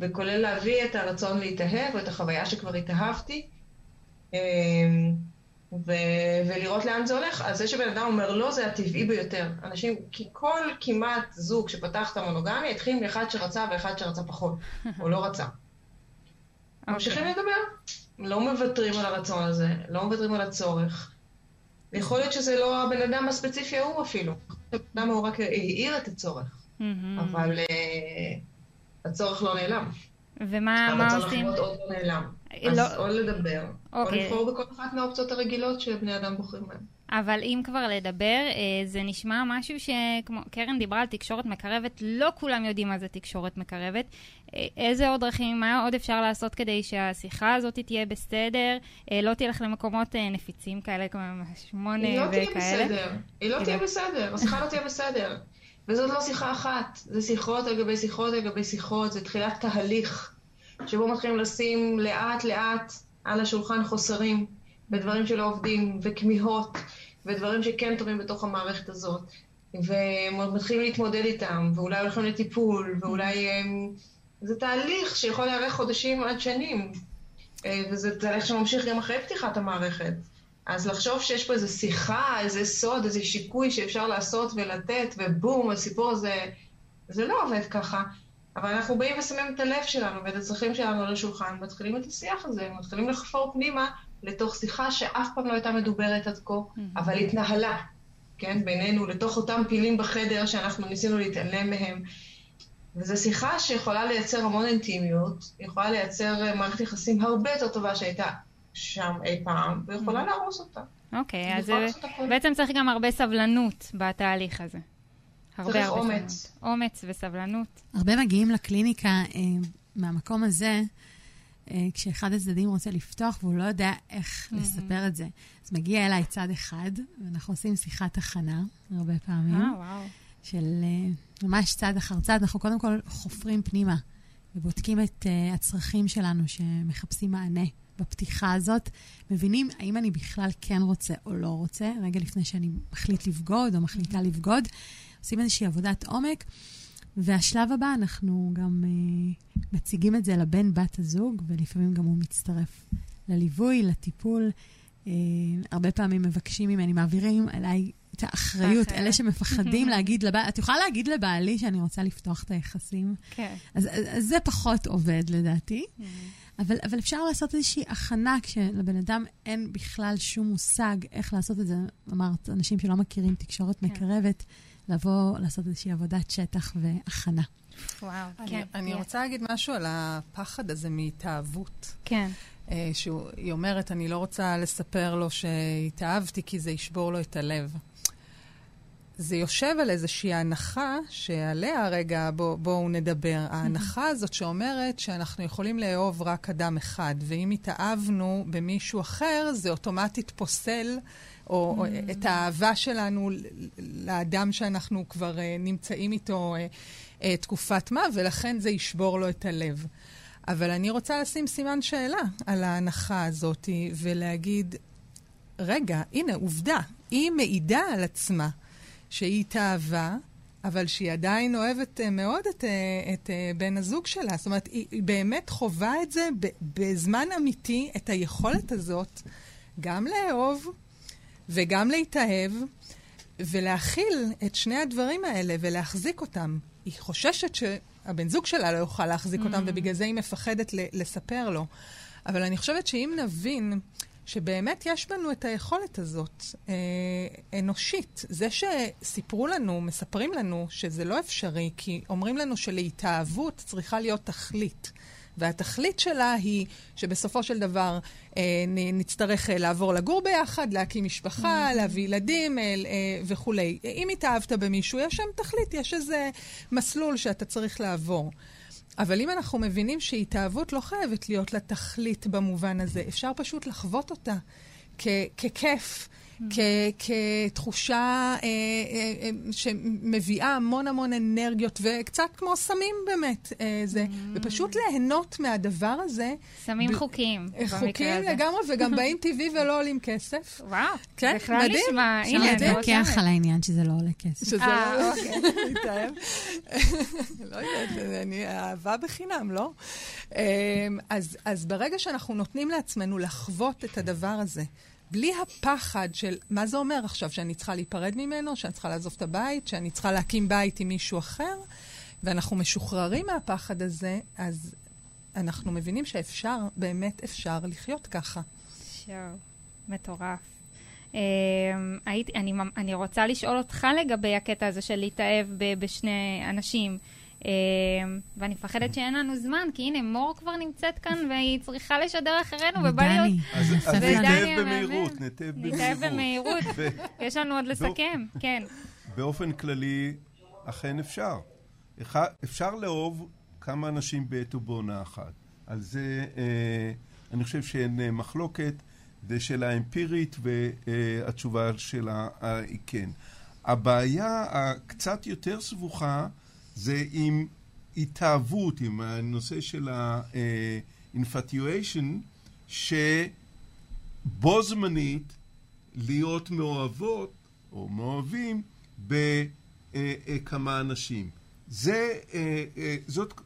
וכולל להביא את הרצון להתאהב, או את החוויה שכבר התאהבתי, אמ, ו- ולראות לאן זה הולך. אז זה שבן אדם אומר לא, זה הטבעי ביותר. אנשים, כי כל כמעט זוג שפתח את המונוגמיה, התחיל מאחד שרצה ואחד שרצה פחות, או לא רצה. *laughs* אוקיי. ממשיכים לדבר. לא מוותרים על הרצון הזה, לא מוותרים על הצורך. יכול להיות שזה לא הבן אדם הספציפי ההוא אפילו. אדם הוא רק העיר את הצורך, אבל uh, הצורך לא נעלם. ומה עושים? הרצון לחוות עוד לא נעלם. אז לא... או לדבר, או אוקיי. לבחור בכל אחת מהאופציות הרגילות שבני אדם בוחרים בהן. אבל אם כבר לדבר, אה, זה נשמע משהו שכמו קרן דיברה על תקשורת מקרבת, לא כולם יודעים מה זה תקשורת מקרבת. אה, איזה עוד דרכים, מה עוד אפשר לעשות כדי שהשיחה הזאת תהיה בסדר, אה, לא תלך למקומות נפיצים כאלה, כמו שמונה וכאלה? היא לא תהיה בסדר, היא לא תהיה בסדר, השיחה לא תהיה בסדר. וזאת לא שיחה אחת, זה שיחות על גבי שיחות על גבי שיחות, זה תחילת תהליך, שבו מתחילים לשים לאט לאט על השולחן חוסרים. ודברים שלא עובדים, וכמיהות, ודברים שכן טובים בתוך המערכת הזאת. ומתחילים להתמודד איתם, ואולי הולכים לטיפול, ואולי... הם... זה תהליך שיכול להיערך חודשים עד שנים, אה, וזה תהליך שממשיך גם אחרי פתיחת המערכת. אז לחשוב שיש פה איזו שיחה, איזה סוד, איזה שיקוי שאפשר לעשות ולתת, ובום, הסיפור הזה, זה לא עובד ככה. אבל אנחנו באים ושמים את הלב שלנו ואת הצרכים שלנו על השולחן, מתחילים את השיח הזה, מתחילים לחפור פנימה לתוך שיחה שאף פעם לא הייתה מדוברת עד כה. אבל התנהלה, כן, בינינו, לתוך אותם פילים בחדר שאנחנו ניסינו להתעלם מהם. וזו שיחה שיכולה לייצר המון אינטימיות, יכולה לייצר אה, מערכת יחסים הרבה יותר טובה שהייתה שם אי פעם, ויכולה. להרוס אותה. אוקיי, אז בעצם צריך גם הרבה סבלנות בתהליך הזה. הרבה הרבה אומץ. סבלנות. אומץ וסבלנות. הרבה מגיעים לקליניקה אה, מהמקום הזה, כשאחד הצדדים רוצה לפתוח והוא לא יודע איך mm-hmm. לספר את זה. אז מגיע אליי צד אחד, ואנחנו עושים שיחת הכנה הרבה פעמים. אה, וואו. של אה, ממש צד אחר צד. אנחנו קודם כל חופרים פנימה ובודקים את uh, הצרכים שלנו שמחפשים מענה בפתיחה הזאת. מבינים האם אני בכלל כן רוצה או לא רוצה, רגע לפני שאני מחליט לבגוד או מחליטה mm-hmm. לבגוד. עושים איזושהי עבודת עומק. והשלב הבא, אנחנו גם uh, מציגים את זה לבן בת הזוג, ולפעמים גם הוא מצטרף לליווי, לטיפול. Uh, הרבה פעמים מבקשים ממני, מעבירים אליי את האחריות, אחרי. אלה שמפחדים *laughs* להגיד לבעל, את יכולה להגיד לבעלי שאני רוצה לפתוח את היחסים? כן. אז, אז זה פחות עובד לדעתי. Mm-hmm. אבל, אבל אפשר לעשות איזושהי הכנה כשלבן אדם אין בכלל שום מושג איך לעשות את זה. אמרת, אנשים שלא מכירים תקשורת כן. מקרבת. לבוא לעשות איזושהי עבודת שטח והכנה. וואו, אני, כן. אני רוצה להגיד משהו על הפחד הזה מהתאהבות. כן. אה, שהיא אומרת, אני לא רוצה לספר לו שהתאהבתי כי זה ישבור לו את הלב. זה יושב על איזושהי הנחה שעליה רגע בואו בוא נדבר. ההנחה הזאת שאומרת שאנחנו יכולים לאהוב רק אדם אחד, ואם התאהבנו במישהו אחר, זה אוטומטית פוסל או, או. את האהבה שלנו לאדם שאנחנו כבר uh, נמצאים איתו uh, uh, תקופת מה, ולכן זה ישבור לו את הלב. אבל אני רוצה לשים סימן שאלה על ההנחה הזאת ולהגיד, רגע, הנה, עובדה, היא מעידה על עצמה שהיא התאהבה, אבל שהיא עדיין אוהבת uh, מאוד את, uh, את uh, בן הזוג שלה. זאת אומרת, היא באמת חווה את זה בזמן אמיתי, את היכולת הזאת, גם לאהוב וגם להתאהב, ולהכיל את שני הדברים האלה ולהחזיק אותם. היא חוששת שהבן זוג שלה לא יוכל להחזיק mm. אותם, ובגלל זה היא מפחדת לספר לו. אבל אני חושבת שאם נבין שבאמת יש בנו את היכולת הזאת, אה, אנושית. זה שסיפרו לנו, מספרים לנו שזה לא אפשרי, כי אומרים לנו שלהתאהבות צריכה להיות תכלית. והתכלית שלה היא שבסופו של דבר אה, נצטרך אה, לעבור לגור ביחד, להקים משפחה, mm-hmm. להביא ילדים אה, אה, וכולי. אם התאהבת במישהו, יש שם תכלית, יש איזה מסלול שאתה צריך לעבור. אבל אם אנחנו מבינים שהתאהבות לא חייבת להיות לה תכלית במובן הזה, אפשר פשוט לחוות אותה ככיף. כתחושה אה, אה, אה, שמביאה המון המון אנרגיות, וקצת כמו סמים באמת, אה, זה, mm. ופשוט ליהנות מהדבר הזה. סמים ב- חוקיים, הזה. חוקיים לגמרי, וגם *laughs* באים טבעי ולא עולים כסף. וואו, כן, בכלל מדהים. נשמע, הנה, אפשר להתווכח על העניין שזה לא עולה כסף. שזה אה, לא, אוקיי, מתאהב. *laughs* לא יודעת, אני אהבה בחינם, לא? אמ, אז, אז ברגע שאנחנו נותנים לעצמנו לחוות את הדבר הזה, בלי הפחד של מה זה אומר עכשיו, שאני צריכה להיפרד ממנו, שאני צריכה לעזוב את הבית, שאני צריכה להקים בית עם מישהו אחר, ואנחנו משוחררים מהפחד הזה, אז אנחנו מבינים שאפשר, באמת אפשר לחיות ככה. שואו, מטורף. Uh, הייתי, אני, אני רוצה לשאול אותך לגבי הקטע הזה של להתאהב בשני אנשים. אמ, ואני מפחדת שאין לנו זמן, כי הנה, מור כבר נמצאת כאן והיא צריכה לשדר אחרינו, ובא להיות... אז נתאהב במהירות, נתאהב במהירות. נתאהב במהירות. יש לנו עוד לסכם, כן. באופן כללי, אכן אפשר. אפשר לאהוב כמה אנשים בעת ובעונה אחת. על זה אה, אני חושב שאין אה, מחלוקת, זו שאלה אמפירית, והתשובה שלה היא כן. הבעיה הקצת יותר סבוכה זה עם התאהבות, עם הנושא של ה-infatuation, שבו זמנית להיות מאוהבות או מאוהבים בכמה אנשים. זה, אה, אה, זאת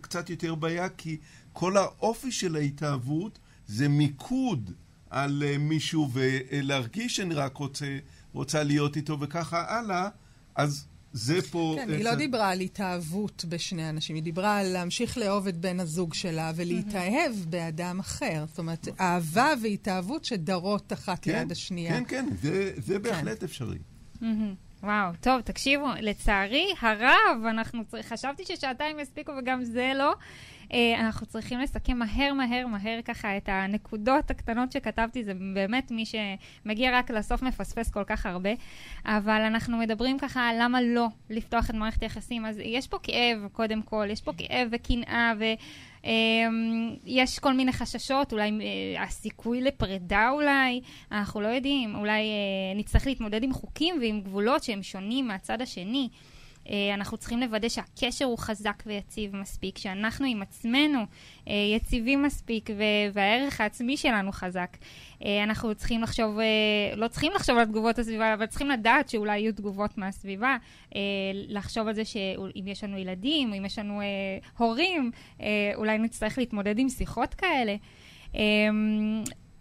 קצת יותר בעיה, כי כל האופי של ההתאהבות זה מיקוד על אה, מישהו ולהרגיש שאני רק רוצה, רוצה להיות איתו וככה הלאה, אז זה פה... כן, היא לא דיברה על התאהבות בשני אנשים, היא דיברה על להמשיך לאהוב את בן הזוג שלה ולהתאהב באדם אחר. זאת אומרת, אהבה והתאהבות שדרות אחת כן, ליד השנייה. כן, כן, זה, זה כן. בהחלט אפשרי. וואו, טוב, תקשיבו, לצערי הרב, אנחנו צריכים, חשבתי ששעתיים יספיקו וגם זה לא. אה, אנחנו צריכים לסכם מהר, מהר, מהר ככה את הנקודות הקטנות שכתבתי, זה באמת מי שמגיע רק לסוף מפספס כל כך הרבה, אבל אנחנו מדברים ככה למה לא לפתוח את מערכת היחסים. אז יש פה כאב, קודם כל, יש פה כאב וקנאה ו... Um, יש כל מיני חששות, אולי uh, הסיכוי לפרידה אולי, אנחנו לא יודעים, אולי uh, נצטרך להתמודד עם חוקים ועם גבולות שהם שונים מהצד השני. אה, אנחנו צריכים לוודא שהקשר הוא חזק ויציב מספיק, שאנחנו עם עצמנו אה, יציבים מספיק והערך העצמי שלנו חזק. אה, אנחנו צריכים לחשוב, לא צריכים לחשוב על תגובות הסביבה, אבל צריכים לדעת שאולי יהיו תגובות מהסביבה. לחשוב על זה שאם יש לנו ילדים, אם יש לנו הורים, אולי נצטרך להתמודד עם שיחות כאלה.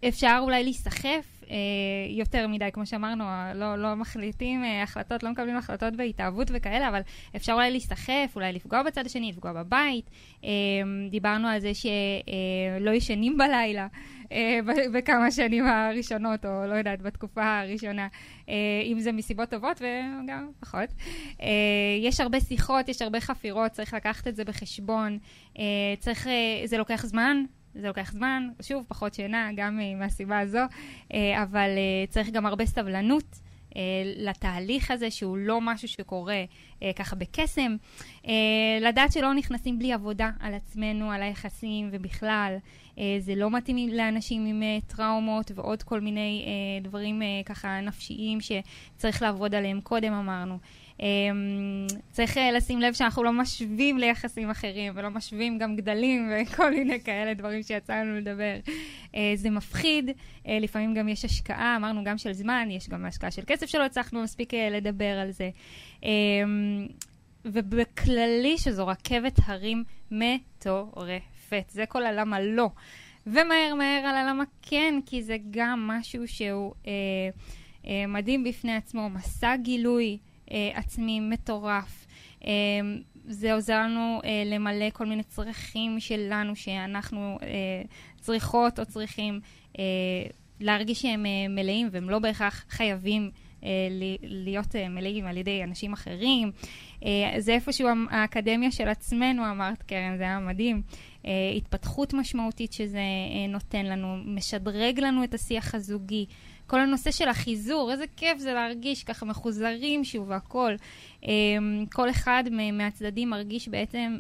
אפשר אולי להיסחף יותר מדי, כמו שאמרנו, לא, לא מחליטים אה, החלטות, לא מקבלים החלטות בהתאהבות וכאלה, אבל אפשר אולי להיסחף, אולי לפגוע בצד השני, לפגוע בבית. אה, דיברנו על זה שלא אה, ישנים בלילה. אה, בכמה שנים הראשונות, או לא יודעת, בתקופה הראשונה, אה, אם זה מסיבות טובות וגם פחות. אה, יש הרבה שיחות, יש הרבה חפירות, צריך לקחת את זה בחשבון. צריך, זה לוקח זמן, זה לוקח זמן, שוב, פחות שינה, גם מהסיבה הזו, אה, אבל אה, צריך גם הרבה סבלנות. אה, לתהליך הזה, שהוא לא משהו שקורה ככה בקסם. לדעת שלא נכנסים בלי עבודה על עצמנו, על היחסים ובכלל. זה לא מתאים לאנשים עם טראומות ועוד כל מיני דברים ככה נפשיים שצריך לעבוד עליהם קודם, אמרנו. צריך לשים לב שאנחנו לא משווים ליחסים אחרים, ולא משווים גם גדלים *laughs* וכל מיני כאלה דברים שיצא לנו לדבר. זה מפחיד, לפעמים גם יש השקעה, אמרנו גם של זמן, יש גם השקעה של כסף שלא הצלחנו מספיק לדבר על זה. ובכללי שזו רכבת הרים מטורפת. זה כל הלמה לא. ומהר מהר על הלמה כן, כי זה גם משהו שהוא אה, אה, מדהים בפני עצמו, מסע גילוי אה, עצמי מטורף. אה, זה עוזר לנו אה, למלא כל מיני צרכים שלנו, שאנחנו אה, צריכות או צריכים אה, להרגיש שהם אה, מלאים, והם לא בהכרח חייבים אה, להיות אה, מלאים על ידי אנשים אחרים. אה, זה איפשהו האקדמיה של עצמנו, אמרת קרן, זה היה מדהים. התפתחות משמעותית שזה נותן לנו, משדרג לנו את השיח הזוגי. כל הנושא של החיזור, איזה כיף זה להרגיש ככה מחוזרים שוב והכול. כל אחד מהצדדים מרגיש בעצם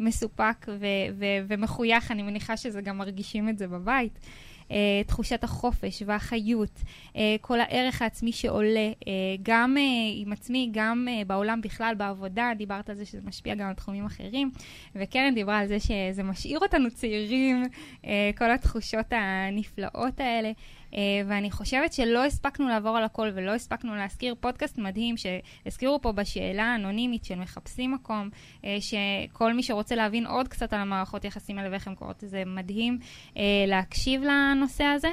מסופק ומחויך, אני מניחה שזה גם מרגישים את זה בבית. uh, תחושת החופש והחיות, uh, כל הערך העצמי שעולה, uh, גם uh, עם עצמי, גם uh, בעולם בכלל, בעבודה, דיברת על זה שזה משפיע גם על תחומים אחרים, וקרן דיברה על זה שזה משאיר אותנו צעירים, uh, כל התחושות הנפלאות האלה. Uh, ואני חושבת שלא הספקנו לעבור על הכל ולא הספקנו להזכיר פודקאסט מדהים שהזכירו פה בשאלה האנונימית של מחפשים מקום, uh, שכל מי שרוצה להבין עוד קצת על המערכות יחסים האלה ואיך הן קורות, זה מדהים uh, להקשיב לנושא הזה.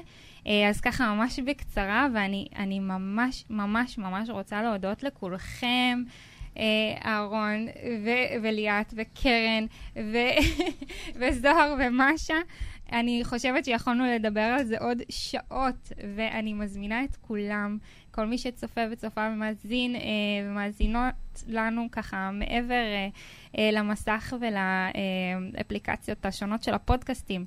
אז ככה ממש בקצרה, ואני ממש ממש ממש רוצה להודות לכולכם. אהרון וליאת וקרן *laughs* וזוהר ומשה. אני חושבת שיכולנו לדבר על זה עוד שעות, ואני מזמינה את כולם, כל מי שצופה וצופה ומאזין אה, ומאזינות לנו ככה מעבר אה, אה, למסך ולאפליקציות השונות של הפודקאסטים.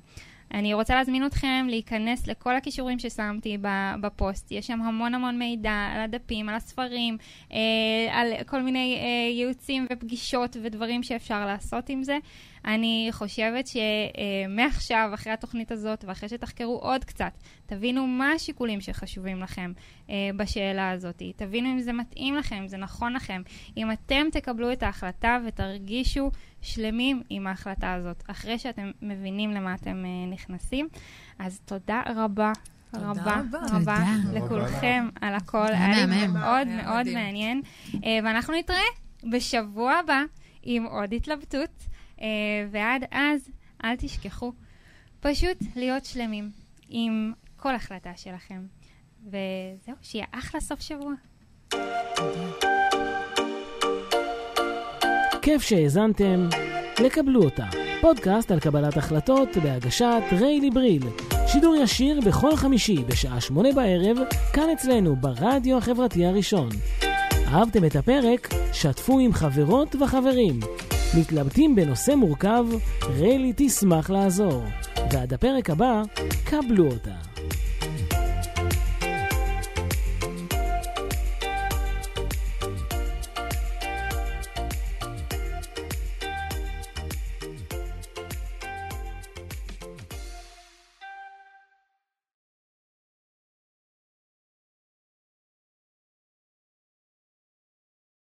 אני רוצה להזמין אתכם להיכנס לכל הכישורים ששמתי בפוסט. יש שם המון המון מידע על הדפים, על הספרים, אה, על כל מיני אה, ייעוצים ופגישות ודברים שאפשר לעשות עם זה. אני חושבת שמעכשיו, אחרי התוכנית הזאת, ואחרי שתחקרו עוד קצת, תבינו מה השיקולים שחשובים לכם אה, בשאלה הזאת. תבינו אם זה מתאים לכם, אם זה נכון לכם. אם אתם תקבלו את ההחלטה ותרגישו שלמים עם ההחלטה הזאת, אחרי שאתם מבינים למה אתם אה, נכנסים. אז תודה רבה. תודה רבה, רבה לכולכם על הכל, היה לי מאוד מאוד מעניין. אה, ואנחנו נתראה בשבוע הבא עם עוד התלבטות. Uh, ועד אז, אל תשכחו פשוט להיות שלמים עם כל החלטה שלכם. וזהו, שיהיה אחלה סוף שבוע. כיף שהאזנתם, לקבלו אותה. פודקאסט על קבלת החלטות בהגשת ריילי בריל. שידור ישיר בכל חמישי בשעה שמונה בערב, כאן אצלנו ברדיו החברתי הראשון. אהבתם את הפרק? שתפו עם חברות וחברים. מתלבטים בנושא מורכב? ריילי תשמח לעזור. ועד הפרק הבא, קבלו אותה.